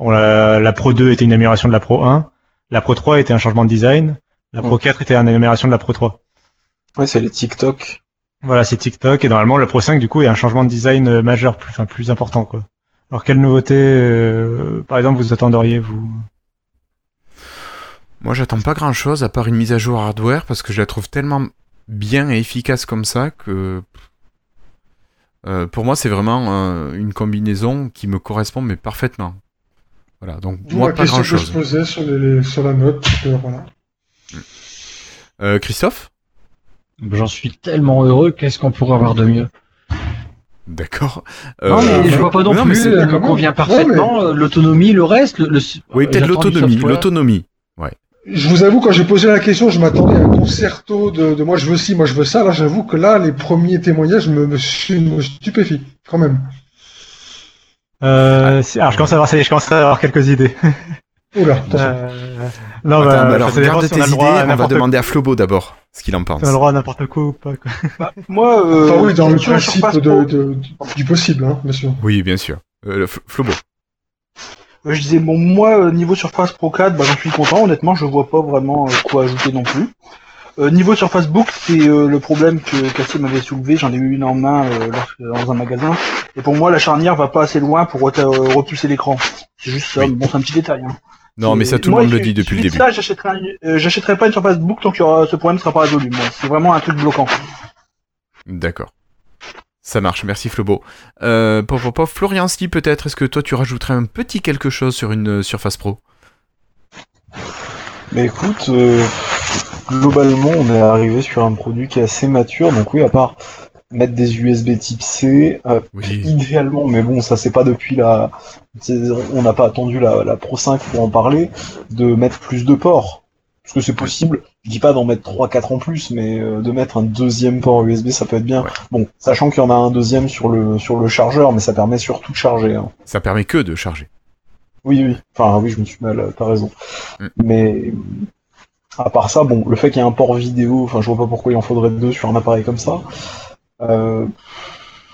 Speaker 2: La, la Pro 2 était une amélioration de la Pro 1, la Pro 3 était un changement de design, la Pro 4 était une amélioration de la Pro 3.
Speaker 10: Ouais, c'est les TikTok.
Speaker 2: Voilà, c'est TikTok, et normalement la Pro 5 du coup est un changement de design euh, majeur, plus, enfin, plus important quoi. Alors quelle nouveauté, euh, par exemple, vous attendriez vous?
Speaker 1: Moi, j'attends pas grand chose à part une mise à jour hardware parce que je la trouve tellement bien et efficace comme ça que. euh, pour moi, c'est vraiment euh, une combinaison qui me correspond mais parfaitement. Voilà, donc moi
Speaker 3: la
Speaker 1: pas
Speaker 3: question
Speaker 1: grand
Speaker 3: que je
Speaker 1: chose.
Speaker 3: posais sur, les, sur la note. parce que, voilà.
Speaker 1: Euh, Christophe?
Speaker 4: J'en suis tellement heureux, qu'est-ce qu'on pourrait avoir de mieux?
Speaker 1: D'accord.
Speaker 4: Non,
Speaker 1: Euh,
Speaker 4: mais je vois pas non,
Speaker 1: non, mais
Speaker 4: plus,
Speaker 1: c'est-
Speaker 4: elle me convient parfaitement, euh, l'autonomie, le reste, le, le-
Speaker 1: Oui, peut-être l'autonomie. L'autonomie.
Speaker 3: Je vous avoue, quand j'ai posé la question, je m'attendais à un concerto de, de moi je veux ci, moi je veux ça. Là, j'avoue que là, les premiers témoignages me, me, su- me stupéfient, quand même.
Speaker 2: euh, Alors je commence à avoir, je commence à avoir quelques idées.
Speaker 3: Oula.
Speaker 2: Euh, non,
Speaker 1: Attends,
Speaker 2: bah,
Speaker 1: bah alors
Speaker 2: ça dépend
Speaker 1: garde
Speaker 2: si
Speaker 1: tes
Speaker 2: on
Speaker 1: idées,
Speaker 2: droit à
Speaker 1: on va
Speaker 2: n'importe
Speaker 1: demander à Flobo d'abord ce qu'il en pense.
Speaker 2: On a le droit à n'importe quoi ou pas. Quoi.
Speaker 5: Moi, euh,
Speaker 3: Enfin, oui, dans le principe de, de- du possible, hein, bien sûr.
Speaker 1: Oui, bien sûr. Euh, Flobo.
Speaker 5: euh, je disais, bon, moi, euh, niveau Surface Pro 4, bah, j'en suis content. Honnêtement, je vois pas vraiment quoi ajouter non plus. Euh, niveau Surface Book, c'est euh, le problème que Cassim avait soulevé. J'en ai eu une en main euh, lorsque- dans un magasin. Et pour moi, la charnière va pas assez loin pour repousser l'écran. C'est juste ça.
Speaker 1: Oui.
Speaker 5: Bon, c'est un petit détail. Hein.
Speaker 1: Non, mais ça, tout le monde le dit depuis le début.
Speaker 5: Ça, j'achèterai, euh, j'achèterai pas une Surface Book tant que ce problème sera pas résolu. Moi, c'est vraiment un truc bloquant.
Speaker 1: D'accord. Ça marche, merci Flobo. Euh, pop, Florian Ski, peut-être, est-ce que toi tu rajouterais un petit quelque chose sur une euh, Surface Pro?
Speaker 10: Mais écoute, euh, globalement, on est arrivé sur un produit qui est assez mature, donc oui, à part mettre des USB type C, euh,
Speaker 1: Oui.
Speaker 10: idéalement, mais bon, ça c'est pas depuis la... On n'a pas attendu la, la Pro 5 pour en parler, de mettre plus de ports. Parce que c'est possible, je dis pas d'en mettre 3-4 en plus, mais euh, de mettre un deuxième port USB, ça peut être bien.
Speaker 1: Ouais.
Speaker 10: Bon, sachant qu'il y en a un deuxième sur le, sur le chargeur, mais ça permet surtout de charger. Hein.
Speaker 1: Ça permet que de charger.
Speaker 10: Oui, oui. Enfin, oui, je me suis mal, t'as raison.
Speaker 1: Mm.
Speaker 10: Mais à part ça, bon, le fait qu'il y ait un port vidéo, enfin, je vois pas pourquoi il en faudrait deux sur un appareil comme ça. Euh,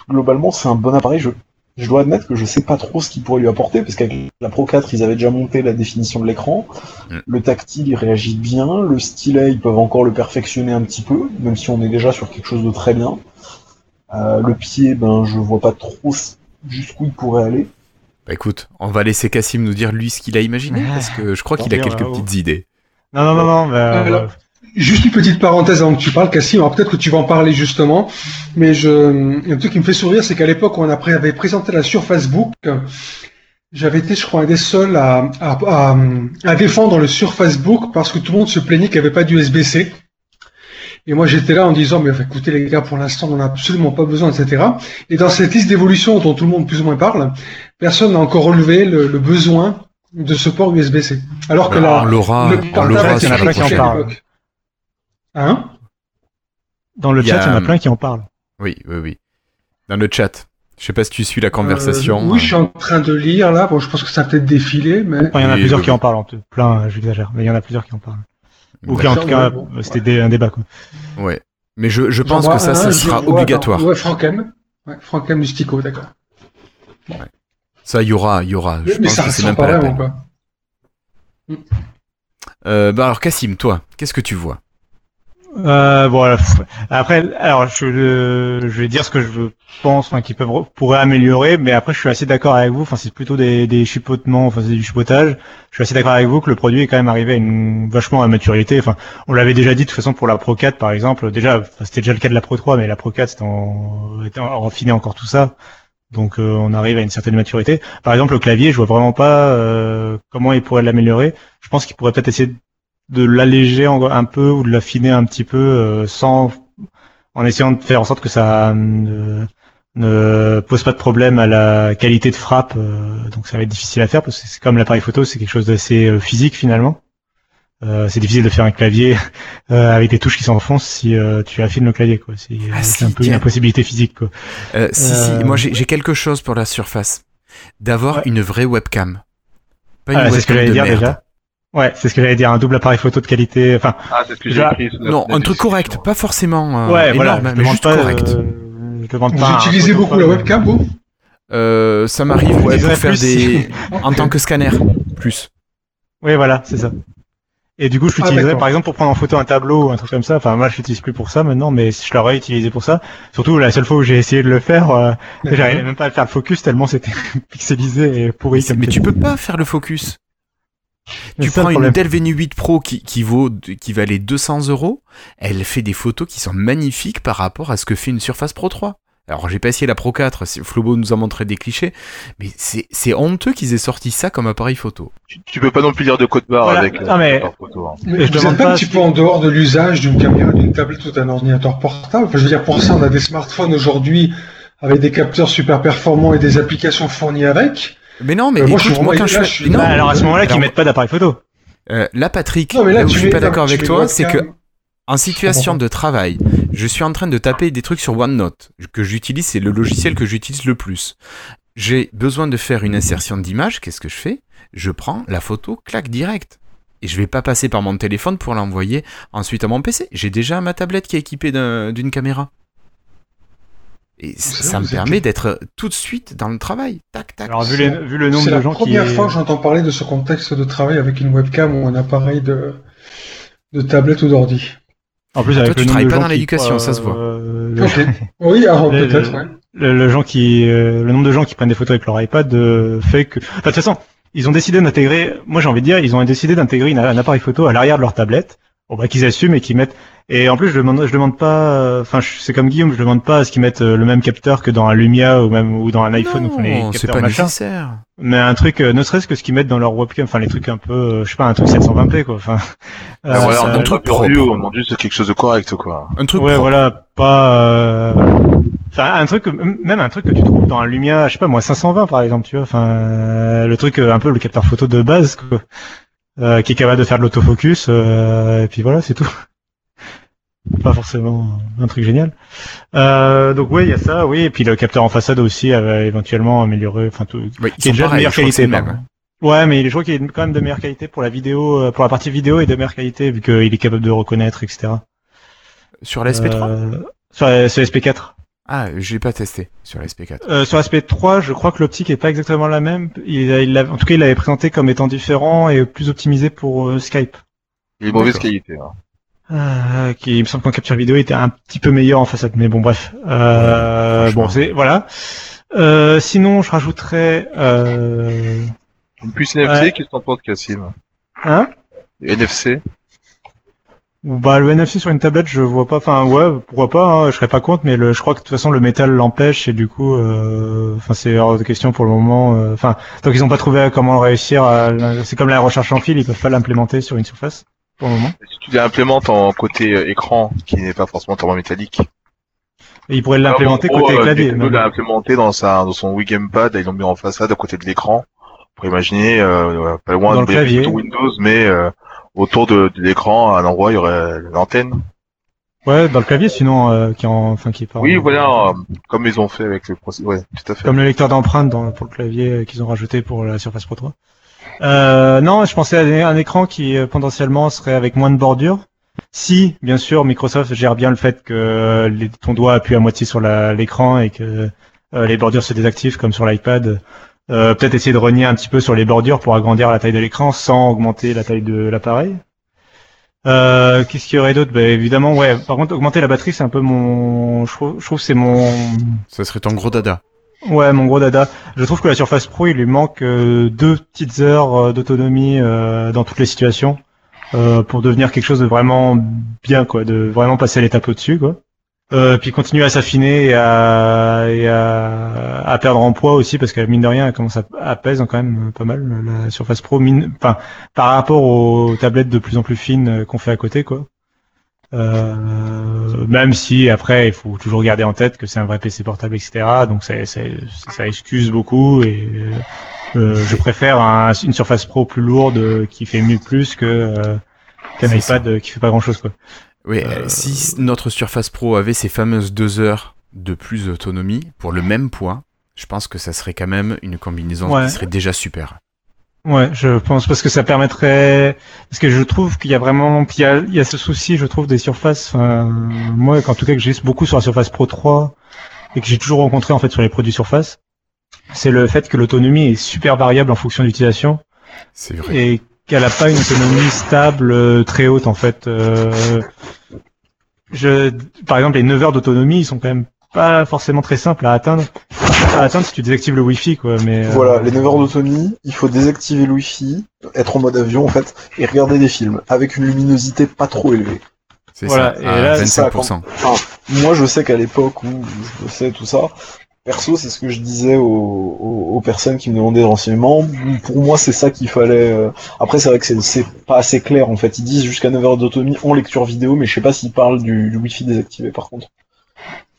Speaker 10: globalement, c'est un bon appareil. Je, je dois admettre que je sais pas trop ce qu'il pourrait lui apporter, parce qu'avec la Pro 4, ils avaient déjà monté la définition de l'écran.
Speaker 1: Mm.
Speaker 10: Le tactile, il réagit bien. Le stylet, ils peuvent encore le perfectionner un petit peu, même si on est déjà sur quelque chose de très bien. Euh, le pied, ben, je vois pas trop jusqu'où il pourrait aller.
Speaker 1: Bah écoute, on va laisser Cassim nous dire lui ce qu'il a imaginé, parce que je crois qu'il a quelques petites idées.
Speaker 2: Non, non, non, non. Bah, euh,
Speaker 3: Juste une petite parenthèse avant que tu parles, Cassim. Alors peut-être que tu vas en parler justement, mais je, un truc qui me fait sourire, c'est qu'à l'époque où on avait présenté la Surface Book, j'avais été, je crois, un des seuls à, à, à, à défendre le sur Facebook parce que tout le monde se plaignait qu'il n'y avait pas d'USB-C. Et moi, j'étais là en disant, mais écoutez les gars, pour l'instant, on n'en a absolument pas besoin, etc. Et dans cette liste d'évolution dont tout le monde plus ou moins parle, personne n'a encore relevé le, le besoin de ce port USB-C. Alors que là,
Speaker 1: on l'aura, l'aura la
Speaker 2: qui en
Speaker 3: l'époque. Hein
Speaker 2: Dans le chat, il y en a plein qui en parlent.
Speaker 1: Oui, oui, oui. Dans le chat. Je sais pas si tu suis la conversation.
Speaker 3: Euh, oui, je suis en train de lire là. Bon, je pense que ça a peut-être défilé, mais
Speaker 2: Enfin, il y en a
Speaker 1: Oui,
Speaker 2: plusieurs
Speaker 1: oui,
Speaker 2: qui en parlent, en tout- plein, j'exagère, mais il y en a plusieurs qui en parlent. Ou qui, en tout cas,
Speaker 3: bon,
Speaker 2: euh, c'était un débat, quoi.
Speaker 1: Ouais. Mais je, pense
Speaker 3: vois
Speaker 1: que ça,
Speaker 3: un,
Speaker 1: ça sera
Speaker 3: vois,
Speaker 1: obligatoire.
Speaker 3: attends, Ouais, Frankem. Ouais, Frankem du Stico, d'accord.
Speaker 1: Ça, il y aura, il y aura. Je
Speaker 3: Mais
Speaker 1: pense
Speaker 3: ça
Speaker 1: que c'est même
Speaker 3: pas
Speaker 1: pas la peine. Euh, bah alors, Cassim, toi, qu'est-ce que tu vois?
Speaker 2: Euh, voilà. Après, alors je, euh, je vais dire ce que je pense, enfin, qui peuvent pourraient améliorer, mais après je suis assez d'accord avec vous. Enfin, c'est plutôt des, des chipotements, enfin c'est du chipotage. Je suis assez d'accord avec vous que le produit est quand même arrivé à une vachement à maturité. Enfin, on l'avait déjà dit de toute façon pour la Pro 4 par exemple. Déjà, c'était déjà le cas de la Pro 3, mais la Pro 4 c'était en, en raffiné encore tout ça. Donc euh, on arrive à une certaine maturité. Par exemple, le clavier, je vois vraiment pas euh, comment il pourrait l'améliorer. Je pense qu'il pourrait peut-être essayer de l'alléger un peu ou de l'affiner un petit peu euh, sans en essayant de faire en sorte que ça ne, ne pose pas de problème à la qualité de frappe euh, donc ça va être difficile à faire parce que c'est comme l'appareil photo c'est quelque chose d'assez euh, physique finalement Euh, c'est difficile de faire un clavier euh, avec des touches qui s'enfoncent si euh, tu affines le clavier quoi c'est
Speaker 1: Ah, si,
Speaker 2: un peu
Speaker 1: tiens.
Speaker 2: une impossibilité physique quoi
Speaker 1: euh, Si,
Speaker 2: Euh,
Speaker 1: si, moi j'ai quelque chose pour la surface. D'avoir
Speaker 2: Ouais.
Speaker 1: une vraie webcam. Pas une
Speaker 2: Ah, c'est ce que
Speaker 1: webcam
Speaker 2: j'allais
Speaker 1: de
Speaker 2: dire déjà ouais c'est ce que j'allais dire un double appareil photo de qualité enfin
Speaker 7: Ah, c'est ce que j'ai
Speaker 2: Déjà-
Speaker 7: écrit.
Speaker 1: Non, un truc correct, pas forcément euh,
Speaker 2: ouais
Speaker 1: énorme,
Speaker 2: voilà je
Speaker 1: mais juste
Speaker 2: pas
Speaker 1: correct.
Speaker 2: euh, je demande
Speaker 3: Vous
Speaker 2: pas
Speaker 3: utilisez beaucoup la webcam, vous?
Speaker 1: Euh, ça m'arrive
Speaker 2: Je
Speaker 1: ouais, pour faire
Speaker 2: plus
Speaker 1: des... en tant que scanner, plus.
Speaker 2: Oui, voilà, c'est ça. Et du coup, je
Speaker 3: Ah,
Speaker 2: l'utiliserais par exemple pour prendre en photo un tableau ou un truc comme ça. Enfin, moi, je l'utilise plus pour ça maintenant, mais je l'aurais utilisé pour ça. Surtout, la seule fois où j'ai essayé de le faire, euh, j'arrivais même pas à faire le focus tellement c'était pixelisé et pourri.
Speaker 1: Mais,
Speaker 2: comme
Speaker 1: mais tu peux pas faire le focus. Tu prends une Venue 8 Pro qui, qui vaut qui valait 200 euros, elle fait des photos qui sont magnifiques par rapport à ce que fait une Surface Pro 3. Alors j'ai pas essayé la Pro 4, c'est- Flobo nous a montré des clichés, mais c'est honteux qu'ils aient sorti ça comme appareil photo.
Speaker 7: Tu, tu peux pas non plus lire de code barre
Speaker 2: Voilà.
Speaker 7: avec. euh,
Speaker 2: Non, mais-
Speaker 7: photo, hein.
Speaker 3: Mais
Speaker 2: je demande
Speaker 3: êtes pas
Speaker 2: pas
Speaker 3: un petit peu en dehors de l'usage d'une caméra, d'une tablette ou d'un ordinateur portable Enfin, Je veux dire, pour ça, on a des smartphones aujourd'hui avec des capteurs super performants et des applications fournies avec.
Speaker 1: Mais non, mais
Speaker 3: Euh,
Speaker 1: écoute, moi quand
Speaker 3: là,
Speaker 1: je
Speaker 3: suis-
Speaker 1: non,
Speaker 2: Bah, alors à ce moment-là, qu'ils mettent pas d'appareil photo.
Speaker 1: euh, la Patrick,
Speaker 3: Non, mais là,
Speaker 1: là où je suis pas
Speaker 3: là,
Speaker 1: d'accord avec toi, c'est que en situation de travail, je suis en train de taper des trucs sur OneNote que j'utilise, c'est le logiciel que j'utilise le plus. J'ai besoin de faire une insertion d'image, qu'est-ce que je fais? Je prends la photo, clac, direct. Et je vais pas passer par mon téléphone pour l'envoyer ensuite à mon PC. J'ai déjà ma tablette qui est équipée d'un- d'une caméra. Et
Speaker 3: savez,
Speaker 1: ça me permet d'être tout de suite dans le travail. Tac, tac.
Speaker 2: Alors vu, les, vu le nombre
Speaker 3: C'est
Speaker 2: de
Speaker 3: la
Speaker 2: gens qui.
Speaker 3: première fois que j'entends parler de ce contexte de travail avec une webcam ou un appareil de, de tablette ou d'ordi.
Speaker 2: En plus,
Speaker 1: Ah,
Speaker 2: avec
Speaker 1: toi, tu
Speaker 2: le nombre
Speaker 1: travailles
Speaker 2: de
Speaker 1: pas
Speaker 2: gens
Speaker 1: dans
Speaker 2: qui-
Speaker 1: l'éducation, ça se voit.
Speaker 2: euh.
Speaker 3: Oui, alors
Speaker 2: Le-
Speaker 3: peut-être,
Speaker 2: le-
Speaker 3: ouais.
Speaker 2: le, le gens qui, euh, le nombre de gens qui prennent des photos avec leur iPad euh, fait que, enfin, de toute façon, ils ont décidé d'intégrer. Moi, j'ai envie de dire, ils ont décidé d'intégrer une- un appareil photo à l'arrière de leur tablette. Bon, bah, qu'ils assument et qu'ils mettent. Et en plus, je demande, je demande pas. euh, Enfin, je- c'est comme Guillaume, je demande pas à ce qu'ils mettent euh, le même capteur que dans un Lumia ou même ou dans un iPhone.
Speaker 1: non, c'est
Speaker 2: capteurs
Speaker 1: pas
Speaker 2: machin.
Speaker 1: nécessaire.
Speaker 2: Mais un truc, euh, ne serait-ce que ce qu'ils mettent dans leur webcam, enfin les trucs un peu, euh, je sais pas, un truc 720p quoi. Enfin,
Speaker 7: Ah,
Speaker 2: euh, ça-
Speaker 1: un
Speaker 7: a
Speaker 1: truc propre.
Speaker 7: on a dit c'est quelque chose de correct, quoi.
Speaker 1: Un truc
Speaker 2: ouais,
Speaker 1: propre.
Speaker 2: voilà, pas. euh, Enfin, un truc, même un truc que tu trouves dans un Lumia, je sais pas moi, 520 par exemple, tu vois. Enfin, euh, le truc, euh, un peu le capteur photo de base, quoi, euh, qui est capable de faire de l'autofocus, euh, et puis voilà, c'est tout. Pas forcément un truc génial. Euh, donc ouais, il y a ça, oui, et puis le capteur en façade aussi, euh, éventuellement amélioré, enfin tout,
Speaker 1: Oui,
Speaker 2: qui est déjà de meilleure qualité.
Speaker 1: même.
Speaker 2: Ouais, mais je crois qu'il est quand même de meilleure qualité pour la vidéo, pour la partie vidéo et de meilleure qualité vu qu'il est capable de reconnaître, etc.
Speaker 1: Sur la SP3
Speaker 2: Euh, sur, la- sur SP4.
Speaker 1: Ah, je l'ai pas testé sur la SP4.
Speaker 2: Euh, sur SP3, je crois que l'optique est pas exactement la même. Il, a- il l'a- en tout cas, il l'avait présenté comme étant différent et plus optimisé pour euh, Skype.
Speaker 7: Il est de mauvaise qualité. Hein.
Speaker 2: Euh, qui il me semble qu'en capture vidéo était un petit peu meilleur en façade, mais bon bref. Euh,
Speaker 1: Ouais,
Speaker 2: bon c'est voilà. Euh, sinon, je rajouterais euh,
Speaker 7: Une puce NFC,
Speaker 2: Ouais.
Speaker 7: qu'est-ce que t'en penses, Cassim?
Speaker 2: Hein?
Speaker 7: NFC
Speaker 2: bah le NFC sur une tablette, je vois pas. Enfin ouais, pourquoi pas. Hein, je serais pas contre, mais le, je crois que de toute façon le métal l'empêche et du coup, euh, enfin c'est hors de question pour le moment. euh, Enfin tant qu'ils ont pas trouvé comment réussir. à- C'est comme la recherche en fil, ils peuvent pas l'implémenter sur une surface pour le moment.
Speaker 7: Si tu l'implémentes en côté euh, écran, qui n'est pas forcément thermométallique.
Speaker 2: Et ils pourraient l'implémenter
Speaker 7: en
Speaker 2: côté
Speaker 7: euh,
Speaker 2: clavier. Même.
Speaker 7: l'a implémenté dans sa, dans son Wii Gamepad, ils l'ont mis en façade à côté de l'écran. Pour imaginer, euh, pas loin
Speaker 2: Dans
Speaker 7: de
Speaker 2: le clavier.
Speaker 7: Windows, mais euh, autour de, de l'écran, à un endroit, il y aurait l'antenne.
Speaker 2: Ouais, dans le clavier sinon, euh, qui en, enfin qui est pas.
Speaker 7: Oui, voilà, euh, comme ils ont fait avec le procès. Ouais, tout à fait.
Speaker 2: Comme le lecteur d'empreintes dans, pour le clavier euh, qu'ils ont rajouté pour la Surface Pro 3. Euh, non, je pensais à un écran qui euh, potentiellement serait avec moins de bordures. Si, bien sûr, Microsoft gère bien le fait que les- ton doigt appuie à moitié sur la- l'écran et que euh, les bordures se désactivent comme sur l'iPad. Euh, Peut-être essayer de renier un petit peu sur les bordures pour agrandir la taille de l'écran sans augmenter la taille de l'appareil. Euh, Qu'est-ce qu'il y aurait d'autre? Bah, Évidemment, ouais. Par contre, augmenter la batterie, c'est un peu mon... Je trouve, je trouve c'est mon...
Speaker 1: Ça serait ton gros dada.
Speaker 2: Ouais, mon gros dada. Je trouve que la Surface Pro, il lui manque euh, deux petites heures euh, d'autonomie euh, dans toutes les situations euh, pour devenir quelque chose de vraiment bien, quoi, de vraiment passer à l'étape au-dessus, quoi. Euh, puis continuer à s'affiner et, à, et à, à perdre en poids aussi parce que mine de rien, elle commence à, à pèse quand même pas mal la Surface Pro, mine, enfin par rapport aux tablettes de plus en plus fines euh, qu'on fait à côté, quoi. Euh, même si après il faut toujours garder en tête que c'est un vrai PC portable, etc. Donc ça, ça, ça excuse beaucoup et euh, je préfère un- une Surface Pro plus lourde euh, qui fait mieux plus que euh, qu'un iPad euh, qui fait pas grand chose quoi.
Speaker 1: Oui,
Speaker 2: Euh,
Speaker 1: si notre Surface Pro avait ces fameuses deux heures de plus d'autonomie pour le même poids, je pense que ça serait quand même une combinaison
Speaker 2: Ouais.
Speaker 1: qui serait déjà super.
Speaker 2: Ouais, je pense parce que ça permettrait parce que je trouve qu'il y a vraiment qu'il y a, il y a ce souci, je trouve des surfaces. Enfin, moi, en tout cas, que j'ai beaucoup sur la Surface Pro 3 et que j'ai toujours rencontré en fait sur les produits Surface, c'est le fait que l'autonomie est super variable en fonction de l'utilisation
Speaker 1: C'est vrai.
Speaker 2: et qu'elle a pas une autonomie stable euh, très haute en fait. Euh, je, par exemple, les 9 heures d'autonomie, ils sont quand même pas forcément très simples à atteindre. À atteindre si tu désactives le Wi-Fi, quoi. Mais euh,
Speaker 10: Voilà, les 9 heures d'autonomie, il faut désactiver le Wi-Fi, être en mode avion en fait, et regarder des films avec une luminosité pas trop élevée.
Speaker 1: C'est
Speaker 2: voilà,
Speaker 1: ça,
Speaker 2: et
Speaker 1: à
Speaker 2: là,
Speaker 10: c'est ça,
Speaker 1: 25%.
Speaker 10: Enfin, moi je sais qu'à l'époque où je bossais tout ça, perso c'est ce que je disais aux, aux, aux personnes qui me demandaient des renseignements. Pour moi c'est ça qu'il fallait. euh, Après c'est vrai que c'est- pas assez clair en fait. Ils disent jusqu'à 9 heures d'autonomie en lecture vidéo, mais je sais pas s'ils parlent du, du Wi-Fi désactivé par contre.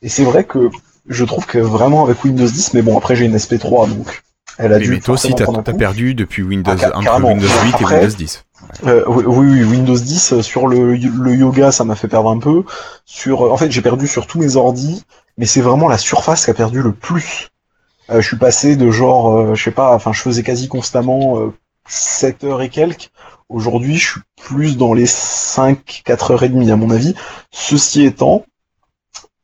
Speaker 10: Et c'est vrai que je trouve que vraiment avec Windows 10, mais bon après j'ai une SP3 donc elle a
Speaker 1: Mais,
Speaker 10: dû.
Speaker 1: mais toi aussi, t'as perdu depuis Windows,
Speaker 10: Ah,
Speaker 1: entre. Windows 8
Speaker 10: Après-
Speaker 1: et Windows 10.
Speaker 10: Euh, oui, oui, Windows 10 euh, sur le, le yoga, ça m'a fait perdre un peu. Sur, en fait, j'ai perdu sur tous mes ordis, mais c'est vraiment la surface qui a perdu le plus. Euh, je suis passé de genre, euh, je sais pas, enfin, je faisais quasi constamment euh, 7 heures et quelques. Aujourd'hui, je suis plus dans les 5, 4 heures et demie, à mon avis. Ceci étant,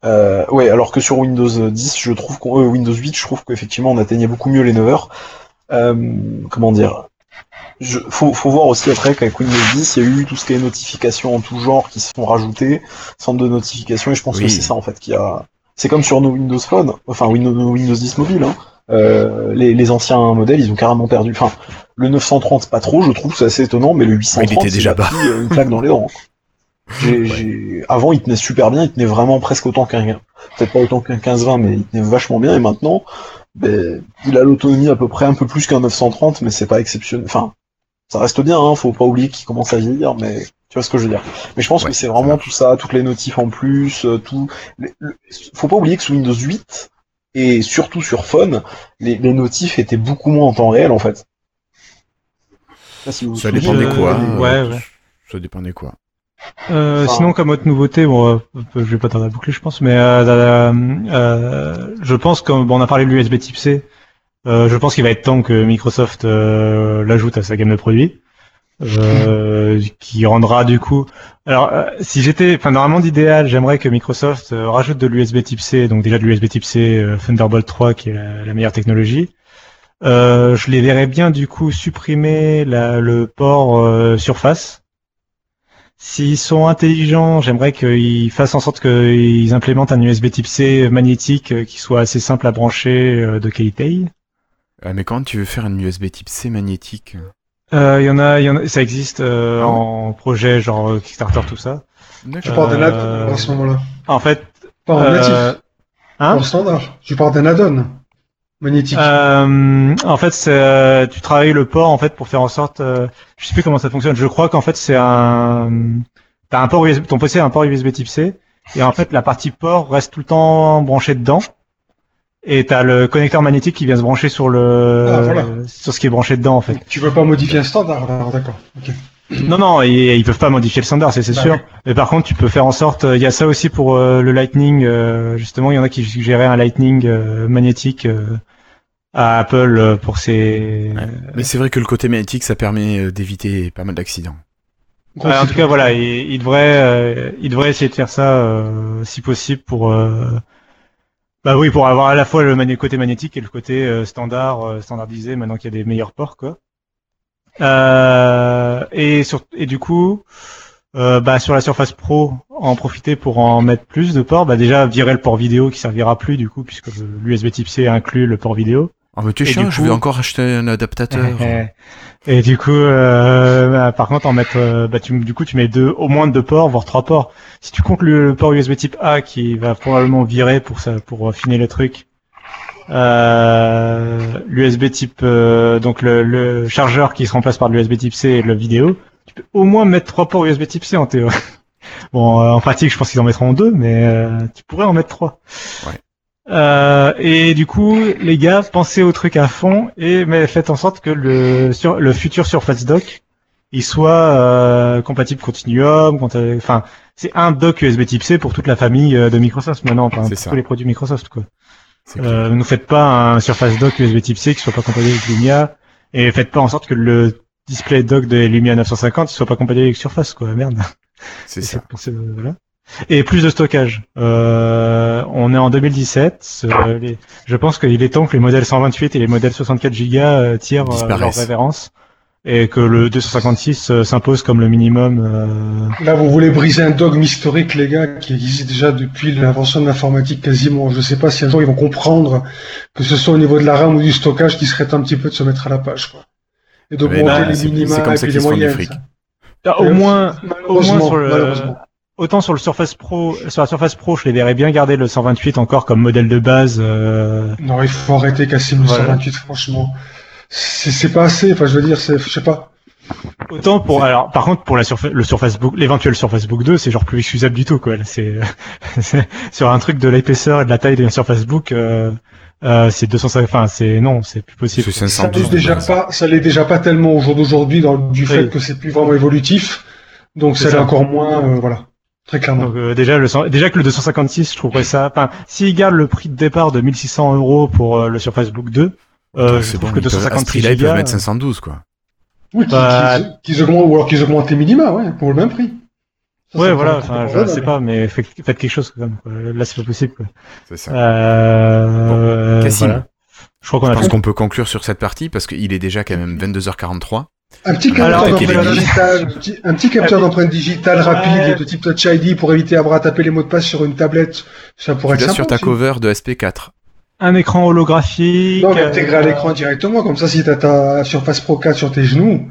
Speaker 10: euh, ouais, alors que sur Windows 10, je trouve qu'on, euh, Windows 8, je trouve qu'effectivement, on atteignait beaucoup mieux les 9 heures. Euh, comment dire? Je, faut, faut voir aussi après qu'avec Windows 10, il y a eu tout ce qui est notifications en tout genre qui se sont rajoutées, centre de notification, et je pense
Speaker 1: Oui.
Speaker 10: que c'est ça en fait qui a. C'est comme sur nos Windows Phone, enfin Windows, nos Windows 10 mobile, hein. Euh, les, les anciens modèles, ils ont carrément perdu. Enfin, le 930 pas trop, je trouve, c'est assez étonnant, mais le 830,
Speaker 1: Il était déjà
Speaker 10: il a
Speaker 1: bas.
Speaker 10: euh, une claque dans les dents. J'ai- j'ai- Avant, il tenait super bien, il tenait vraiment presque autant qu'un, peut-être pas autant qu'un 15-20, mais il tenait vachement bien, et maintenant, ben, il a l'autonomie à peu près un peu plus qu'un 930, mais c'est pas exceptionnel. Enfin, ça reste bien, hein, faut pas oublier qu'il commence à vieillir, mais tu vois ce que je veux dire? Mais je pense
Speaker 1: Ouais,
Speaker 10: que c'est vraiment tout ça, toutes les notifs en plus, euh, tout. Faut pas oublier que sous Windows 8 et surtout sur Phone, les, les notifs étaient beaucoup moins en temps réel en fait. Si vous
Speaker 1: Ça dépendait
Speaker 2: Euh,
Speaker 1: quoi
Speaker 2: ouais,
Speaker 1: euh,
Speaker 2: ouais.
Speaker 1: Ça dépendait quoi
Speaker 2: Euh,
Speaker 10: Enfin-
Speaker 2: sinon, comme autre nouveauté, bon, euh, je vais pas tarder à boucler, je pense, mais euh, euh, euh, je pense que bon, on a parlé de l'USB Type C. Euh, je pense qu'il va être temps que Microsoft euh, l'ajoute à sa gamme de produits, qui rendra du coup. Alors, euh, si j'étais, enfin, dans un monde idéal, j'aimerais que Microsoft euh, rajoute de l'USB Type C, donc déjà de l'USB Type C euh, Thunderbolt 3, qui est la, meilleure technologie. Je les verrais bien du coup supprimer le port Surface. S'ils sont intelligents, j'aimerais qu'ils fassent en sorte qu'ils implémentent un USB Type C magnétique qui soit assez simple à brancher de qualité.
Speaker 1: Ah, Mais quand tu veux faire un USB type C magnétique?
Speaker 2: Il y en a, il y en a, ça existe euh, en projet genre euh, Kickstarter tout ça.
Speaker 3: Je parle d'un add-on
Speaker 2: Euh,
Speaker 3: à ce moment-là.
Speaker 2: En fait,
Speaker 3: Pas en
Speaker 2: euh,
Speaker 3: natif,
Speaker 2: hein
Speaker 3: en standard. Je parle d'un add-on magnétique.
Speaker 2: Euh, en fait, c'est, euh, tu travailles le port en fait pour faire en sorte, euh, je sais plus comment ça fonctionne. Je crois qu'en fait c'est un, t'as un port USB, ton PC a un port USB Type C et en fait la partie port reste tout le temps branchée dedans et t'as le connecteur magnétique qui vient se brancher sur le,
Speaker 3: Ah, voilà.
Speaker 2: sur ce qui est branché dedans en fait.
Speaker 3: Tu veux pas modifier un standard, alors d'accord.
Speaker 2: Non, non, et, ils peuvent pas modifier le standard, c'est c'est
Speaker 3: Bah
Speaker 2: sûr. Mais par contre, tu peux faire en sorte. Il y a ça aussi pour euh, le Lightning. euh, justement, il y en a qui suggéraient un Lightning euh, magnétique euh, à Apple euh, pour ses.
Speaker 1: Mais c'est vrai que le côté magnétique, ça permet euh, d'éviter pas mal d'accidents.
Speaker 2: Ouais, en tout cas, voilà, il, il devrait, euh, il devrait essayer de faire ça, euh, si possible, pour. Bah oui, pour avoir à la fois le côté magnétique et le côté euh, standard, euh, standardisé. Maintenant qu'il y a des meilleurs ports, quoi. Euh, et sur, et du coup, euh, bah sur la Surface Pro, en profiter pour en mettre plus de ports. Bah déjà virer le port vidéo qui servira plus du coup puisque l'USB Type C inclut le port vidéo.
Speaker 1: Ah, mais t'es
Speaker 2: Et
Speaker 1: chiant,
Speaker 2: du
Speaker 1: je vais encore acheter un adaptateur.
Speaker 2: Et du coup, euh, bah, par contre, en mettre, euh, bah, tu, du coup, tu mets deux, au moins deux ports, voire trois ports. Si tu comptes le, port USB Type A qui va probablement virer pour ça, pour affiner le truc, euh, l'USB Type, euh, donc le, le chargeur qui se remplace par l'USB Type C et le vidéo, tu peux au moins mettre trois ports USB Type C en théorie. Bon, euh, en pratique, je pense qu'ils en mettront deux, mais euh, tu pourrais en mettre trois.
Speaker 1: Ouais.
Speaker 2: Euh, et du coup, les gars, pensez au truc à fond et mais faites en sorte que le sur le futur Surface Dock il soit euh, compatible Continuum, enfin c'est un dock USB Type C pour toute la famille euh, de Microsoft maintenant, enfin, pour
Speaker 1: ça.
Speaker 2: tous les produits Microsoft quoi. Euh, ne faites pas un Surface Dock USB Type C qui soit pas compatible avec Lumia et faites pas en sorte que le display dock de Lumia 950 soit pas compatible avec Surface quoi, merde.
Speaker 1: C'est ça.
Speaker 2: voilà. Et plus de stockage. Euh, on est en 2017. euh, les- je pense qu'il est temps que les modèles 128 et les modèles 64 Go euh, tirent euh, leur révérence et que le 256 euh, s'impose comme le minimum. euh,
Speaker 3: Là, vous voulez briser un dogme historique, les gars, qui existe déjà depuis l'invention de l'informatique quasiment. Je sais pas si un jour ils vont comprendre que ce soit au niveau de la RAM ou du stockage qui serait un petit peu de se mettre à la page, quoi. Et d'augmenter les minima
Speaker 1: c'est comme
Speaker 3: et puis les ça.
Speaker 2: Ah, au moins, au moins sur le,
Speaker 3: malheureusement.
Speaker 2: Autant sur le Surface Pro, sur la Surface Pro, je les verrais bien garder le 128 encore comme modèle de base. euh,
Speaker 3: Non, il faut arrêter Cassim le
Speaker 2: Voilà.
Speaker 3: 128, franchement. C'est c'est pas assez, enfin, je veux dire, c'est, je sais pas.
Speaker 2: Autant pour alors par contre pour la surfa- le Surface Book l'éventuel Surface Book 2 c'est genre plus excusable du tout quoi c'est c'est- sur un truc de l'épaisseur et de la taille d'un Surface Book euh, euh, c'est 250 enfin c'est non c'est plus possible.
Speaker 3: Ça
Speaker 1: 512.
Speaker 3: l'est déjà pas, ça l'est déjà pas tellement au jour d'aujourd'hui dans le- du fait que c'est plus vraiment évolutif. Donc
Speaker 2: C'est
Speaker 3: ça l'est encore moins, euh, voilà. Très clairement.
Speaker 2: Donc euh, déjà le déjà que le 256 je trouverais ça enfin s'ils gardent le prix de départ de 1600 euros pour euh, le Surface Book 2 euh, je
Speaker 1: c'est
Speaker 2: trouve
Speaker 1: bon,
Speaker 2: que
Speaker 1: ils peuvent- à ce
Speaker 2: 256
Speaker 1: prix-là, ils peuvent
Speaker 2: gigas,
Speaker 1: mettre 512, quoi.
Speaker 3: Oui, qu'ils,
Speaker 2: bah-
Speaker 3: qu'ils- augmentent, ou alors qu'ils augmentent les minima, ouais, pour le même prix. Ça,
Speaker 2: ouais voilà enfin je sais pas mais faites, faites quelque chose quand même quoi. là c'est pas possible quoi.
Speaker 1: C'est ça.
Speaker 2: Euh, voilà. je crois qu'on
Speaker 1: Je
Speaker 2: a
Speaker 1: pense
Speaker 2: fait
Speaker 1: qu'on peut conclure sur cette partie parce qu'il est déjà quand même 22h43.
Speaker 3: Un petit capteur d'empreinte digitale, un petit, capteur d'empreinte digitale rapide
Speaker 2: Ouais.
Speaker 3: de type Touch ID pour éviter d'avoir à taper les mots de passe sur une tablette. Ça pourrait être sympa.
Speaker 1: sur ta
Speaker 3: aussi.
Speaker 1: cover de SP4.
Speaker 2: un écran holographique
Speaker 3: Non, mais
Speaker 2: euh,
Speaker 3: intégrer à l'écran directement, comme ça, si t'as ta Surface Pro 4 sur tes genoux,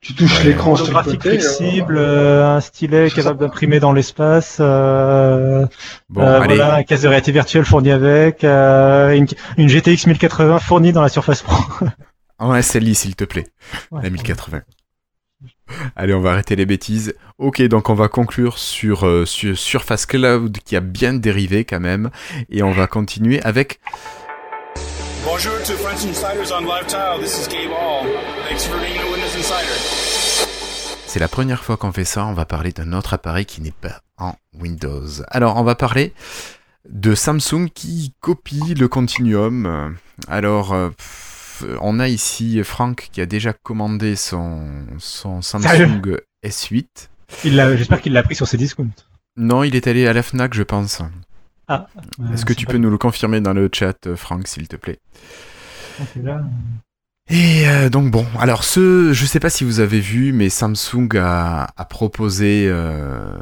Speaker 3: tu touches
Speaker 1: Ouais.
Speaker 3: l'écran sur le
Speaker 2: holographique
Speaker 3: côté.
Speaker 2: flexible,
Speaker 3: euh,
Speaker 2: euh, un stylet capable d'imprimer dans l'espace, euh,
Speaker 1: Bon,
Speaker 2: euh,
Speaker 1: allez.
Speaker 2: voilà, un casque de réalité virtuelle fourni avec, euh, une, une GTX 1080 fournie dans la Surface Pro.
Speaker 1: En SLI, s'il te plaît.
Speaker 2: Ouais.
Speaker 1: La 1080. Allez, on va arrêter les bêtises. Ok, donc on va conclure sur, euh, sur Surface Cloud qui a bien dérivé quand même. Et on va continuer avec
Speaker 11: Bonjour to French Insiders on Live Tile. This is Gabe Hall. Thanks for being a Windows Insider.
Speaker 1: C'est la première fois qu'on fait ça, on va parler d'un autre appareil qui n'est pas en Windows. Alors, on va parler de Samsung qui copie le Continuum. Alors, euh, pff, on a ici Franck qui a déjà commandé son, son Samsung S8.
Speaker 2: Il l'a- J'espère qu'il l'a pris sur ses discounts.
Speaker 1: Non, il est allé à la FNAC, je pense.
Speaker 2: Ah.
Speaker 1: Est-ce que tu peux nous le confirmer dans le chat, euh, Franck, s'il te plaît?
Speaker 2: Nous...
Speaker 1: Et euh, donc bon, alors ce, je sais pas si vous avez vu, mais Samsung a, a proposé euh,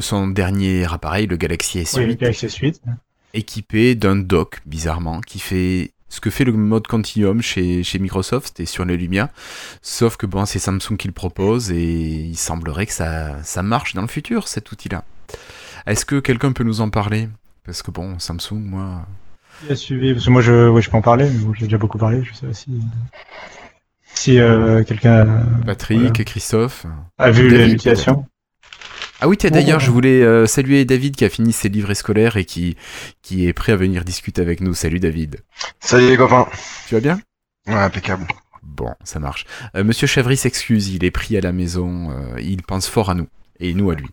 Speaker 1: son dernier appareil, le Galaxy S8,
Speaker 2: Oui, le Galaxy S8.
Speaker 1: équipé d'un dock, bizarrement, qui fait ce que fait le mode Continuum chez, chez Microsoft et sur les Lumia. Sauf que bon, c'est Samsung qui le propose et il semblerait que ça, ça marche dans le futur, cet outil-là. Est-ce que quelqu'un peut nous en parler? Parce que bon, Samsung, moi.
Speaker 2: Il a suivi, parce que moi je, ouais, je peux en parler, mais bon, j'ai déjà beaucoup parlé, je sais pas si. Si euh, quelqu'un.
Speaker 1: Patrick
Speaker 2: voilà.
Speaker 1: et Christophe.
Speaker 2: A vu
Speaker 1: David,
Speaker 2: l'utilisation.
Speaker 1: Ah oui, d'ailleurs, je voulais euh, saluer David qui a fini ses livrets scolaires et qui, qui est prêt à venir discuter avec nous. Salut David.
Speaker 12: Salut les copains.
Speaker 1: Tu vas bien?
Speaker 12: Ouais, impeccable.
Speaker 1: Bon, ça marche. Euh, Monsieur Chavry s'excuse, il est pris à la maison, euh, il pense fort à nous, et nous à lui.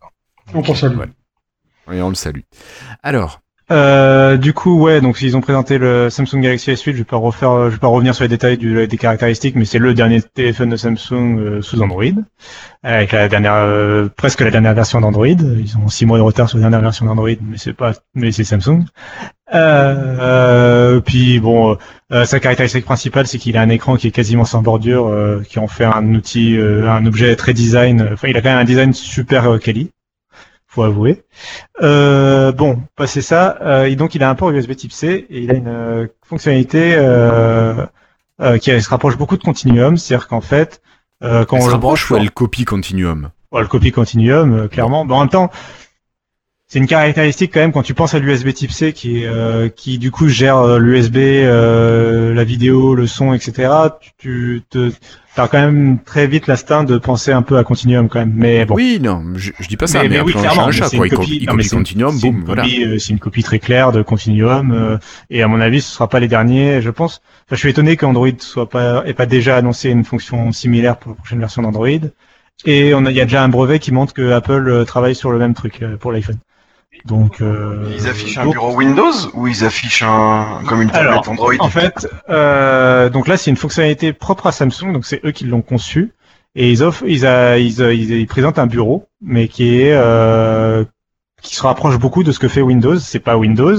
Speaker 3: On pense à lui.
Speaker 1: Ouais. Et on le salue. Alors,
Speaker 2: Euh, du coup, ouais, donc ils ont présenté le Samsung Galaxy S8. Je vais pas refaire, euh, je vais pas revenir sur les détails des caractéristiques, mais c'est le dernier téléphone de Samsung euh, sous Android, avec la dernière, presque la dernière version d'Android. Ils ont six mois de retard sur la dernière version d'Android, mais c'est pas, mais c'est Samsung. Puis bon, sa caractéristique principale, c'est qu'il a un écran qui est quasiment sans bordure, qui en fait un outil, un objet très design. Enfin, il a quand même un design super quali, faut avouer. Euh, bon, passé ça, euh, et donc il a un port USB Type C et il a une euh, fonctionnalité qui se rapproche beaucoup de Continuum, c'est-à-dire qu'en fait, quand
Speaker 1: elle
Speaker 2: on
Speaker 1: se
Speaker 2: le
Speaker 1: rapproche
Speaker 2: branche,
Speaker 1: ou elle copie Continuum?
Speaker 2: Bon, le copie Continuum, clairement. Bon, en même temps, c'est une caractéristique quand même quand tu penses à l'USB Type C qui, euh, qui du coup gère euh, l'USB, euh, la vidéo, le son, etc. Tu, tu te, as quand même très vite l'instinct de penser un peu à Continuum quand même. Mais bon.
Speaker 1: Oui, non, je, je dis pas ça, mais,
Speaker 2: mais oui,
Speaker 1: appelons un
Speaker 2: clairement. mais c'est
Speaker 1: quoi.
Speaker 2: une copie- mais
Speaker 1: Continuum, boum, voilà.
Speaker 2: C'est une copie très claire de Continuum. euh, et à mon avis, ce sera pas les derniers, je pense. Enfin, je suis étonné qu'Android soit pas ait pas déjà annoncé une fonction similaire pour la prochaine version d'Android. Et on a, il y a déjà un brevet qui montre que Apple euh, travaille sur le même truc euh, pour l'iPhone. Donc, euh,
Speaker 12: Ils affichent un bureau Windows ou ils affichent un comme une tablette
Speaker 2: alors,
Speaker 12: Android
Speaker 2: en fait, euh, donc là, c'est une fonctionnalité propre à Samsung, donc c'est eux qui l'ont conçu. Et ils offrent, ils, a- ils, a- ils, ils présentent un bureau, mais qui est euh, qui se rapproche beaucoup de ce que fait Windows. C'est pas Windows,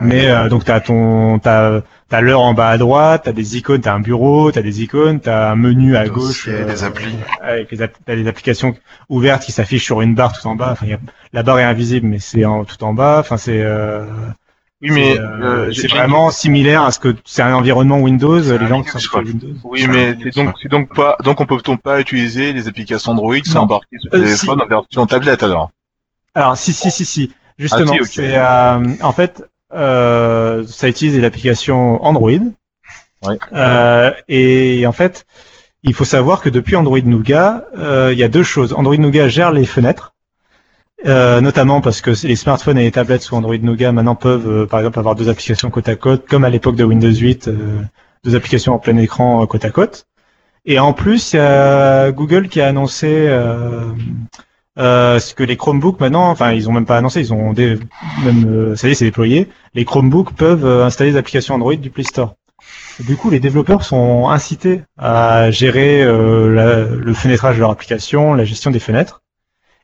Speaker 2: mais euh, donc t'as ton, t'as t'as l'heure en bas à droite, t'as des icônes, t'as un bureau, t'as des icônes, t'as un menu à gauche, euh,
Speaker 12: des applis.
Speaker 2: avec les app- t'as des applications ouvertes qui s'affichent sur une barre tout en bas. Enfin, il y a- la barre est invisible, mais c'est en, tout en bas. Enfin, c'est euh,
Speaker 7: Oui, mais
Speaker 2: c'est, euh,
Speaker 7: euh,
Speaker 2: c'est vraiment similaire à ce que c'est un environnement Windows. Les gens qui sont sur. Windows.
Speaker 7: Oui, mais c'est donc, c'est donc pas, donc on peut-on pas utiliser les applications Android sans embarquer sur
Speaker 2: Euh,
Speaker 7: le téléphone en version tablette alors
Speaker 2: Alors, si, si, si, si. Justement,
Speaker 7: Ah, si, ok.
Speaker 2: c'est euh, en fait, euh, ça utilise l'application Android.
Speaker 7: Ouais.
Speaker 2: Euh, et en fait, il faut savoir que depuis Android Nougat, euh, il y a deux choses. Android Nougat gère les fenêtres, euh, notamment parce que les smartphones et les tablettes sous Android Nougat maintenant peuvent, euh, par exemple, avoir deux applications côte à côte, comme à l'époque de Windows 8, euh, deux applications en plein écran euh, côte à côte. Et en plus, il y a Google qui a annoncé euh, ce que les Chromebooks maintenant, enfin ils ont même pas annoncé, ils ont des, même euh, ça y est, c'est déployé. Les Chromebooks peuvent euh, installer des applications Android du Play Store. Du coup, les développeurs sont incités à gérer euh, la- le fenêtrage de leur application, la gestion des fenêtres.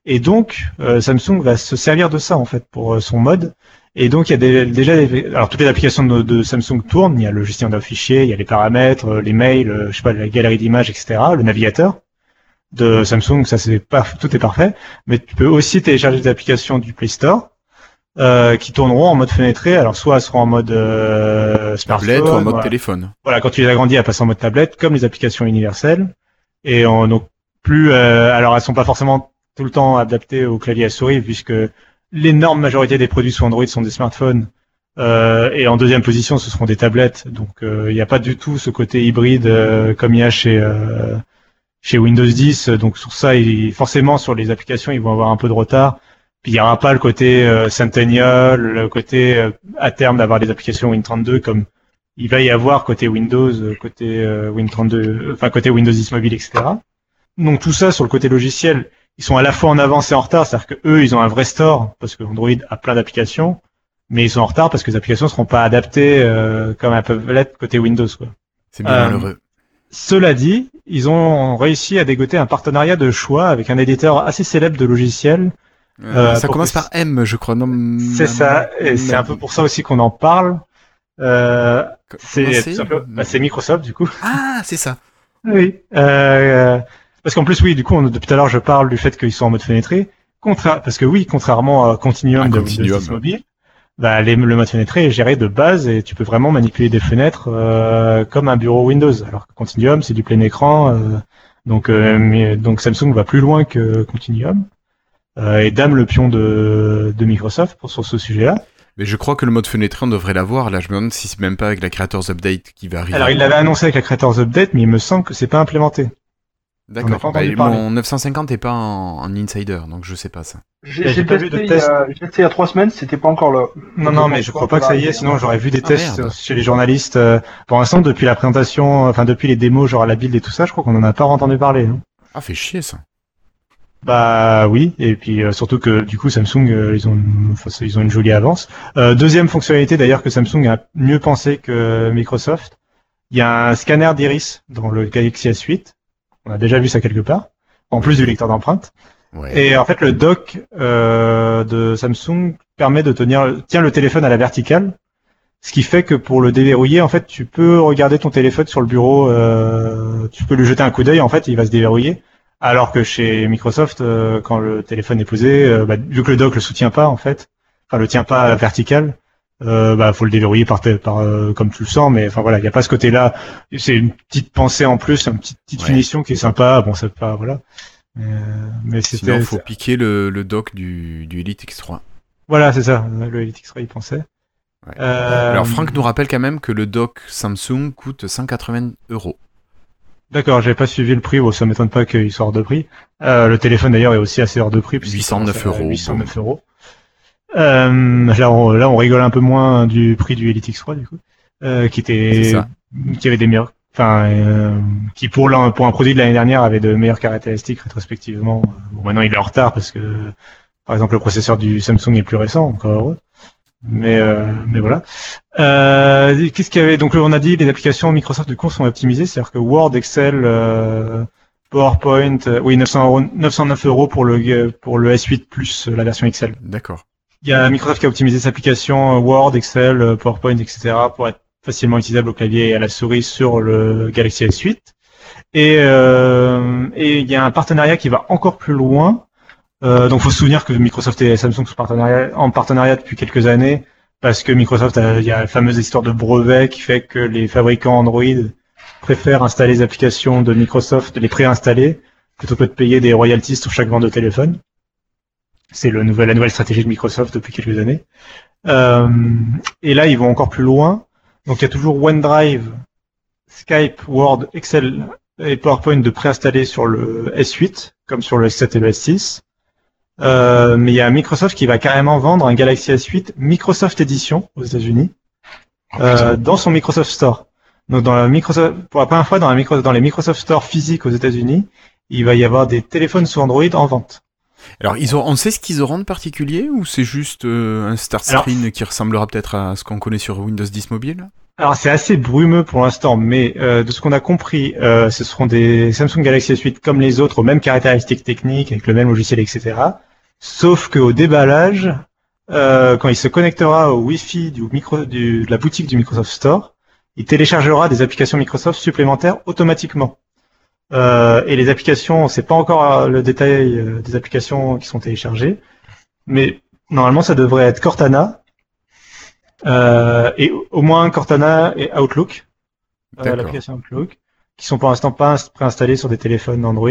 Speaker 2: Et donc, Samsung va se servir de ça en fait pour son mode. Et donc, il y a des- déjà, des- alors toutes les applications de, de Samsung tournent. Il y a le gestionnaire de fichiers, il y a les paramètres, les mails, je sais pas, la galerie d'images, etc. Le navigateur de Samsung, ça c'est pas tout est parfait. Mais tu peux aussi télécharger des applications du Play Store euh, qui tourneront en mode fenêtré. Alors soit elles seront en mode euh, smartphone,
Speaker 1: Tablette ou en mode
Speaker 2: voilà.
Speaker 1: téléphone.
Speaker 2: Voilà, quand tu les agrandis, elles passent en mode tablette, comme les applications universelles. Et en, donc plus, euh, alors elles sont pas forcément tout le temps adaptées au clavier à souris, puisque l'énorme majorité des produits sous Android sont des smartphones. Euh, et en deuxième position, ce seront des tablettes. Donc euh, il n'y a pas du tout ce côté hybride euh, comme il y a chez euh, chez Windows 10. Donc sur ça, il- forcément sur les applications, ils vont avoir un peu de retard. Puis il n'y aura pas le côté euh, Centennial, le côté euh, à terme d'avoir des applications Win32 comme il va y avoir côté Windows, euh, côté euh, Win32, euh, enfin côté Windows 10 mobile, etc. Donc tout ça sur le côté logiciel, ils sont à la fois en avance et en retard, c'est-à-dire que eux, ils ont un vrai store parce que Android a plein d'applications, mais ils sont en retard parce que les applications seront pas adaptées euh, comme elles peuvent l'être côté Windows. Quoi.
Speaker 1: C'est bien
Speaker 2: Euh,
Speaker 1: malheureux.
Speaker 2: Cela dit, ils ont réussi à dégoter un partenariat de choix avec un éditeur assez célèbre de logiciels.
Speaker 1: Euh, ça commence
Speaker 2: que-
Speaker 1: par M, je crois. Non,
Speaker 2: C'est ça, et c'est un peu pour ça aussi qu'on en parle. Euh, c'est bah, c'est Microsoft du coup.
Speaker 1: Ah, c'est ça.
Speaker 2: Oui. Euh, parce qu'en plus, oui, du coup, on- depuis tout à l'heure, je parle du fait qu'ils sont en mode fenêtré. Contra parce que oui, contrairement à Continuum
Speaker 1: À
Speaker 2: de
Speaker 1: Continuum.
Speaker 2: Windows 10 Mobile, bah, les- le mode fenêtre est géré de base et tu peux vraiment manipuler des fenêtres euh, comme un bureau Windows. Alors que Continuum, c'est du plein écran. euh, donc, euh, mais- donc Samsung va plus loin que Continuum. Euh, et dame le pion de, de Microsoft pour sur ce sujet-là.
Speaker 1: Mais je crois que le mode fenêtré, on devrait l'avoir. Là, je me demande si c'est même pas avec la Creators Update qui va arriver.
Speaker 2: Alors il l'avait annoncé avec la Creators Update, mais il me semble que c'est pas implémenté.
Speaker 1: D'accord. Bah, mon 950 est pas en, en insider, donc je sais pas ça.
Speaker 5: J'ai
Speaker 2: pas vu
Speaker 5: testé,
Speaker 2: de
Speaker 5: il
Speaker 2: test.
Speaker 5: a- j'ai testé il y a trois semaines, c'était pas encore là.
Speaker 2: Non, non, mais je crois pas que ça y est, sinon j'aurais vu des
Speaker 1: Ah,
Speaker 2: tests
Speaker 1: merde.
Speaker 2: chez les journalistes. euh, Pour l'instant, depuis la présentation, enfin depuis les démos, genre la build et tout ça, je crois qu'on en a pas entendu parler. hein.
Speaker 1: Ah, fait chier ça.
Speaker 2: Bah oui, et puis euh, surtout que du coup Samsung, euh, ils ont, enfin, ils ont une jolie avance. Euh, deuxième fonctionnalité d'ailleurs que Samsung a mieux pensé que Microsoft, il y a un scanner d'iris dans le Galaxy S8. On a déjà vu ça quelque part, en plus du lecteur d'empreintes.
Speaker 1: Ouais.
Speaker 2: Et en fait, le dock euh, de Samsung permet de tenir, tient le téléphone à la verticale, ce qui fait que pour le déverrouiller, en fait, tu peux regarder ton téléphone sur le bureau, euh, tu peux lui jeter un coup d'œil, en fait, il va se déverrouiller. Alors que chez Microsoft, euh, quand le téléphone est posé, euh, bah, vu que le dock le soutient pas, en fait, enfin le tient pas à la verticale, euh, bah faut le déverrouiller par, euh, comme tu le sens, mais enfin voilà, il y a pas ce côté-là. C'est une petite pensée en plus, une petite, petite
Speaker 1: Ouais.
Speaker 2: finition qui est sympa. Bon, c'est pas voilà. Euh, mais
Speaker 1: Sinon, faut piquer le, le dock du, du Elite X3.
Speaker 2: voilà, c'est ça. Le Elite X3, il pensait.
Speaker 1: Ouais.
Speaker 2: Euh,
Speaker 1: Alors, Franck nous rappelle quand même que le dock Samsung coûte 180 euros.
Speaker 2: D'accord, j'ai pas suivi le prix. Bon, ça m'étonne pas qu'il soit hors de prix. Euh, le téléphone d'ailleurs est aussi assez hors de prix. puisqu'il
Speaker 1: 809
Speaker 2: commence à
Speaker 1: euros.
Speaker 2: 809 euros. Euh, là, on, là, on rigole un peu moins du prix du Elite X3 du coup, euh, qui était, qui avait des meilleurs, enfin, euh, qui pour l'un, pour un produit de l'année dernière avait de meilleures caractéristiques rétrospectivement. Bon, maintenant il est en retard parce que, par exemple, le processeur du Samsung est plus récent, encore heureux. Mais, euh, mais voilà. Euh, Qu'est-ce qu'il y avait? Donc on a dit les applications Microsoft du coup sont optimisées, c'est-à-dire que Word, Excel, euh, PowerPoint, euh, oui 900 euros, 909 euros pour le pour le S8 plus euh, la version Excel.
Speaker 1: D'accord.
Speaker 2: Il y a Microsoft qui a optimisé ses applications euh, Word, Excel, euh, PowerPoint, etc. pour être facilement utilisable au clavier et à la souris sur le Galaxy S8. Et, euh, et il y a un partenariat qui va encore plus loin. Euh, donc, faut se souvenir que Microsoft et Samsung sont en partenariat depuis quelques années, parce que Microsoft, a, il a la fameuse histoire de brevet qui fait que les fabricants Android préfèrent installer les applications de Microsoft, les préinstaller, plutôt que de payer des royalties sur chaque vente de téléphone. C'est le nouvel, la nouvelle stratégie de Microsoft depuis quelques années. Euh, et là, ils vont encore plus loin. Donc, il y a toujours OneDrive, Skype, Word, Excel et PowerPoint de préinstaller sur le S8, comme sur le S7 et le S6. Euh, mais il y a Microsoft qui va carrément vendre un Galaxy S8 Microsoft Edition aux États-Unis euh, dans son Microsoft Store. Donc dans la Microsoft, pour la première fois dans, la dans les Microsoft Store physiques aux États-Unis, il va y avoir des téléphones sous Android en vente.
Speaker 1: Alors, ils ont, on sait ce qu'ils auront de particulier ou c'est juste euh, un start
Speaker 2: Alors-
Speaker 1: screen qui ressemblera peut-être à ce qu'on connaît sur Windows 10 mobile?
Speaker 2: Alors c'est assez brumeux pour l'instant, mais euh, de ce qu'on a compris, euh, ce seront des Samsung Galaxy S8 comme les autres, aux mêmes caractéristiques techniques, avec le même logiciel, etc. Sauf qu'au déballage, euh, quand il se connectera au Wi-Fi du micro, du- de la boutique du Microsoft Store, il téléchargera des applications Microsoft supplémentaires automatiquement. Euh, et les applications, on sait pas encore euh, le détail euh, des applications qui sont téléchargées, mais normalement ça devrait être Cortana, euh, et au moins Cortana et Outlook, euh, l'application Outlook, qui sont pour l'instant pas inst- préinstallés sur des téléphones Android.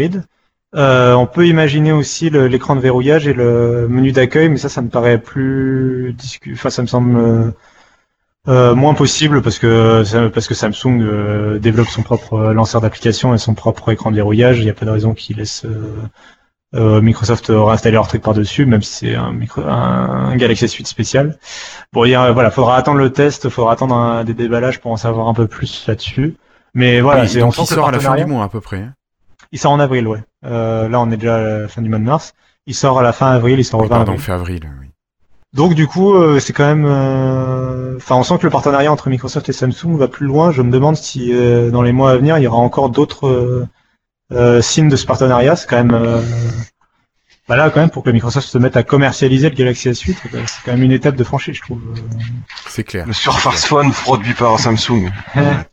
Speaker 2: Euh, on peut imaginer aussi l'écran de verrouillage et le menu d'accueil, mais ça, ça me paraît plus. Enfin, ça me semble euh, euh, moins possible parce que parce que Samsung euh, développe son propre euh, lanceur d'application et son propre écran de verrouillage. Il n'y a pas de raison qu'ils laissent euh, euh, Microsoft réinstaller leur truc par dessus, même si c'est un, micro... un Galaxy S8 spécial. Bon, il y a, voilà, faudra attendre le test, faudra attendre un, des déballages pour en savoir un peu plus là-dessus. Mais voilà,
Speaker 1: Oui,
Speaker 2: c'est
Speaker 1: donc
Speaker 2: on sent
Speaker 1: il sort à la fin du mois à peu près. hein.
Speaker 2: il sort en avril, ouais. Euh, là, on est déjà à la fin du mois de mars. Il sort à la fin avril, il sort au
Speaker 1: Oui,
Speaker 2: 20
Speaker 1: pardon,
Speaker 2: avril.
Speaker 1: fait avril. Oui.
Speaker 2: Donc du coup, euh, c'est quand même. euh, Enfin, on sent que le partenariat entre Microsoft et Samsung va plus loin. Je me demande si euh, dans les mois à venir, il y aura encore d'autres euh, euh, signes de ce partenariat. C'est quand même. Euh... Bah là, quand même, pour que Microsoft se mette à commercialiser le Galaxy S8, euh, c'est quand même une étape de franchie, je trouve.
Speaker 1: C'est clair.
Speaker 12: Le Surface Phone produit par Samsung.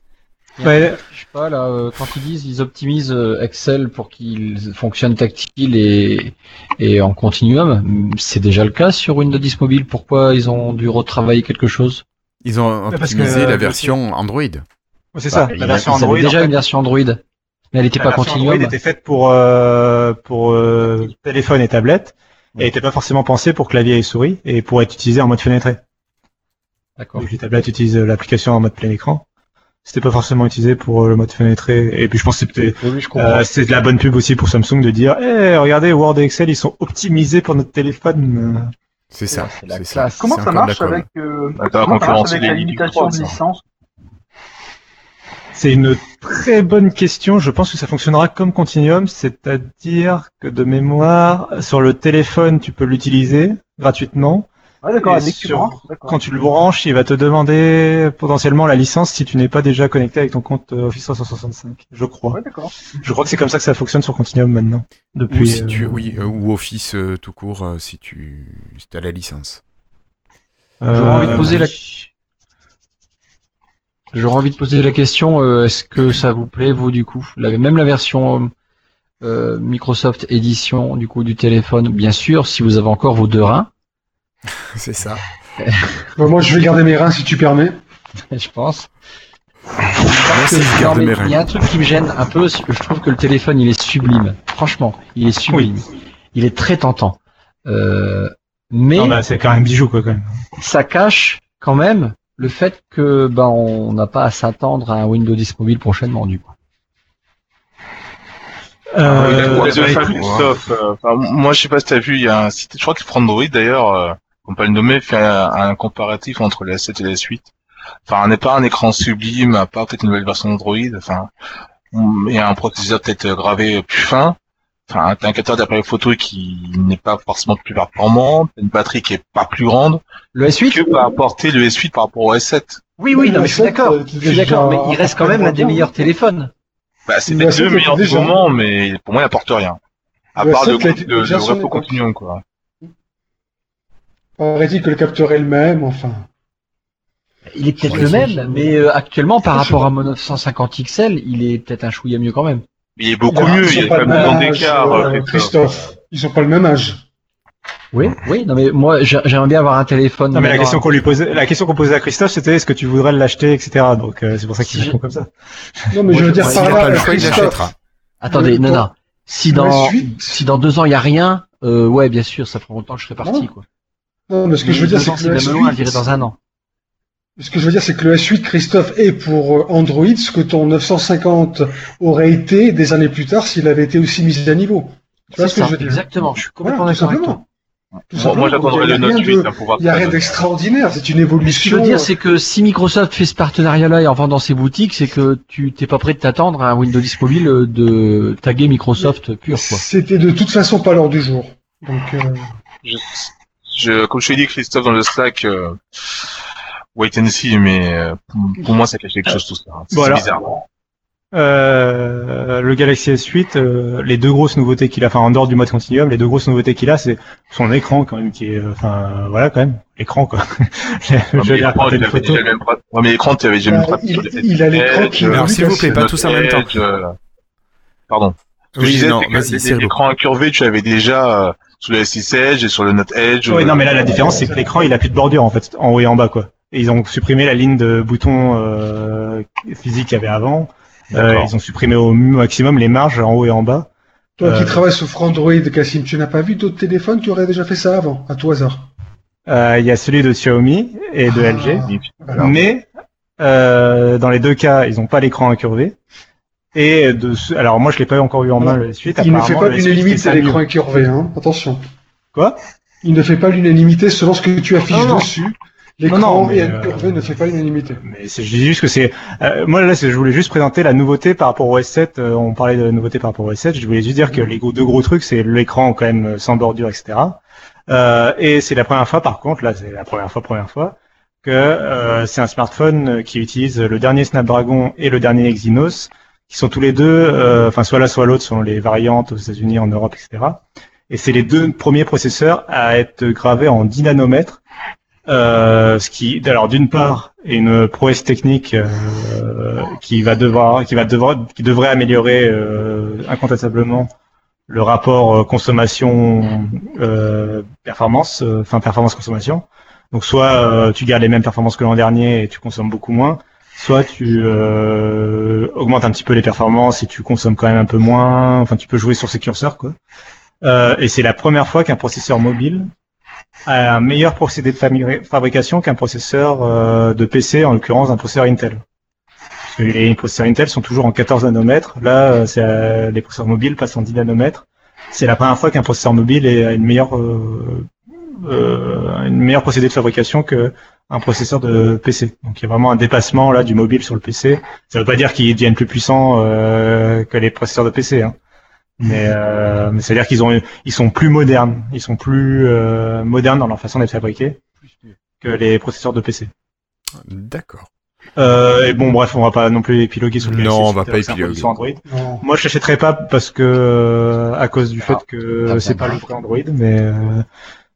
Speaker 2: Ouais.
Speaker 4: Je sais pas là, euh, quand ils disent ils optimisent euh, Excel pour qu'il fonctionne tactile et, et en continuum, c'est déjà le cas sur Windows 10 Mobile. Pourquoi ils ont dû retravailler quelque chose?
Speaker 1: Ils ont
Speaker 2: Mais parce que,
Speaker 1: optimisé
Speaker 2: euh,
Speaker 1: la version Android.
Speaker 2: Ouais, c'est ça.
Speaker 4: Bah,
Speaker 2: La
Speaker 4: ils-
Speaker 2: version
Speaker 4: ils
Speaker 2: Android.
Speaker 4: déjà
Speaker 2: en fait,
Speaker 4: une version Android, mais elle n'était
Speaker 2: la
Speaker 4: pas
Speaker 2: version
Speaker 4: continuum.
Speaker 2: Android était faite pour euh, pour euh, téléphone et tablette et n'était pas forcément pensée pour clavier et souris et pour être utilisée en mode fenêtré.
Speaker 4: D'accord.
Speaker 2: Les tablettes utilisent euh, l'application en mode plein écran. C'était pas forcément utilisé pour euh, le mode fenêtré. Et puis je pense que c'était
Speaker 4: Oui, oui, je comprends.
Speaker 2: euh, c'est de la bonne pub aussi pour Samsung de dire, eh regardez Word et Excel ils sont optimisés pour notre téléphone.
Speaker 1: C'est ça.
Speaker 4: c'est
Speaker 1: ça.
Speaker 5: Comment marche avec, euh, comment ça marche avec
Speaker 7: les
Speaker 5: la limitation de
Speaker 7: 3, ça.
Speaker 5: licence
Speaker 2: C'est une très bonne question. Je pense que ça fonctionnera comme Continuum, c'est-à-dire que de mémoire, sur le téléphone, tu peux l'utiliser gratuitement.
Speaker 5: Ouais, d'accord,
Speaker 2: Et
Speaker 5: dès que tu.
Speaker 2: Quand tu le branches, il va te demander potentiellement la licence si tu n'es pas déjà connecté avec ton compte euh, Office 365. Je crois.
Speaker 5: Ouais, d'accord.
Speaker 2: Je crois que c'est comme ça que ça fonctionne sur Continuum maintenant.
Speaker 1: Ou
Speaker 2: Depuis.
Speaker 1: si tu,
Speaker 2: euh,
Speaker 1: oui, euh, ou Office euh, tout court euh, si tu si as la licence.
Speaker 4: J'aurais envie de poser la J'aurais envie de poser la question, euh, est-ce que ça vous plaît, vous, du coup? La, Même la version euh, Microsoft Edition, du coup, du téléphone, bien sûr, si vous avez encore vos deux reins,
Speaker 1: C'est ça.
Speaker 3: Bah, moi, je vais garder mes reins si tu permets.
Speaker 4: je pense. Non, mais il y a un truc qui me gêne un peu, c'est que je trouve que le téléphone, il est sublime. Franchement, il est sublime. Il est très tentant. Euh, mais
Speaker 2: bah, c'est quand même bijou quoi quand même.
Speaker 4: ça cache quand même le fait que ben on n'a pas à s'attendre à un Windows 10 mobile prochainement, du coup.
Speaker 2: Euh,
Speaker 7: Ouais,
Speaker 2: bah,
Speaker 7: euh, enfin, moi je sais pas si t'as vu, il y a un site, je crois que Frandroid d'ailleurs, euh, on peut le nommer, fait un, un comparatif entre la 7 et la suite. Enfin, on n'est pas un écran sublime, à part peut-être une nouvelle version d'Android, enfin, il y a un processeur peut-être gravé plus fin, enfin, t'as un capteur d'appareil photo qui n'est pas forcément plus performant, t'as une batterie qui est pas plus grande,
Speaker 4: Le S8
Speaker 7: que va apporter le S8 par rapport au S7.
Speaker 4: Oui, oui, non, mais je suis
Speaker 3: Le S7,
Speaker 4: d'accord.
Speaker 3: euh,
Speaker 4: Je suis d'accord, mais il reste quand même l'un des meilleurs téléphones.
Speaker 7: Bah, c'est
Speaker 3: Le
Speaker 7: peut-être
Speaker 3: S7
Speaker 7: le meilleur du moment, mais pour moi, il apporte rien. À
Speaker 3: Le
Speaker 7: part le,
Speaker 3: S7 a été
Speaker 7: le, le
Speaker 3: époque.
Speaker 7: continuum, quoi.
Speaker 3: Paraît-il que le capteur est le même, enfin.
Speaker 4: Il est peut-être
Speaker 1: Ouais,
Speaker 4: le même, mais euh, actuellement, par rapport à mon 950 XL, il est peut-être un chouïa mieux quand même.
Speaker 7: Il est beaucoup mieux, il y a
Speaker 3: pas
Speaker 7: quand
Speaker 3: le
Speaker 7: même
Speaker 3: âge,
Speaker 7: d'écart,
Speaker 3: euh,
Speaker 7: euh,
Speaker 3: Christophe. Ils sont pas le même âge.
Speaker 4: Oui, oui, non mais moi j'ai- j'aimerais bien avoir un téléphone.
Speaker 2: Non mais la question qu'on lui posait, la question qu'on posait à Christophe, c'était est-ce que tu voudrais l'acheter, etc. Donc euh, c'est pour ça qu'il
Speaker 4: Si
Speaker 2: répond comme ça.
Speaker 3: Non, mais je veux dire par
Speaker 1: n'a
Speaker 3: là,
Speaker 1: le choix,
Speaker 3: Christophe.
Speaker 4: Attendez, non, non. Si dans
Speaker 3: S8
Speaker 4: si dans deux ans il y a rien, euh, ouais, bien sûr, ça fera longtemps que je serai parti,
Speaker 3: Non.
Speaker 4: quoi.
Speaker 3: Non, mais ce que je veux dire, c'est que le
Speaker 4: même loin, je dirais
Speaker 3: S8,
Speaker 4: dans un an.
Speaker 3: ce que je veux dire, c'est que le S8, Christophe, est pour euh, Android ce que ton 950 aurait été des années plus tard s'il avait été aussi mis à niveau. Tu vois
Speaker 4: C'est
Speaker 3: ce que
Speaker 4: ça,
Speaker 3: je veux dire?
Speaker 4: exactement. Je suis complètement
Speaker 3: Voilà,
Speaker 4: d'accord avec toi.
Speaker 7: Moi, j'attendrai le
Speaker 3: a
Speaker 7: Note
Speaker 3: rien
Speaker 7: 8
Speaker 3: de-
Speaker 7: hein,
Speaker 3: Il n'y a rien d'extraordinaire, c'est une
Speaker 4: Ce que je
Speaker 3: évolution.
Speaker 4: veux dire, c'est que si Microsoft fait ce partenariat-là et en vend dans ses boutiques, c'est que tu t'es pas prêt de t'attendre à un Windows 10 mobile euh, de taguer Microsoft pur, quoi.
Speaker 3: C'était de toute façon pas l'heure du jour. Donc, euh,
Speaker 7: Je, je, comme je t'ai dit, Christophe, dans le Slack, euh, wait and see, mais euh, pour, moi, ça cache quelque chose tout ça. C'est
Speaker 2: Voilà.
Speaker 7: bizarre.
Speaker 2: Euh, le Galaxy S8, euh, les deux grosses nouveautés qu'il a, enfin en dehors du mode continuum, les deux grosses nouveautés qu'il a, c'est son écran quand même qui est, enfin euh, voilà quand même, l'écran quoi. je vais raconter une photo.
Speaker 7: même prat- ouais, mais l'écran, tu avais déjà le même
Speaker 3: Bah,
Speaker 7: pratique
Speaker 3: il- il a l'écran qui
Speaker 1: Alors, s'il vous plaît, pas tous en même temps.
Speaker 7: Pardon. Que je
Speaker 1: Oui,
Speaker 7: disais,
Speaker 1: non,
Speaker 7: c'est
Speaker 1: vas-y,
Speaker 7: l'écran incurvé, tu l'avais déjà sur le S6 Edge et sur le Note Edge.
Speaker 2: Oui, non mais là la différence c'est que l'écran il a plus de bordure en fait, en haut et en bas quoi. Et ils ont supprimé la ligne de boutons euh, physique qu'il y avait avant. Euh, ils ont supprimé au maximum les marges en haut et en bas.
Speaker 3: toi qui
Speaker 2: Euh,
Speaker 3: travailles sur Android, Cassim, tu n'as pas vu d'autres téléphones? Tu aurais déjà fait ça avant, à tout hasard?
Speaker 2: Euh, Il y a celui de Xiaomi et de
Speaker 3: Ah,
Speaker 2: LG.
Speaker 3: voilà.
Speaker 2: Mais euh, dans les deux cas, ils n'ont pas l'écran incurvé. Et de ce- alors moi je l'ai pas encore eu en main le suite.
Speaker 3: Il ne fait pas
Speaker 2: le S8
Speaker 3: l'unanimité
Speaker 2: ça
Speaker 3: l'écran incurvé, hein. Attention.
Speaker 2: Quoi?
Speaker 3: Il ne fait pas l'unanimité selon ce que tu affiches
Speaker 2: Non, non.
Speaker 3: dessus. L'écran
Speaker 2: non, euh,
Speaker 3: incurvé ne fait pas l'unanimité.
Speaker 2: Mais c'est- je dis juste que c'est euh, moi là c'est- je voulais juste présenter la nouveauté par rapport au S7. euh, on parlait de la nouveauté par rapport au S7. Je voulais juste dire que les gros- deux gros trucs c'est l'écran quand même euh, sans bordure etc. Euh, et c'est la première fois par contre là c'est la première fois première fois que euh, c'est un smartphone euh, qui utilise le dernier Snapdragon et le dernier Exynos qui sont tous les deux euh, enfin soit l'un soit l'autre selon les variantes aux États-Unis en Europe etc. Et c'est les deux premiers processeurs à être gravés en 10 nanomètres Euh, ce qui, alors d'une part, est une prouesse technique euh, qui va devoir, qui va devoir, qui devrait améliorer euh, incontestablement le rapport euh, consommation euh, performance, enfin performance consommation. Donc soit tu gardes les mêmes performances que l'an dernier et tu consommes beaucoup moins, soit tu euh, augmentes un petit peu les performances et tu consommes quand même un peu moins. Enfin, tu peux jouer sur ces curseurs, quoi. Euh, et c'est la première fois qu'un processeur mobile a un meilleur procédé de fabri- fabrication qu'un processeur euh, de PC, en l'occurrence un processeur Intel. Parce les processeurs Intel sont toujours en 14 nanomètres. Là, euh, c'est, euh, les processeurs mobiles passent en 10 nanomètres. C'est la première fois qu'un processeur mobile a une meilleure, une meilleure procédé de fabrication que un processeur de PC. Donc il y a vraiment un dépassement là du mobile sur le PC. Ça veut pas dire qu'ils deviennent plus puissants euh, que les processeurs de PC, hein. mais, euh, mais c'est à dire qu'ils ont, ils sont plus modernes, ils sont plus euh, modernes dans leur façon d'être fabriqués que les processeurs de PC.
Speaker 1: D'accord.
Speaker 2: Euh, et bon, bref, on va pas non plus épiloguer sur le
Speaker 1: Non, on va pas épiloguer.
Speaker 2: sur Android.
Speaker 3: Non.
Speaker 2: Moi, je l'achèterai pas parce que à cause du fait
Speaker 4: Ah,
Speaker 2: que
Speaker 4: t'as
Speaker 2: c'est
Speaker 4: pas
Speaker 2: le vrai Android, mais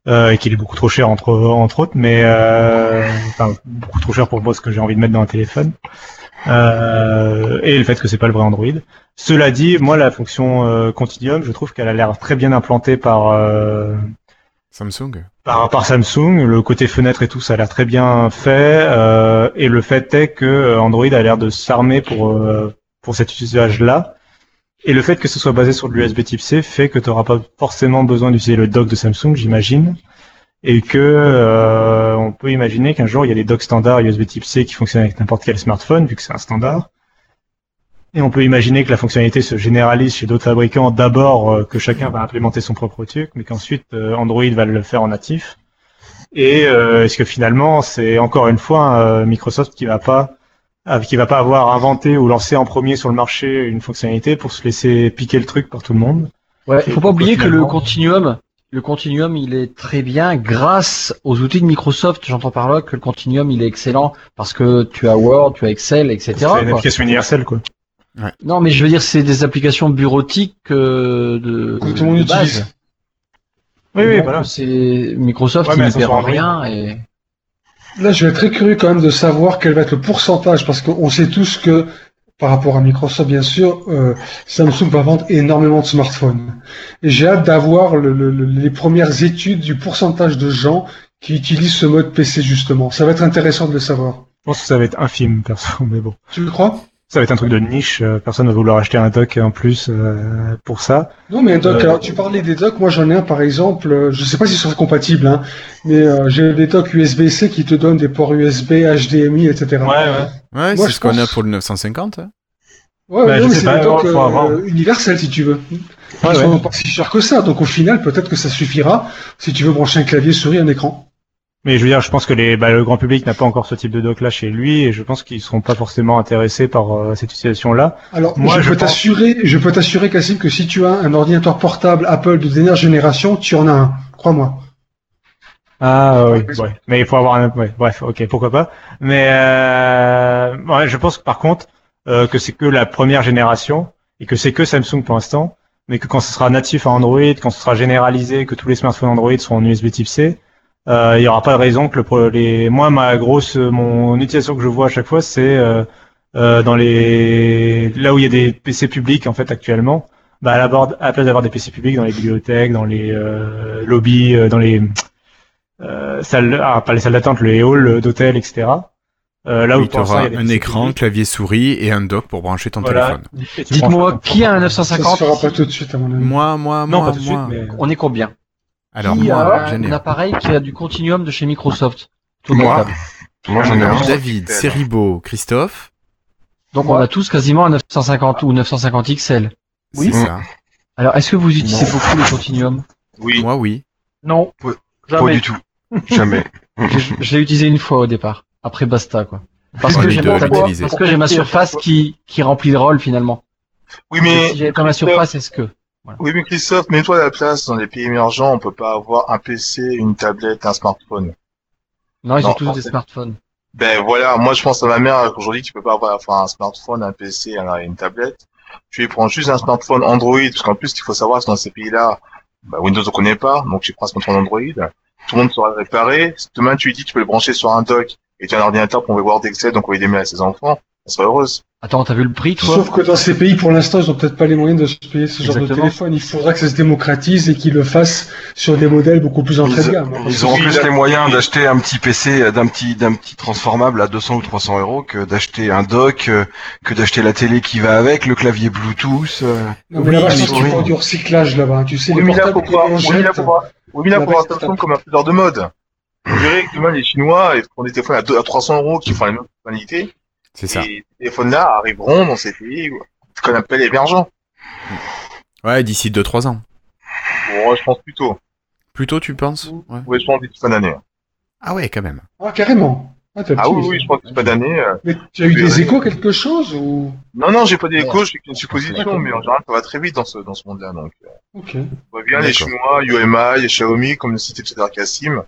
Speaker 2: euh, et qu'il est beaucoup trop cher entre entre autres, mais euh, enfin beaucoup trop cher pour moi ce que j'ai envie de mettre dans un téléphone. Euh, et le fait que c'est pas le vrai Android. Cela dit, moi la fonction euh, Continuum, je trouve qu'elle a l'air très bien implantée par euh,
Speaker 1: Samsung
Speaker 2: par, par Samsung, le côté fenêtre et tout, ça a l'air très bien fait. euh, et le fait est que Android a l'air de s'armer pour euh, pour cet usage-là. Et le fait que ce soit basé sur l'USB Type C fait que tu n'auras pas forcément besoin d'utiliser le dock de Samsung, j'imagine. Et que euh, on peut imaginer qu'un jour il y a des docks standards USB Type C qui fonctionnent avec n'importe quel smartphone, vu que c'est un standard. Et on peut imaginer que la fonctionnalité se généralise chez d'autres fabricants d'abord euh, que chacun va implémenter son propre truc, mais qu'ensuite euh, Android va le faire en natif. Et euh, est-ce que finalement c'est encore une fois euh, Microsoft qui va pas qui va pas avoir inventé ou lancé en premier sur le marché une fonctionnalité pour se laisser piquer le truc par tout le monde
Speaker 4: Ouais,
Speaker 2: Et
Speaker 4: faut pas oublier que le Continuum, le Continuum, il est très bien grâce aux outils de Microsoft. J'entends par là que le Continuum, il est excellent parce que tu as Word, tu as Excel, etc.
Speaker 2: C'est une
Speaker 4: quoi.
Speaker 2: application universelle quoi.
Speaker 4: Non, mais je veux dire, c'est des applications bureautiques euh, de,
Speaker 3: Que tout le monde utilise.
Speaker 2: Oui oui voilà.
Speaker 4: C'est Microsoft
Speaker 2: Ouais,
Speaker 4: qui
Speaker 2: mais
Speaker 4: ne perd rien et
Speaker 3: Là, je vais être très curieux quand même de savoir quel va être le pourcentage, parce qu'on sait tous que, par rapport à Microsoft, bien sûr, euh, Samsung va vendre énormément de smartphones. Et j'ai hâte d'avoir le- le- le- les premières études du pourcentage de gens qui utilisent ce mode PC, justement. Ça va être intéressant de le savoir.
Speaker 2: Je pense que ça va être infime perso, mais bon.
Speaker 3: Tu le crois?
Speaker 2: Ça va être un truc de niche. euh, Personne va vouloir acheter un dock en plus euh, pour ça.
Speaker 3: Non, mais un dock,
Speaker 2: Euh,
Speaker 3: alors tu parlais des docks, moi j'en ai un par exemple, euh, je sais pas s'ils sont compatibles, hein, mais euh, j'ai des docks USB-C qui te donnent des ports USB, HDMI, etc.
Speaker 2: Ouais ouais.
Speaker 1: Ouais, c'est ce qu'on a pour le 950. hein.
Speaker 3: Ouais,
Speaker 2: Bah,
Speaker 3: non, mais c'est
Speaker 2: pas,
Speaker 3: des docks
Speaker 2: faut
Speaker 3: euh,
Speaker 2: avoir.
Speaker 3: universels si tu veux. Ils
Speaker 2: Ouais,
Speaker 3: sont
Speaker 2: ouais.
Speaker 3: pas si chers que ça, donc au final peut-être que ça suffira si tu veux brancher un clavier, souris, un écran.
Speaker 2: Mais je veux dire, je pense que les, bah, le grand public n'a pas encore ce type de dock là chez lui, et je pense qu'ils seront pas forcément intéressés par euh, cette utilisation-là.
Speaker 3: Alors
Speaker 2: Moi,
Speaker 3: je,
Speaker 2: je
Speaker 3: peux
Speaker 2: pense-
Speaker 3: t'assurer, je peux t'assurer Cassim que si tu as un ordinateur portable Apple de dernière génération, tu en as un, crois-moi.
Speaker 2: Ah oui, ouais. mais il faut avoir un, ouais, bref, ok, pourquoi pas. Mais euh, ouais, je pense que par contre euh, que c'est que la première génération et que c'est que Samsung pour l'instant, mais que quand ce sera natif à Android, quand ce sera généralisé, que tous les smartphones Android seront en USB Type C, il y aura pas de raison que le pro- les moi ma grosse mon utilisation que je vois à chaque fois c'est euh, euh, dans les là où il y a des PC publics en fait actuellement bah à la, bord- à la place d'avoir des PC publics dans les bibliothèques dans les euh, lobbies euh, dans les euh, salles ah, pas les salles d'attente les halls d'hôtels etc euh, là où
Speaker 1: Oui, tu auras un
Speaker 2: PC
Speaker 1: écran,
Speaker 2: publics.
Speaker 1: clavier souris et un dock pour brancher ton
Speaker 2: Voilà.
Speaker 1: téléphone.
Speaker 4: Dites-moi, qui a un
Speaker 3: Ça se
Speaker 4: 950
Speaker 3: fera pas tout de suite à mon avis.
Speaker 1: Moi, moi,
Speaker 2: non
Speaker 1: moi,
Speaker 2: pas tout de suite
Speaker 1: moi.
Speaker 2: mais
Speaker 4: On est combien?
Speaker 1: Alors
Speaker 4: Qui
Speaker 1: moi,
Speaker 4: a
Speaker 1: j'en ai
Speaker 4: un
Speaker 1: un.
Speaker 4: appareil qui a du Continuum de chez Microsoft Tout le
Speaker 12: Moi. Moi, j'en ai un.
Speaker 1: David, Seribo, Christophe.
Speaker 4: Donc on a tous quasiment un 950 ou 950 XL.
Speaker 1: C'est ça.
Speaker 4: Alors est-ce que vous utilisez beaucoup le Continuum?
Speaker 7: Oui.
Speaker 1: Moi, oui.
Speaker 4: Non,
Speaker 12: Pas
Speaker 4: jamais.
Speaker 12: du tout. Jamais.
Speaker 4: Je, je l'ai utilisé une fois au départ. Après basta quoi. Parce que j'ai ma, parce que j'ai ma surface qui qui remplit le rôle finalement.
Speaker 7: Oui, mais,
Speaker 4: si j'avais pas ma surface, est-ce que
Speaker 7: oui, mais Christophe, mets-toi à la place. Dans les pays émergents, on peut pas avoir un PC, une tablette, un smartphone.
Speaker 4: Non, ils
Speaker 7: Non,
Speaker 4: ont tous des smartphones.
Speaker 7: Ben voilà, moi je pense à ma mère qu'aujourd'hui tu peux pas avoir enfin, un smartphone, un PC, un- une tablette. Tu lui prends juste un smartphone Android, parce qu'en plus qu'il faut savoir c'est dans ces pays-là, bah, Windows on connaît pas, donc tu prends un smartphone Android. tout le monde sera réparé. Si demain tu lui dis tu peux le brancher sur un dock et tu as un ordinateur pour voir Excel, donc envoyer des mails à ses enfants, elle sera heureuse.
Speaker 4: Attends, t'as vu le prix, toi?
Speaker 3: Sauf que dans ces pays, pour l'instant, ils ont peut-être pas les moyens de se payer ce genre de téléphone. Il faudra que ça se démocratise et qu'ils le fassent sur des modèles beaucoup plus entrée de gamme.
Speaker 12: Ils ont en plus les moyens d'acheter un petit PC d'un petit d'un petit transformable à 200 ou 300 euros que d'acheter un dock, euh, que d'acheter la télé qui va avec, le clavier Bluetooth. euh.
Speaker 3: Non, mais là-bas,
Speaker 12: oui.
Speaker 3: du recyclage là-bas. Tu sais,
Speaker 7: Oui,
Speaker 3: les
Speaker 7: mais là,
Speaker 3: portables
Speaker 7: là,
Speaker 3: jette.
Speaker 7: oui, mais là,
Speaker 3: la
Speaker 7: faut voir
Speaker 3: baisse
Speaker 7: attention comme un faiseur de mode. Vous verrez que demain, les Chinois, ils font des téléphones à 300 euros qui font la même fonctionnalité.
Speaker 1: C'est ça.
Speaker 7: Et ces téléphones-là arriveront dans ces pays qu'on appelle émergents.
Speaker 1: Ouais, d'ici 2-3 ans.
Speaker 7: Bon, je pense plutôt.
Speaker 1: Plutôt, tu penses? Ouais.
Speaker 7: Oui, je pense d'ici fin d'année.
Speaker 1: Ah ouais, quand même.
Speaker 3: Ah, carrément. Ah,
Speaker 7: Ah oui, oui, je pense d'ici fin d'année. euh,
Speaker 3: Mais tu as eu des échos, quelque chose ou?
Speaker 7: Non, non, j'ai pas d'écho, j'ai qu'une supposition, mais en général, ça va très vite dans ce, dans ce monde-là, donc. euh,
Speaker 3: Ok.
Speaker 7: On voit bien les. Chinois, UMI, les Xiaomi, comme le citait tout à l'heure Cassim,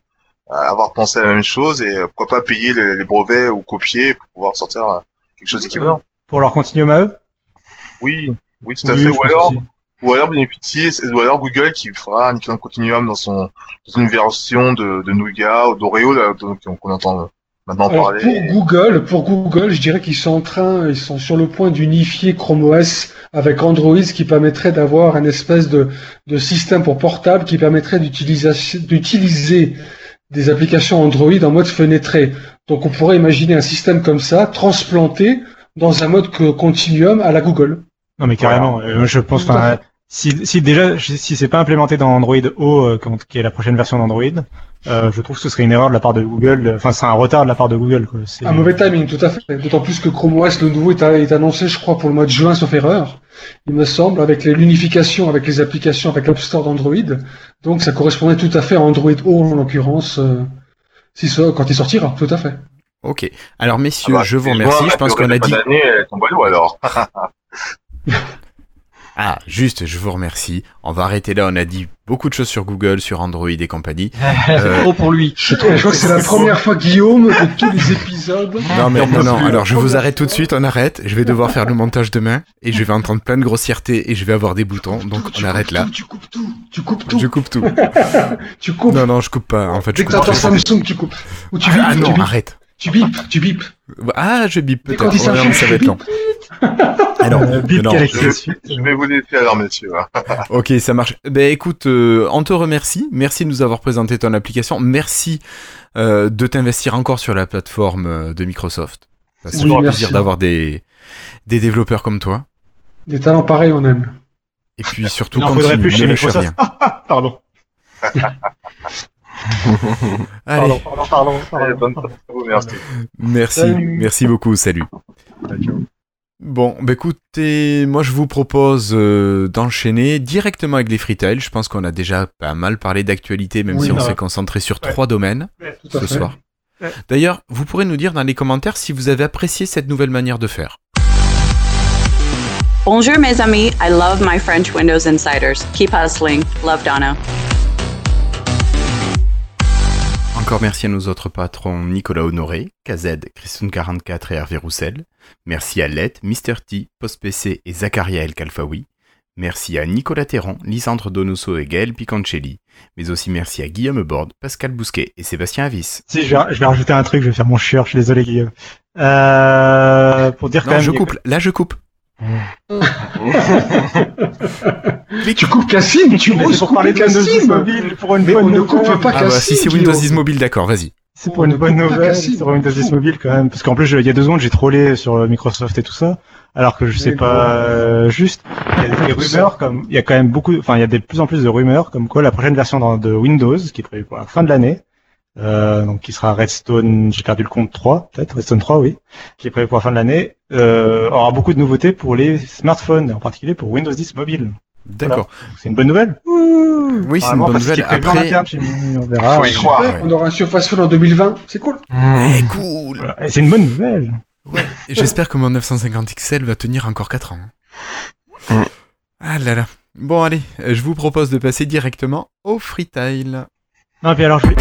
Speaker 7: avoir pensé à la même chose et euh, pourquoi pas payer les, les brevets ou copier pour pouvoir sortir euh, quelque chose d'équivalent.
Speaker 2: Pour leur continuum à eux
Speaker 7: Oui, oui, tout à
Speaker 2: Oui,
Speaker 7: fait. Ou alors, ou alors bénéficier, ou alors Google qui fera un continuum dans son, dans une version de, de Nougat ou d'Oreo, qu'on entend maintenant
Speaker 3: Alors
Speaker 7: parler.
Speaker 3: pour Google, pour Google, je dirais qu'ils sont en train, ils sont sur le point d'unifier Chrome OS avec Android, ce qui permettrait d'avoir un espèce de, de système pour portable qui permettrait d'utiliser des applications Android en mode fenêtré. Donc on pourrait imaginer un système comme ça transplanté dans un mode continuum à la Google.
Speaker 2: Non mais carrément, euh, je pense si, si déjà si c'est pas implémenté dans Android O euh, qui est la prochaine version d'Android, euh, je trouve que ce serait une erreur de la part de Google, enfin c'est un retard de la part de Google quoi. C'est-
Speaker 3: Un mauvais timing, tout à fait. D'autant plus que Chrome OS, le nouveau, est, est annoncé, je crois, pour le mois de juin, sauf erreur. Il me semble, avec les- l'unification avec les applications, avec l'App Store d'Android. Donc, ça correspondrait tout à fait à Android O, en l'occurrence, euh, si ça, quand il sortira, tout à fait.
Speaker 1: Ok. Alors, messieurs,
Speaker 7: Ah bah,
Speaker 1: je vous remercie. Je pense qu'on a dit.
Speaker 7: alors.
Speaker 1: Ah, juste, je vous remercie. On va arrêter là. On a dit beaucoup de choses sur Google, sur Android et compagnie.
Speaker 4: C'est
Speaker 1: Euh,
Speaker 4: trop pour lui.
Speaker 3: Je crois que c'est la première fois, Guillaume, de tous les épisodes.
Speaker 1: Non, mais non, non. Alors, je vous arrête tout de suite. On arrête. Je vais devoir faire le montage demain et je vais entendre plein de grossièretés et je vais avoir des boutons. Donc, on arrête là.
Speaker 3: Tu coupes tout, tu coupes tout.
Speaker 1: Je coupe tout.
Speaker 3: Tu coupes.
Speaker 1: Non, non, je coupe pas. En fait, je
Speaker 3: Dès que
Speaker 1: coupe.
Speaker 3: Samsung, tu coupes. Ou tu
Speaker 1: Ah
Speaker 3: tu
Speaker 1: non,
Speaker 3: bipes.
Speaker 1: arrête.
Speaker 3: Tu bipes, tu bipes.
Speaker 1: Ah, je bip peut-être. non, mais ça va être long. Alors,
Speaker 2: Euh, bip
Speaker 1: non,
Speaker 7: je- vais vous laisser alors, messieurs.
Speaker 1: Ok, ça marche. Ben écoute, euh, on te remercie. Merci de nous avoir présenté ton application. Merci euh, de t'investir encore sur la plateforme euh, de Microsoft. C'est
Speaker 3: Oui,
Speaker 1: toujours un plaisir d'avoir des, des développeurs comme toi.
Speaker 3: Des talents pareils, on aime.
Speaker 1: Et puis surtout,
Speaker 2: faudrait
Speaker 1: continue,
Speaker 2: plus chez Microsoft.
Speaker 1: rien.
Speaker 2: Pardon.
Speaker 1: Allez,
Speaker 2: Pardon, pardon, pardon, pardon.
Speaker 7: Allez, bonne soirée à vous, merci.
Speaker 1: merci,
Speaker 3: Salut.
Speaker 1: merci beaucoup, salut. Bon, bah écoutez, moi je vous propose euh, d'enchaîner directement avec les freetiles. Je pense qu'on a déjà pas mal parlé d'actualité, même
Speaker 3: Oui,
Speaker 1: si on s'est concentré sur
Speaker 2: ouais.
Speaker 1: trois domaines. Ce
Speaker 3: fait.
Speaker 1: soir.
Speaker 2: Ouais.
Speaker 1: D'ailleurs, vous pourrez nous dire dans les commentaires si vous avez apprécié cette nouvelle manière de faire.
Speaker 6: Bonjour, mes amis. I love my French Windows Insiders. Keep hustling. Love Donna.
Speaker 1: Encore merci à nos autres patrons Nicolas Honoré, KZ, Christune44 et Hervé Roussel. Merci à Let, Mr. T, PostPC et Zacharia El Kalfaoui. Merci à Nicolas Terran, Lisandre Donoso et Gaël Picancelli. Mais aussi merci à Guillaume Borde, Pascal Bousquet et Sébastien Avis.
Speaker 2: Si, je vais, je vais rajouter un truc, je vais faire mon chieur, je suis désolé Guillaume. Euh, pour dire quand même...
Speaker 1: je coupe, là je coupe.
Speaker 3: Tu coupes Cassim, tu oses
Speaker 2: c'est pour
Speaker 3: couper
Speaker 2: parler de Windows 10
Speaker 3: Cassim.
Speaker 2: mobile, pour une
Speaker 3: Mais
Speaker 2: bonne
Speaker 3: on ne
Speaker 2: nouvelle.
Speaker 3: coupe pas
Speaker 1: Ah bah si c'est. Windows
Speaker 3: Guillaume.
Speaker 1: 10 mobile, d'accord, vas-y.
Speaker 2: C'est pour une bonne nouvelle sur Windows 10 mobile quand même, parce qu'en plus je- il y a deux secondes j'ai trollé sur Microsoft et tout ça, alors que je sais
Speaker 3: Mais
Speaker 2: pas euh, juste. Il y a des rumeurs comme, il y a quand même beaucoup, enfin il y a de plus en plus de rumeurs comme quoi la prochaine version de Windows, qui est prévue pour la fin de l'année, euh, donc qui sera Redstone, j'ai perdu le compte 3, peut-être Redstone 3 oui, qui est prévu pour la fin de l'année, euh, aura beaucoup de nouveautés pour les smartphones, en particulier pour Windows 10 mobile.
Speaker 1: D'accord.
Speaker 2: C'est une bonne nouvelle.
Speaker 1: Oui, c'est une bonne nouvelle. Après,
Speaker 2: interne on verra.
Speaker 12: Faut y croire.
Speaker 1: Ouais.
Speaker 3: On aura un Surface Phone en 2020, c'est cool.
Speaker 1: eh, cool.
Speaker 2: Voilà. C'est une bonne nouvelle.
Speaker 1: Et J'espère que mon 950 XL va tenir encore 4 ans.
Speaker 12: Mm.
Speaker 1: Ah là là. Bon allez, je vous propose de passer directement au freetile.
Speaker 2: Non, puis alors je vais...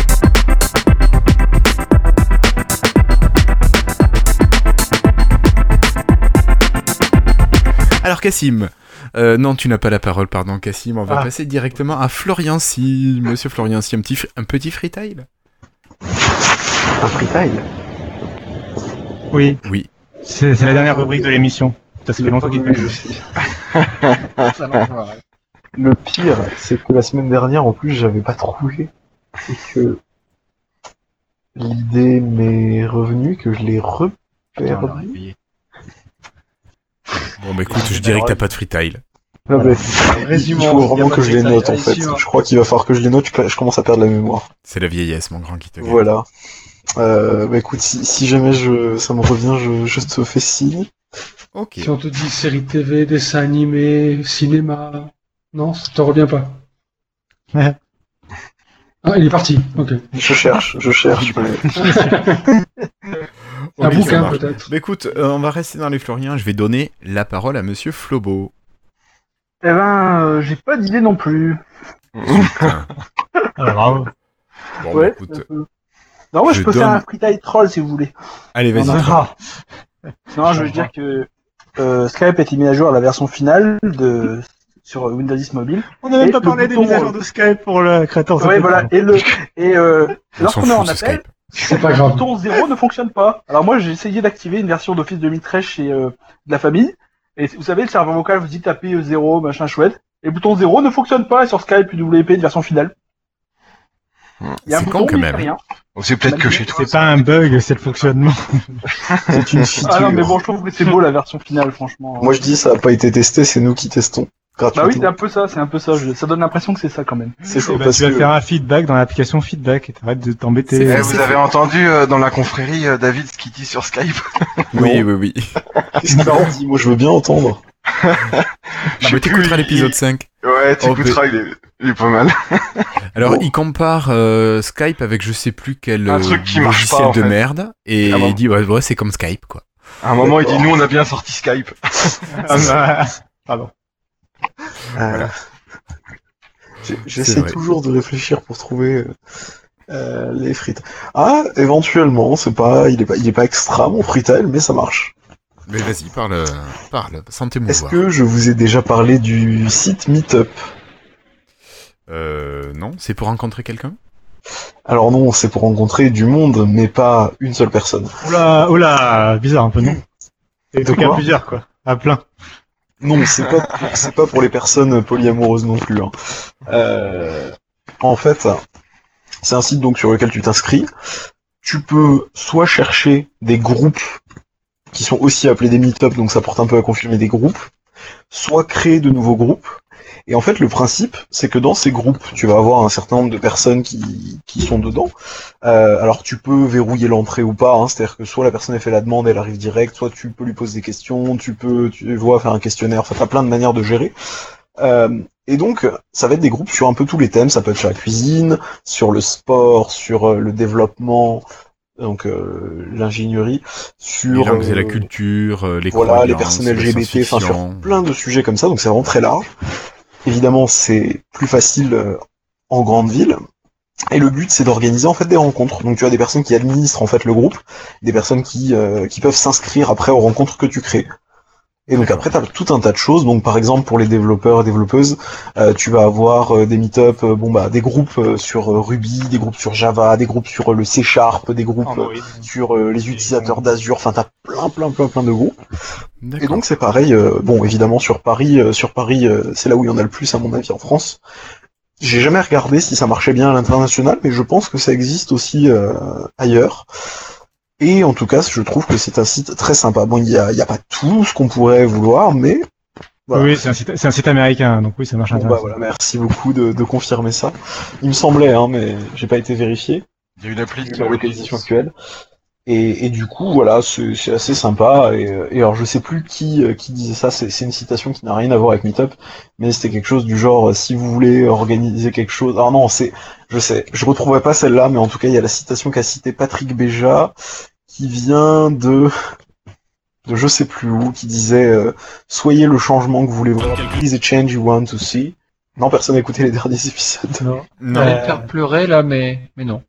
Speaker 1: Alors Cassim, Euh, non, tu n'as pas la parole, pardon, Cassim. On va
Speaker 2: Ah.
Speaker 1: passer directement à Florian Si. Monsieur Florian Si, un petit, un petit freetail
Speaker 10: Un freetail
Speaker 2: Oui.
Speaker 1: Oui.
Speaker 2: C'est c'est la dernière rubrique de l'émission. Ça fait longtemps qu'il est
Speaker 10: Le pire, c'est que la semaine dernière, en plus, j'avais pas trouvé. Et que l'idée m'est revenue, que je l'ai reperdue.
Speaker 1: Bon, bah écoute, je dirais que t'as pas de freetail.
Speaker 10: Ah bah, il
Speaker 5: Résumons,
Speaker 10: faut vraiment que je les note, en
Speaker 5: freestyle,
Speaker 10: fait. Je crois qu'il va falloir que je les note, je commence à perdre la mémoire.
Speaker 1: C'est la vieillesse, mon grand, qui te.
Speaker 10: Voilà. Euh, bah écoute, si, si jamais je, ça me revient, je, je te fais signe.
Speaker 1: Ok.
Speaker 3: Si on te dit série TV, dessin animé, cinéma, non, ça te revient pas.
Speaker 2: Ouais.
Speaker 3: Ah, il est parti. Ok.
Speaker 10: Je cherche, je cherche. mais-
Speaker 3: Un bouquin, peut-être.
Speaker 1: Bah écoute, euh, on va rester dans les Floriens. Je vais donner la parole à Monsieur Flobo.
Speaker 5: Eh ben, euh, j'ai pas d'idée non plus.
Speaker 2: Ah, bravo.
Speaker 1: Bon, bah,
Speaker 5: ouais.
Speaker 1: écoute,
Speaker 5: un peu. Non, moi je,
Speaker 1: je
Speaker 5: peux faire un freetail troll si vous voulez.
Speaker 1: allez, vas-y.
Speaker 5: Non, je veux dire que euh, Skype a été mis à jour à la version finale de sur Windows 10 mobile.
Speaker 2: On n'a même pas parlé des mises à jour de Skype pour le créateur.
Speaker 5: Ouais, voilà. Et le et euh, lorsqu'on est en appel,
Speaker 1: Skype.
Speaker 3: C'est pas
Speaker 5: le bouton 0 ne fonctionne pas. Alors moi j'ai essayé d'activer une version d'Office 2013 chez euh, de la famille. Et vous savez, le serveur vocal vous dit taper 0, machin chouette. Et le bouton 0 ne fonctionne pas sur Skype UWP de version finale. Il y a un
Speaker 1: C'est con, quand même.
Speaker 12: c'est peut-être que chez toi.
Speaker 2: C'est pas un bug, c'est le fonctionnement.
Speaker 10: C'est une feature.
Speaker 5: Ah non, mais bon, je trouve que c'est beau la version finale, franchement.
Speaker 10: Moi je dis, ça a pas été testé, c'est nous qui testons.
Speaker 5: Bah oui, c'est un peu ça, c'est un peu ça. Je- Ça donne l'impression que c'est ça quand même.
Speaker 10: c'est
Speaker 2: ben,
Speaker 10: parce
Speaker 2: tu vas
Speaker 10: que.
Speaker 2: faire un feedback dans l'application feedback et t'arrêtes de t'embêter.
Speaker 12: Eh, vous avez entendu euh, dans la confrérie euh, David ce qu'il dit sur Skype?
Speaker 1: Oui, oui, oui.
Speaker 10: Qu'est-ce qu'il a dit? Moi je veux bien entendre.
Speaker 1: Ah, mais t'écouteras
Speaker 12: il-
Speaker 1: l'épisode 5.
Speaker 12: Ouais, tu
Speaker 1: Oh,
Speaker 12: écouteras, il, est, il est pas mal.
Speaker 1: Alors,
Speaker 10: Bon.
Speaker 1: il compare euh, Skype avec je sais plus quel
Speaker 12: Un truc qui marche
Speaker 1: logiciel
Speaker 12: pas, en
Speaker 1: de
Speaker 12: fait.
Speaker 1: merde. Et
Speaker 12: Ah bon.
Speaker 1: il dit, ouais, ouais, c'est comme Skype, quoi.
Speaker 12: À un moment, il dit nous, on a bien sorti Skype.
Speaker 2: Ah, bah, Pardon.
Speaker 10: J'ai- J'essaie toujours de réfléchir pour trouver euh, les frites. Ah, éventuellement, c'est pas, il est pas, il est pas extra mon freetail, mais ça marche.
Speaker 1: Mais vas-y, parle, parle, sans
Speaker 10: Est-ce que je vous ai déjà parlé du site Meetup?
Speaker 1: Euh, non, c'est pour rencontrer quelqu'un?
Speaker 10: Alors non, c'est pour rencontrer du monde, mais pas une seule personne.
Speaker 2: Oula, oula, bizarre un peu, non? C'est des trucs à plusieurs, quoi. À plein.
Speaker 10: Non, c'est pas, c'est pas pour les personnes polyamoureuses non plus. hein. Euh, en fait, c'est un site donc sur lequel tu t'inscris. Tu peux soit chercher des groupes qui sont aussi appelés des meet-up, donc ça porte un peu à confirmer des groupes, soit créer de nouveaux groupes. Et en fait, le principe, c'est que dans ces groupes, tu vas avoir un certain nombre de personnes qui, qui sont dedans. Euh, alors, tu peux verrouiller l'entrée ou pas, hein, c'est-à-dire que soit la personne a fait la demande, elle arrive direct, soit tu peux lui poser des questions, tu peux, tu vois, faire un questionnaire, enfin, t'as plein de manières de gérer. Euh, et donc, ça va être des groupes sur un peu tous les thèmes. Ça peut être sur la cuisine, sur le sport, sur euh, le développement, donc euh, l'ingénierie, sur
Speaker 1: langues et la
Speaker 10: euh,
Speaker 1: culture, euh, les
Speaker 10: voilà, les personnes LGBT, enfin sur plein de sujets comme ça, donc c'est vraiment très large. Évidemment, c'est plus facile euh, en grande ville. Et le but, c'est d'organiser en fait des rencontres. Donc tu as des personnes qui administrent en fait le groupe, des personnes qui, euh, qui peuvent s'inscrire après aux rencontres que tu crées. Et donc après, tu as tout un tas de choses. Donc par exemple, pour les développeurs et développeuses, euh, tu vas avoir euh, des meet-up, euh, bon bah des groupes euh, sur euh, Ruby, des groupes sur Java, des groupes sur euh, le C Sharp, des groupes euh, sur euh, les utilisateurs d'Azure. Enfin, t'as plein, plein, plein, plein de groupes. Et donc c'est pareil. euh, bon, évidemment sur Paris, euh, sur Paris, euh, c'est là où il y en a le plus à mon avis en France. J'ai jamais regardé si ça marchait bien à l'international, mais je pense que ça existe aussi euh, ailleurs. Et en tout cas, je trouve que c'est un site très sympa. Bon, il y a, il y a pas tout ce qu'on pourrait vouloir, mais Voilà.
Speaker 2: Oui, c'est un, site- c'est un site américain, donc oui, ça marche
Speaker 10: Bon, bah, voilà, merci beaucoup de, de confirmer ça. Il me semblait, hein, mais j'ai pas été vérifié.
Speaker 12: Il y a une appli
Speaker 10: la localisation actuelle. Et, et du coup, voilà, c'est c'est assez sympa. Et, euh, et alors, je sais plus qui, euh, qui disait ça. C'est c'est une citation qui n'a rien à voir avec Meetup, mais c'était quelque chose du genre euh, si vous voulez organiser quelque chose. Alors non, c'est, je sais, je retrouverai pas celle-là, mais en tout cas, il y a la citation qu'a cité Patrick Béja, qui vient de de je sais plus où, qui disait euh, soyez le changement que vous voulez voir, be the change you want to see. Non, personne n'a écouté les derniers épisodes.
Speaker 2: Non.
Speaker 1: Non.
Speaker 4: Me faire pleurer là, mais, mais non.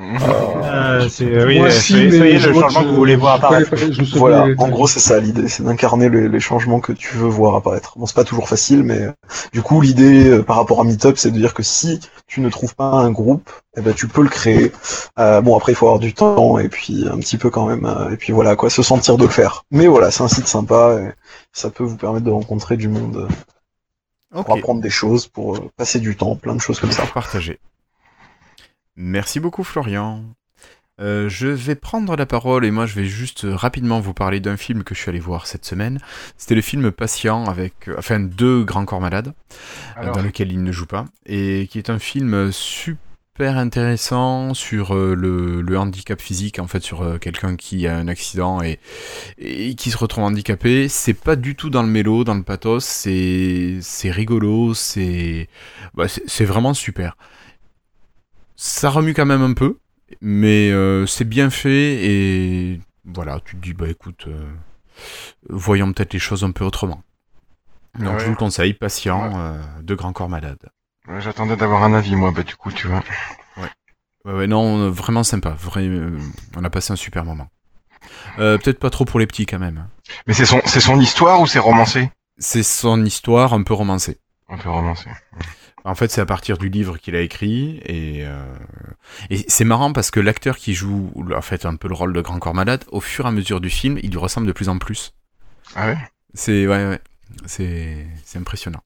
Speaker 2: Euh, c'est oui,
Speaker 3: Moi, si,
Speaker 2: soyez,
Speaker 3: mais
Speaker 2: soyez
Speaker 3: je
Speaker 2: le
Speaker 3: vois
Speaker 2: changement
Speaker 3: que
Speaker 2: que vous voulez voir
Speaker 3: je connais
Speaker 2: apparaître.
Speaker 3: pas- je me souviens
Speaker 10: Voilà, en gros c'est ça l'idée, c'est d'incarner les, les changements que tu veux voir apparaître. Bon, c'est pas toujours facile, mais euh, du coup l'idée euh, par rapport à Meetup, c'est de dire que si tu ne trouves pas un groupe, eh ben tu peux le créer. Euh, bon après il faut avoir du temps et puis un petit peu quand même, euh, et puis voilà quoi, se sentir de le faire. Mais voilà, c'est un site sympa et ça peut vous permettre de rencontrer du monde, euh, pour apprendre des choses, pour euh, passer du temps, plein de choses comme ça.
Speaker 1: Partagé. Merci beaucoup Florian. Euh, je vais prendre la parole et moi je vais juste rapidement vous parler d'un film que je suis allé voir cette semaine. C'était le film Patient avec euh, enfin deux grands corps malades euh, dans lequel il ne joue pas et qui est un film super intéressant sur le, le handicap physique en fait sur quelqu'un qui a un accident et, et qui se retrouve handicapé. C'est pas du tout dans le mélo, dans le pathos, c'est c'est rigolo, c'est bah, c'est c'est vraiment super. Ça remue quand même un peu, mais euh, c'est bien fait et voilà, tu te dis bah écoute, euh, voyons peut-être les choses un peu autrement. Donc
Speaker 12: Ouais.
Speaker 1: je vous le conseille, patient, euh, de grands corps malades.
Speaker 12: Ouais, J'attendais d'avoir un avis, moi, bah du coup, tu vois.
Speaker 1: Ouais, ouais, non, vraiment sympa. Vrai, on a passé un super moment. Peut-être pas trop pour les petits quand même.
Speaker 12: Mais c'est son, c'est son histoire ou c'est romancé?
Speaker 1: C'est son histoire un peu romancée.
Speaker 12: Un peu romancé.
Speaker 1: En fait, c'est à partir du livre qu'il a écrit et, euh, et c'est marrant parce que l'acteur qui joue en fait un peu le rôle de Grand Corps Malade, au fur et à mesure du film, il lui ressemble de plus en plus.
Speaker 12: Ah ouais?
Speaker 1: C'est ouais, ouais, c'est c'est impressionnant.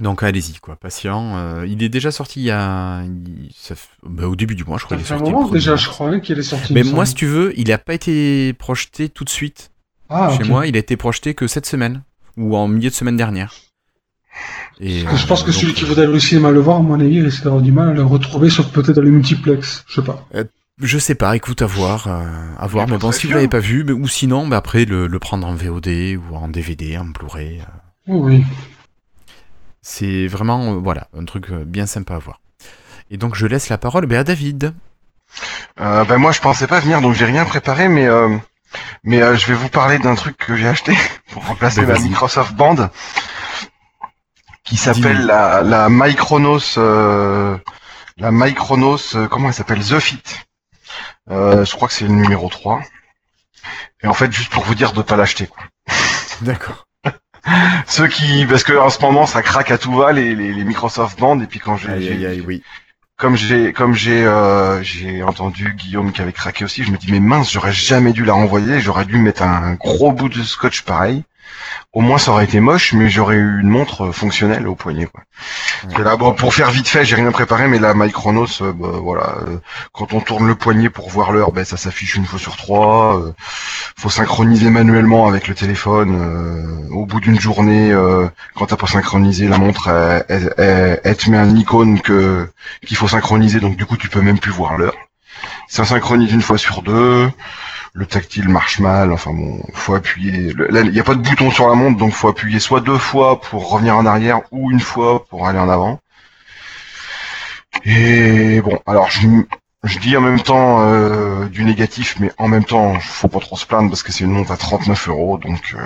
Speaker 1: Donc allez-y quoi, patient. euh, il est déjà sorti il y a il- ça f- bah, au début du mois, je crois.
Speaker 3: Ça
Speaker 1: il est
Speaker 3: fait un
Speaker 1: sorti le
Speaker 3: moment
Speaker 1: premier
Speaker 3: déjà,
Speaker 1: mars.
Speaker 3: je crois, qu'il est sorti.
Speaker 1: Mais
Speaker 3: il me
Speaker 1: moi,
Speaker 3: semble.
Speaker 1: si tu veux, il n'a pas été projeté tout de suite.
Speaker 3: Ah,
Speaker 1: Chez
Speaker 3: ok.
Speaker 1: moi, il a été projeté que cette semaine ou en milieu de semaine dernière. Et,
Speaker 3: je pense que
Speaker 1: euh,
Speaker 3: celui qui voudrait aller au cinéma le voir, à mon avis, il risque d'avoir du mal à le retrouver, sauf peut-être dans les multiplex. Je sais pas.
Speaker 1: Je sais pas, écoute, à voir, euh, à voir.
Speaker 12: Mais
Speaker 1: bon, si vous l'avez pas vu, mais, ou sinon, bah, après le, le prendre en VOD ou en DVD, en Blu-ray. euh,
Speaker 3: Oui, oui.
Speaker 1: c'est vraiment, euh, voilà, un truc euh, bien sympa à voir. Et donc, je laisse la parole bah, à David.
Speaker 12: Euh, ben moi je pensais pas venir donc j'ai rien préparé mais euh, mais euh, je vais vous parler d'un truc que j'ai acheté pour remplacer
Speaker 1: Bah,
Speaker 12: la. Microsoft Band qui s'appelle la la Micronos euh, la Micronos euh, comment elle s'appelle? The Fit. Euh, je crois que c'est le numéro 3. Et en fait juste pour vous dire de pas l'acheter quoi.
Speaker 1: D'accord.
Speaker 12: Ceux qui parce que en ce moment ça craque à tout va les les, les Microsoft Band et puis quand j'ai
Speaker 1: Aïe,
Speaker 12: j'ai-
Speaker 1: aïe, aïe, oui.
Speaker 12: comme j'ai comme j'ai euh, j'ai entendu Guillaume qui avait craqué aussi, je me dis mais mince, j'aurais jamais dû la renvoyer, j'aurais dû mettre un gros bout de scotch pareil. Au moins ça aurait été moche, mais j'aurais eu une montre fonctionnelle au poignet quoi. Là pour faire vite fait, j'ai rien préparé, mais la Micronos, euh, bah, voilà, euh, quand on tourne le poignet pour voir l'heure, ben ça s'affiche une fois sur trois. euh, faut synchroniser manuellement avec le téléphone. euh, au bout d'une journée, euh, quand t'as pas synchronisé la montre, elle, elle- elle- elle te met un icône que qu'il faut synchroniser, donc du coup tu peux même plus voir l'heure. Ça synchronise une fois sur deux. Le tactile marche mal, enfin bon, faut appuyer. le- Là, il n'y a pas de bouton sur la montre, donc faut appuyer soit deux fois pour revenir en arrière ou une fois pour aller en avant. Et bon, alors je, je dis en même temps euh, du négatif, mais en même temps, faut pas trop se plaindre parce que c'est une montre à 39 euros, donc euh,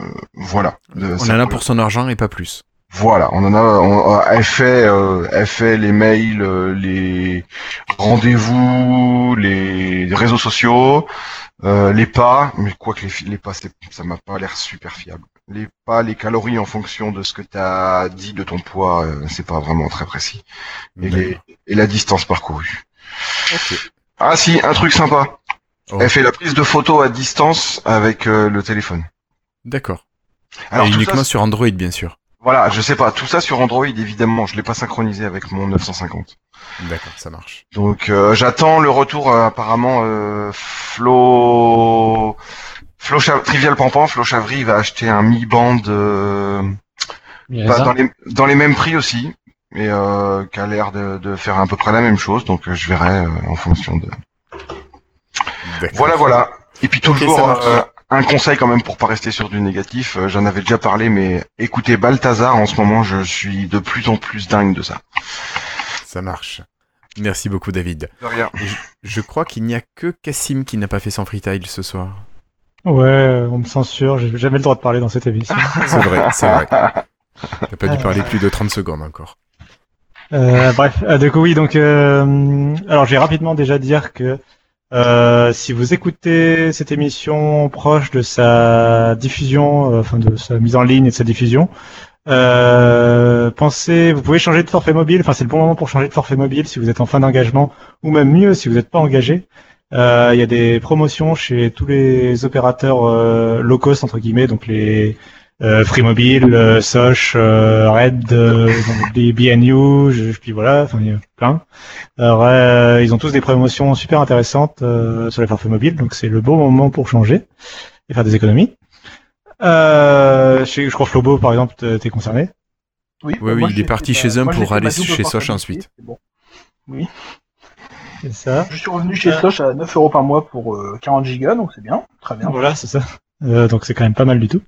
Speaker 12: euh, voilà.
Speaker 1: On a
Speaker 12: peut-
Speaker 1: pour son argent et pas plus.
Speaker 12: Voilà, on en a, on, elle fait, euh, elle fait les mails, euh, les rendez-vous, les réseaux sociaux, euh, les pas, mais quoi que les, les pas, ça m'a pas l'air super fiable. Les pas, les calories en fonction de ce que tu as dit de ton poids, euh, c'est pas vraiment très précis. Et, les, et la distance parcourue.
Speaker 1: Ok.
Speaker 12: Ah si, un truc sympa.
Speaker 1: Oh.
Speaker 12: Elle fait la prise de photo à distance avec euh, le téléphone.
Speaker 1: D'accord.
Speaker 12: Alors
Speaker 1: Et uniquement
Speaker 12: ça,
Speaker 1: sur Android, bien sûr.
Speaker 12: Voilà, je sais pas, tout ça sur Android évidemment, je l'ai pas synchronisé avec mon 950.
Speaker 1: D'accord, ça marche.
Speaker 12: Donc euh, j'attends le retour euh, apparemment euh, Flo Flo Chav- Trivial Pampan, Flo Chavry il va acheter un Mi Band euh, pas dans les dans les mêmes prix aussi et euh, qui a l'air de, de faire à peu près la même chose donc euh, je verrai euh, en fonction de. Voilà voilà. Et puis toujours euh, un conseil quand même pour pas rester sur du négatif, euh, j'en avais déjà parlé mais écoutez Balthazar en ce moment, je suis de plus en plus dingue de ça.
Speaker 1: Ça marche. Merci beaucoup, David.
Speaker 12: De rien.
Speaker 1: Je, je crois qu'il n'y a que Cassim qui n'a pas fait son freetile ce soir.
Speaker 2: Ouais, on me censure, j'ai jamais le droit de parler dans cette émission.
Speaker 1: C'est vrai, c'est vrai. T'as pas dû parler plus de 30 secondes encore.
Speaker 2: Euh, bref, euh, du coup oui, donc euh, alors j'ai rapidement déjà dire que euh, si vous écoutez cette émission proche de sa diffusion, euh, enfin de sa mise en ligne et de sa diffusion, euh, pensez, vous pouvez changer de forfait mobile. Enfin, c'est le bon moment pour changer de forfait mobile si vous êtes en fin d'engagement, ou même mieux si vous n'êtes pas engagé. Euh, Il y a des promotions chez tous les opérateurs low cost entre guillemets, donc les euh, Free Mobile, euh, Soch, euh, Red, euh, les BNU, je, puis voilà, enfin il y a plein. Alors, euh, ils ont tous des promotions super intéressantes euh, sur les forfaits mobiles, donc c'est le bon moment pour changer et faire des économies. Euh, je, je crois que Flobo, par exemple, t'es concerné?
Speaker 5: Oui,
Speaker 1: Oui, oui, il est parti chez eux pour aller chez Soch ensuite.
Speaker 5: Bon. Oui.
Speaker 2: C'est ça.
Speaker 5: Je suis revenu chez. Soch à 9 euros par mois pour euh, 40 gigas, donc c'est bien, très bien.
Speaker 2: Voilà, c'est ça. Euh, donc c'est quand même pas mal du tout.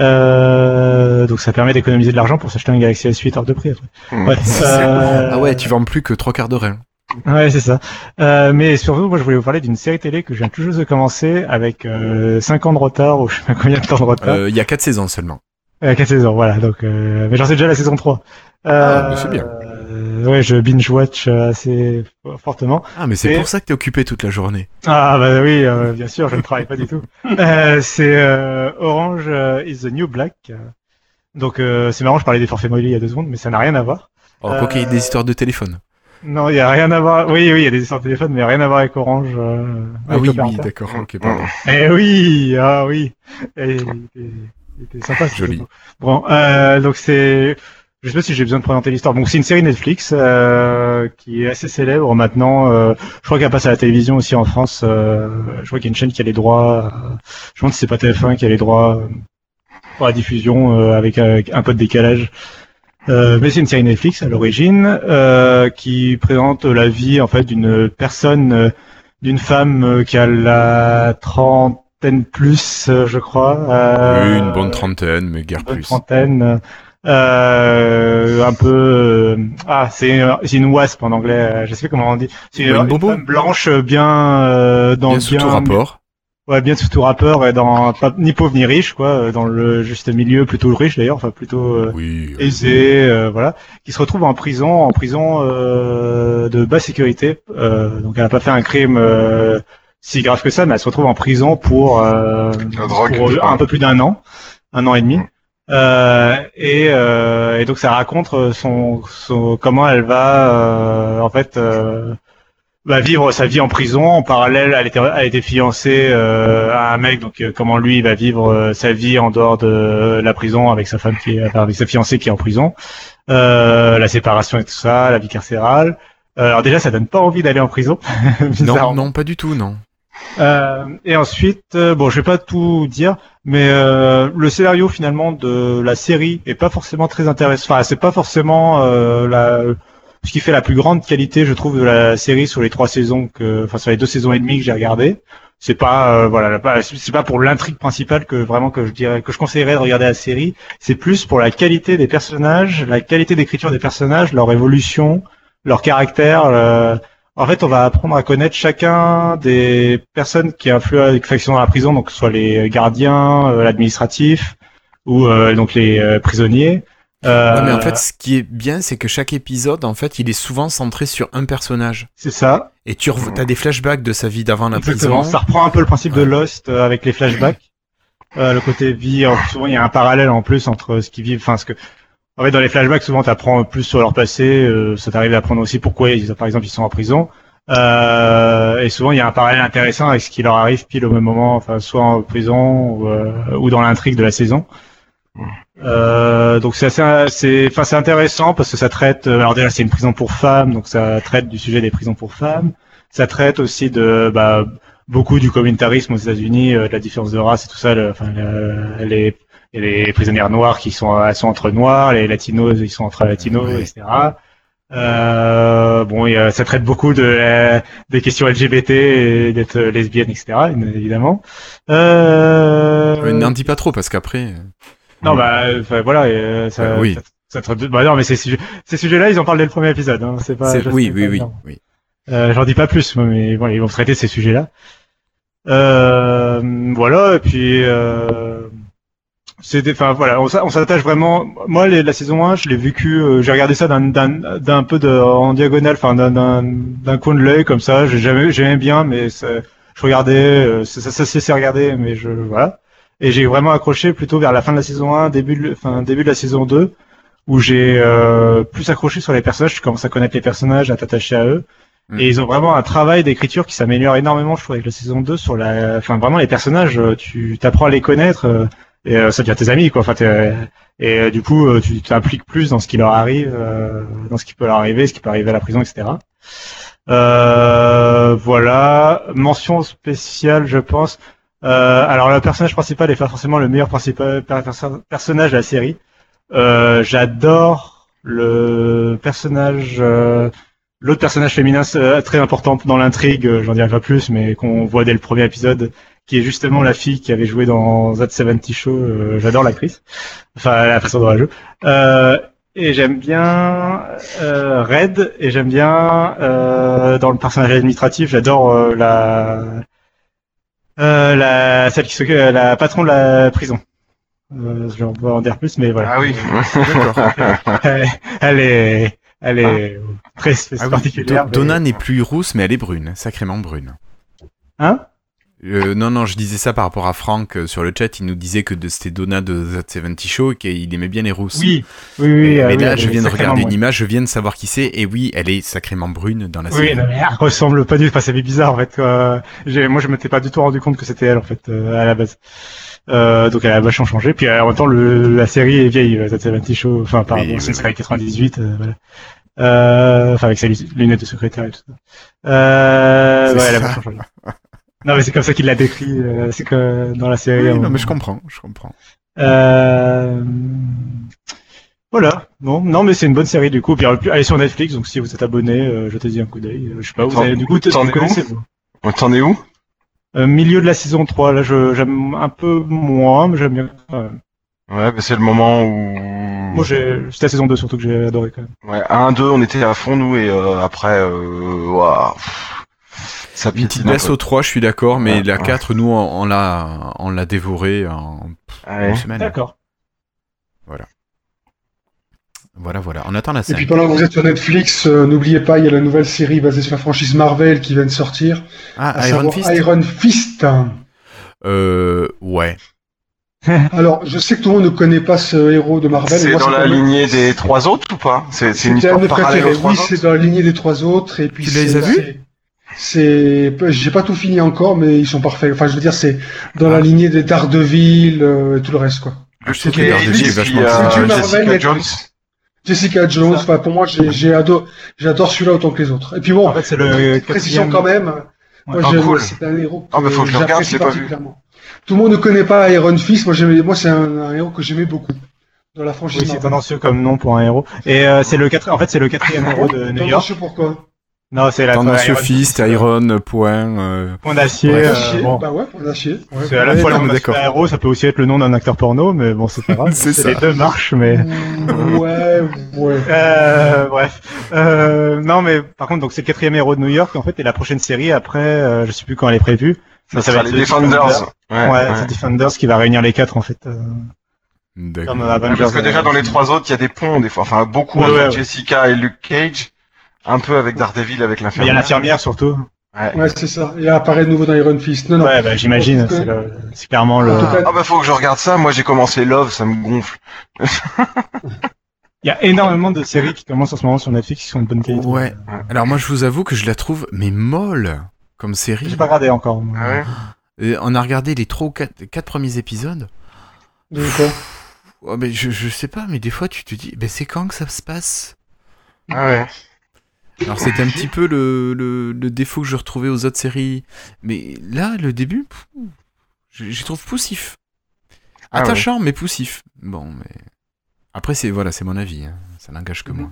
Speaker 2: Euh, donc ça permet d'économiser de l'argent pour s'acheter un Galaxy S8 hors de prix après.
Speaker 12: Mmh.
Speaker 2: Ouais, euh,
Speaker 1: Ah ouais, tu vends plus que trois quarts d'heure. hein.
Speaker 2: Ouais, c'est ça. Euh, mais surtout, moi, je voulais vous parler d'une série télé que je viens tout juste de commencer avec euh, 5 ans de retard ou je sais pas combien de temps de retard.
Speaker 1: Euh, Il y a quatre saisons seulement.
Speaker 2: Euh, 4 saisons, voilà. Donc, euh, mais j'en sais déjà la saison 3. Euh,
Speaker 1: Ah, mais c'est bien.
Speaker 2: Euh, ouais, je binge watch euh, assez fortement.
Speaker 1: Ah, mais c'est
Speaker 2: Et-
Speaker 1: pour ça que t'es occupé toute la journée.
Speaker 2: Ah bah oui, euh, bien sûr, je ne travaille pas du tout. Euh, c'est Orange is the New Black. Donc c'est marrant, je parlais des forfaits mobiles il y a deux secondes, mais ça n'a rien à voir.
Speaker 1: Alors, quoi qu'il y ait des histoires de téléphone.
Speaker 2: Non, il y a rien à voir. Oui, oui, il y a des histoires de téléphone, mais rien à voir avec Orange.
Speaker 1: Ah
Speaker 2: avec
Speaker 1: oui, oui, d'accord, ok, pardon.
Speaker 2: Eh oui, ah oui. Et, il était- il était sympa.
Speaker 1: Joli.
Speaker 2: Bon, euh, donc c'est, je sais pas si j'ai besoin de présenter l'histoire. Donc c'est une série Netflix euh, qui est assez célèbre maintenant. Euh, je crois qu'elle passe à la télévision aussi en France. Euh, je crois qu'il y a une chaîne qui a les droits. euh, je pense que c'est pas TF1 qui a les droits euh, pour la diffusion euh, avec, avec un peu de décalage. Euh, mais c'est une série Netflix à l'origine euh, qui présente la vie en fait d'une personne, d'une femme qui a la trentaine plus, je crois. Euh,
Speaker 1: Une bonne trentaine, mais guère
Speaker 2: bonne
Speaker 1: plus.
Speaker 2: trentaine. Euh, un peu euh, ah c'est c'est une wasp en anglais euh, je sais pas comment on dit c'est
Speaker 1: Une
Speaker 2: une, femme blanche euh, bien euh, dans
Speaker 1: Bien sous tout rapport.
Speaker 2: ouais bien sous tout rapport et dans pas ni pauvre ni riche quoi dans le juste milieu plutôt riche d'ailleurs enfin plutôt euh,
Speaker 1: Oui.
Speaker 2: aisé euh, voilà qui se retrouve en prison en prison euh, de basse sécurité euh, donc elle a pas fait un crime euh, si grave que ça mais elle se retrouve en prison pour, euh, pour un peu plus d'un an un an et demi euh, et, euh, et donc ça raconte son, son comment elle va euh, en fait euh, va vivre sa vie en prison. En parallèle elle était elle était fiancée euh, à un mec. Donc euh, comment lui va vivre euh, sa vie en dehors de la prison avec sa femme qui est enfin, avec sa fiancée qui est en prison. Euh, la séparation et tout ça la vie carcérale. Euh, alors déjà ça donne pas envie d'aller en prison.
Speaker 1: Non, non, pas du tout, non.
Speaker 2: Euh, et ensuite, euh, bon, je vais pas tout dire, mais euh, le scénario finalement de la série est pas forcément très intéressant. Enfin, c'est pas forcément euh, la, ce qui fait la plus grande qualité, je trouve, de la série sur les trois saisons que, enfin, sur les deux saisons et demie que j'ai regardé. C'est pas, euh, voilà, c'est pas pour l'intrigue principale que vraiment que je dirais, que je conseillerais de regarder la série. C'est plus pour la qualité des personnages, la qualité d'écriture des personnages, leur évolution, leur caractère. Euh, en fait, on va apprendre à connaître chacun des personnes qui influent, qui sont dans la prison, donc que ce soit les gardiens, euh, l'administratif ou euh, donc les euh, prisonniers. Euh,
Speaker 1: Ouais, mais en fait, ce qui est bien, c'est que chaque épisode, en fait, il est souvent centré sur un personnage.
Speaker 2: c'est ça.
Speaker 1: Et tu as des flashbacks de sa vie d'avant la
Speaker 2: Exactement.
Speaker 1: prison.
Speaker 2: Ça reprend un peu le principe de Lost euh, avec les flashbacks. Euh, le côté vie, souvent il y a un parallèle en plus entre ce qu'ils vivent, enfin ce que. En fait, dans les flashbacks, souvent, tu apprends plus sur leur passé. euh, ça t'arrive d'apprendre aussi pourquoi, par exemple, ils sont en prison. Euh, et souvent, il y a un parallèle intéressant avec ce qui leur arrive pile au même moment, enfin, soit en prison ou, euh, ou dans l'intrigue de la saison. Euh, donc c'est assez, enfin c'est intéressant parce que ça traite. euh, Alors déjà c'est une prison pour femmes, donc ça traite du sujet des prisons pour femmes. Ça traite aussi de bah, beaucoup du communautarisme aux États-Unis, euh, de la différence de race et tout ça. enfin le- les, et les prisonnières noires qui sont, elles sont entre noirs, les latinos ils sont entre latinos, etc. Euh, bon, il y a- ça traite beaucoup de euh, des questions LGBT et d'être lesbienne, etc. Évidemment. Euh,
Speaker 1: N'en dis pas trop, parce qu'après... euh,
Speaker 2: non, bah, voilà, et, euh, ça,
Speaker 1: Euh, oui.
Speaker 2: ça, ça traite de- bah non, mais ces sujets, ces sujets-là, ils en parlent dès le premier épisode, hein, c'est pas,
Speaker 1: Oui, oui,
Speaker 2: pas,
Speaker 1: oui, oui.
Speaker 2: Euh, j'en dis pas plus, mais bon, ils vont traiter ces sujets-là. Euh, voilà, et puis, euh, c'est enfin voilà, on, s'a- on s'attache vraiment. Moi, les- la saison 1, je l'ai vécu, euh, j'ai regardé ça d'un peu de en diagonale, enfin d'un coin de l'œil comme ça. J'ai jamais j'aimais bien, mais ça- je regardais, euh, ça, ça, ça se laissait regarder, mais je voilà. Et j'ai vraiment accroché plutôt vers la fin de la saison 1, début de, enfin début de la saison 2, où j'ai euh, plus accroché sur les personnages. Tu commences à connaître les personnages, à t'attacher à eux.
Speaker 1: Mm.
Speaker 2: Et ils ont vraiment un travail d'écriture qui s'améliore énormément, je trouve, avec la saison 2 sur la, enfin vraiment les personnages, euh, tu t'apprends à les connaître euh, et euh, ça devient tes amis, quoi. Enfin, t'es- et euh, du coup, euh, tu t'impliques plus dans ce qui leur arrive, euh, dans ce qui peut leur arriver, ce qui peut arriver à la prison, etc. Euh, voilà, mention spéciale, je pense. Euh, alors le personnage principal est pas forcément le meilleur principal perso- personnage de la série. Euh, J'adore le personnage, euh, l'autre personnage féminin euh, très important dans l'intrigue. euh, J'en dirai pas plus, mais qu'on voit dès le premier épisode, qui est justement la fille qui avait joué dans That 70 Show. euh, J'adore l'actrice, enfin la façon dont elle joue. Euh, et j'aime bien euh, Red et j'aime bien euh, dans le personnage administratif, j'adore euh, la euh, la celle qui s'occupe la patron de la prison. Euh, je vais en dire plus, mais voilà.
Speaker 12: Ah oui.
Speaker 2: elle, elle est elle est très
Speaker 1: Ah oui,
Speaker 2: particulière.
Speaker 1: Do- Donna n'est plus rousse, mais elle est brune, sacrément brune.
Speaker 2: Hein?
Speaker 1: Euh, non, non, je disais ça par rapport à Franck euh, sur le chat. Il nous disait que c'était Donna de That 70 Show et qu'il aimait bien les rousses.
Speaker 2: Oui, oui, oui. Euh,
Speaker 1: mais
Speaker 2: oui,
Speaker 1: là, je viens de regarder une image, je viens de savoir qui c'est. Et oui, elle est sacrément brune dans la
Speaker 2: Oui,
Speaker 1: série.
Speaker 2: non, mais elle ressemble pas du tout. Enfin, c'est bizarre en fait. J'ai- Moi, je m'étais pas du tout rendu compte que c'était elle en fait euh, à la base. Euh, donc elle a vachement changé. Puis euh, en même temps, le, la série est vieille. euh, That 70 Show. Enfin, par
Speaker 1: Oui,
Speaker 2: rapport
Speaker 1: oui,
Speaker 2: c'est une
Speaker 1: oui.
Speaker 2: série 98. euh, voilà. Euh, enfin, avec ses lu- lunettes de secrétaire et tout ça. Euh, ouais, elle a
Speaker 1: ça.
Speaker 2: Non, mais c'est comme ça qu'il l'a décrit. euh, c'est que dans la série.
Speaker 1: Oui,
Speaker 2: on-
Speaker 1: non, mais je comprends, je comprends.
Speaker 2: euh... Voilà. Non, non, mais c'est une bonne série du coup. Puis euh, allez sur Netflix. Donc si vous êtes abonné, euh, jetez-y un coup d'œil. Euh, Je sais pas. Vous avez, du coup,
Speaker 12: t'en
Speaker 2: vous
Speaker 12: es
Speaker 2: connaissez
Speaker 12: où
Speaker 2: vous
Speaker 12: T'en es où?
Speaker 2: Euh, milieu de la saison 3, là, je, j'aime un peu moins, mais j'aime bien quand même.
Speaker 12: Ouais, bah, c'est le moment où.
Speaker 2: Moi, j'ai, c'était la saison 2 surtout que j'ai adoré quand même.
Speaker 12: Ouais, 1-2, on était à fond, nous, et euh, après, euh, pff, ça
Speaker 1: Une petite
Speaker 12: un
Speaker 1: baisse au 3, je suis d'accord, mais
Speaker 12: Ouais,
Speaker 1: la
Speaker 12: ouais.
Speaker 1: 4, nous, on, l'a, on l'a dévoré en
Speaker 12: Ouais.
Speaker 1: une semaine.
Speaker 2: D'accord.
Speaker 1: Voilà, voilà. On attend la
Speaker 3: Et
Speaker 1: scène.
Speaker 3: puis pendant que vous êtes sur Netflix, euh, n'oubliez pas, il y a la nouvelle série basée sur la franchise Marvel qui vient de sortir.
Speaker 1: Ah,
Speaker 3: à
Speaker 1: Iron Fist
Speaker 3: Iron Fist.
Speaker 1: Euh, ouais.
Speaker 3: Alors, je sais que tout le monde ne connaît pas ce héros de Marvel.
Speaker 12: C'est dans la lignée des trois autres ou pas? C'est c'est une
Speaker 3: un
Speaker 12: histoire aux trois
Speaker 3: Oui, c'est dans la lignée des trois autres. Et puis
Speaker 1: Tu les as vus?
Speaker 3: C'est- j'ai pas tout fini encore, mais ils sont parfaits. Enfin, je veux dire, c'est dans la
Speaker 1: Ah.
Speaker 3: lignée des Daredevil euh, et tout le reste, quoi.
Speaker 1: Je sais que
Speaker 12: Et
Speaker 1: Daredevil
Speaker 12: puis,
Speaker 1: est vachement
Speaker 12: euh, Jessica
Speaker 3: mais-
Speaker 12: Jones.
Speaker 3: Jessica Jones. Enfin, pour moi, j'ai, j'ai adoré, j'adore celui-là autant que les autres. Et puis bon,
Speaker 2: En fait, c'est le
Speaker 3: précision
Speaker 2: quatrième-
Speaker 3: quand même. Moi,
Speaker 12: Ah, cool.
Speaker 3: c'est un héros que
Speaker 12: Ah, bah, faut que je le regarde, je pas vu.
Speaker 3: particulièrement. Tout le monde ne connaît pas Iron Fist. Moi, j'aimais, moi, c'est un, un héros que j'aimais beaucoup dans la franchise.
Speaker 2: Oui, c'est tendancieux comme nom pour un héros. Et euh, c'est le quatre... en fait, c'est le quatrième héros de New York.
Speaker 3: Pourquoi
Speaker 2: Non, c'est la
Speaker 1: Tendancieux
Speaker 2: Iron
Speaker 1: Fist, Iron, point. euh,
Speaker 2: Point d'acier.
Speaker 1: Bref.
Speaker 2: euh, bon.
Speaker 3: Bah ouais. Ouais.
Speaker 2: C'est à la
Speaker 1: Ouais,
Speaker 2: fois le nom héros, ça peut aussi être le nom d'un acteur porno, mais bon, c'est pas grave.
Speaker 1: C'est ça.
Speaker 2: Les deux marchent, mais.
Speaker 3: Ouais, ouais.
Speaker 2: Euh, bref. Euh, non, mais par contre, donc c'est le quatrième héros de New York en fait, et la prochaine série après, euh, je sais plus quand elle est prévue.
Speaker 12: Ça,
Speaker 2: mais
Speaker 12: sera les
Speaker 2: The
Speaker 12: Defenders. Ouais,
Speaker 2: Ouais,
Speaker 12: ouais.
Speaker 2: c'est Defenders qui va réunir les quatre en fait. euh,
Speaker 1: D'accord.
Speaker 2: comme
Speaker 12: Ouais,
Speaker 2: Avengers.
Speaker 12: Parce que déjà dans les trois autres, il y a des ponts des fois, enfin beaucoup
Speaker 2: Ouais,
Speaker 12: avec
Speaker 2: ouais, ouais.
Speaker 12: Jessica et Luke Cage, un peu avec Daredevil avec
Speaker 2: Mais il y a
Speaker 12: l'infirmière.
Speaker 2: l'infirmière surtout.
Speaker 12: Ouais.
Speaker 3: Ouais, c'est ça. Et apparaît de nouveau dans Iron Fist. Non, non.
Speaker 2: Ouais, bah j'imagine. C'est le- c'est clairement le.
Speaker 12: Ah bah faut que je regarde ça. Moi j'ai commencé Love, ça me gonfle.
Speaker 2: Il y a énormément de séries qui commencent en ce moment sur Netflix qui sont de bonne qualité.
Speaker 1: Ouais. Alors moi, je vous avoue que je la trouve, mais molle, comme série.
Speaker 2: J'ai pas regardé encore. moi.
Speaker 12: Ah ouais.
Speaker 1: Et on a regardé les trois ou quatre, quatre premiers épisodes.
Speaker 3: de quoi
Speaker 1: Oh, mais je, je sais pas, mais des fois, tu te dis, ben c'est quand que ça se passe?
Speaker 12: Ah ouais.
Speaker 1: Alors c'était un petit peu le, le, le défaut que je retrouvais aux autres séries. Mais là, le début, pff, je, je trouve poussif.
Speaker 12: Ah ouais.
Speaker 1: Attachant, mais poussif. Bon, mais... Après, c'est voilà, c'est mon avis. hein. Ça n'engage que moi.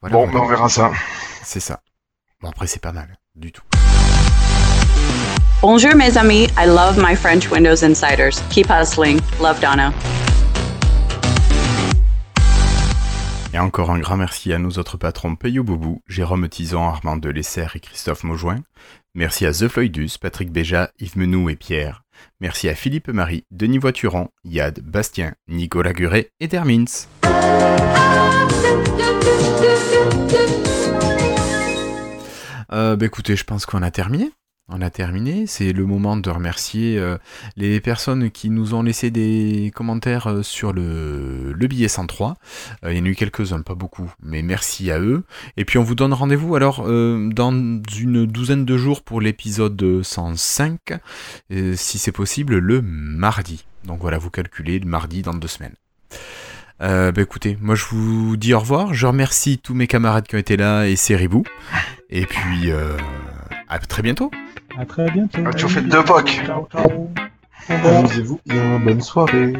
Speaker 1: Voilà,
Speaker 12: Bon,
Speaker 1: voilà.
Speaker 12: bah, on verra ça.
Speaker 1: C'est ça. Bon, après, c'est pas mal. Du tout.
Speaker 6: Bonjour, mes amis. I love my French Windows Insiders. Keep hustling. Love Donna.
Speaker 1: Et encore un grand merci à nos autres patrons Payot Boubou, Jérôme Tison, Armand Delessert et Christophe Maujoin. Merci à The Floydus, Patrick Béja, Yves Menou et Pierre. Merci à Philippe Marie, Denis Voiturant, Yad, Bastien, Nicolas Guret et Termins. Euh, bah écoutez, je pense qu'on a terminé. On a terminé. C'est le moment de remercier euh, les personnes qui nous ont laissé des commentaires euh, sur le, le billet 103. Euh, il y en a eu quelques-uns, pas beaucoup, mais merci à eux. Et puis on vous donne rendez-vous alors dans une douzaine de jours pour l'épisode 105, euh, si c'est possible, le mardi. Donc voilà, vous calculez le mardi dans deux semaines. Bah écoutez, moi je vous dis au revoir. Je remercie tous mes camarades qui ont été là et Seribou. Et puis à très bientôt.
Speaker 2: À très bientôt.
Speaker 12: Ah, tu fais deux pocs.
Speaker 10: Amusez-vous bien, bonne soirée.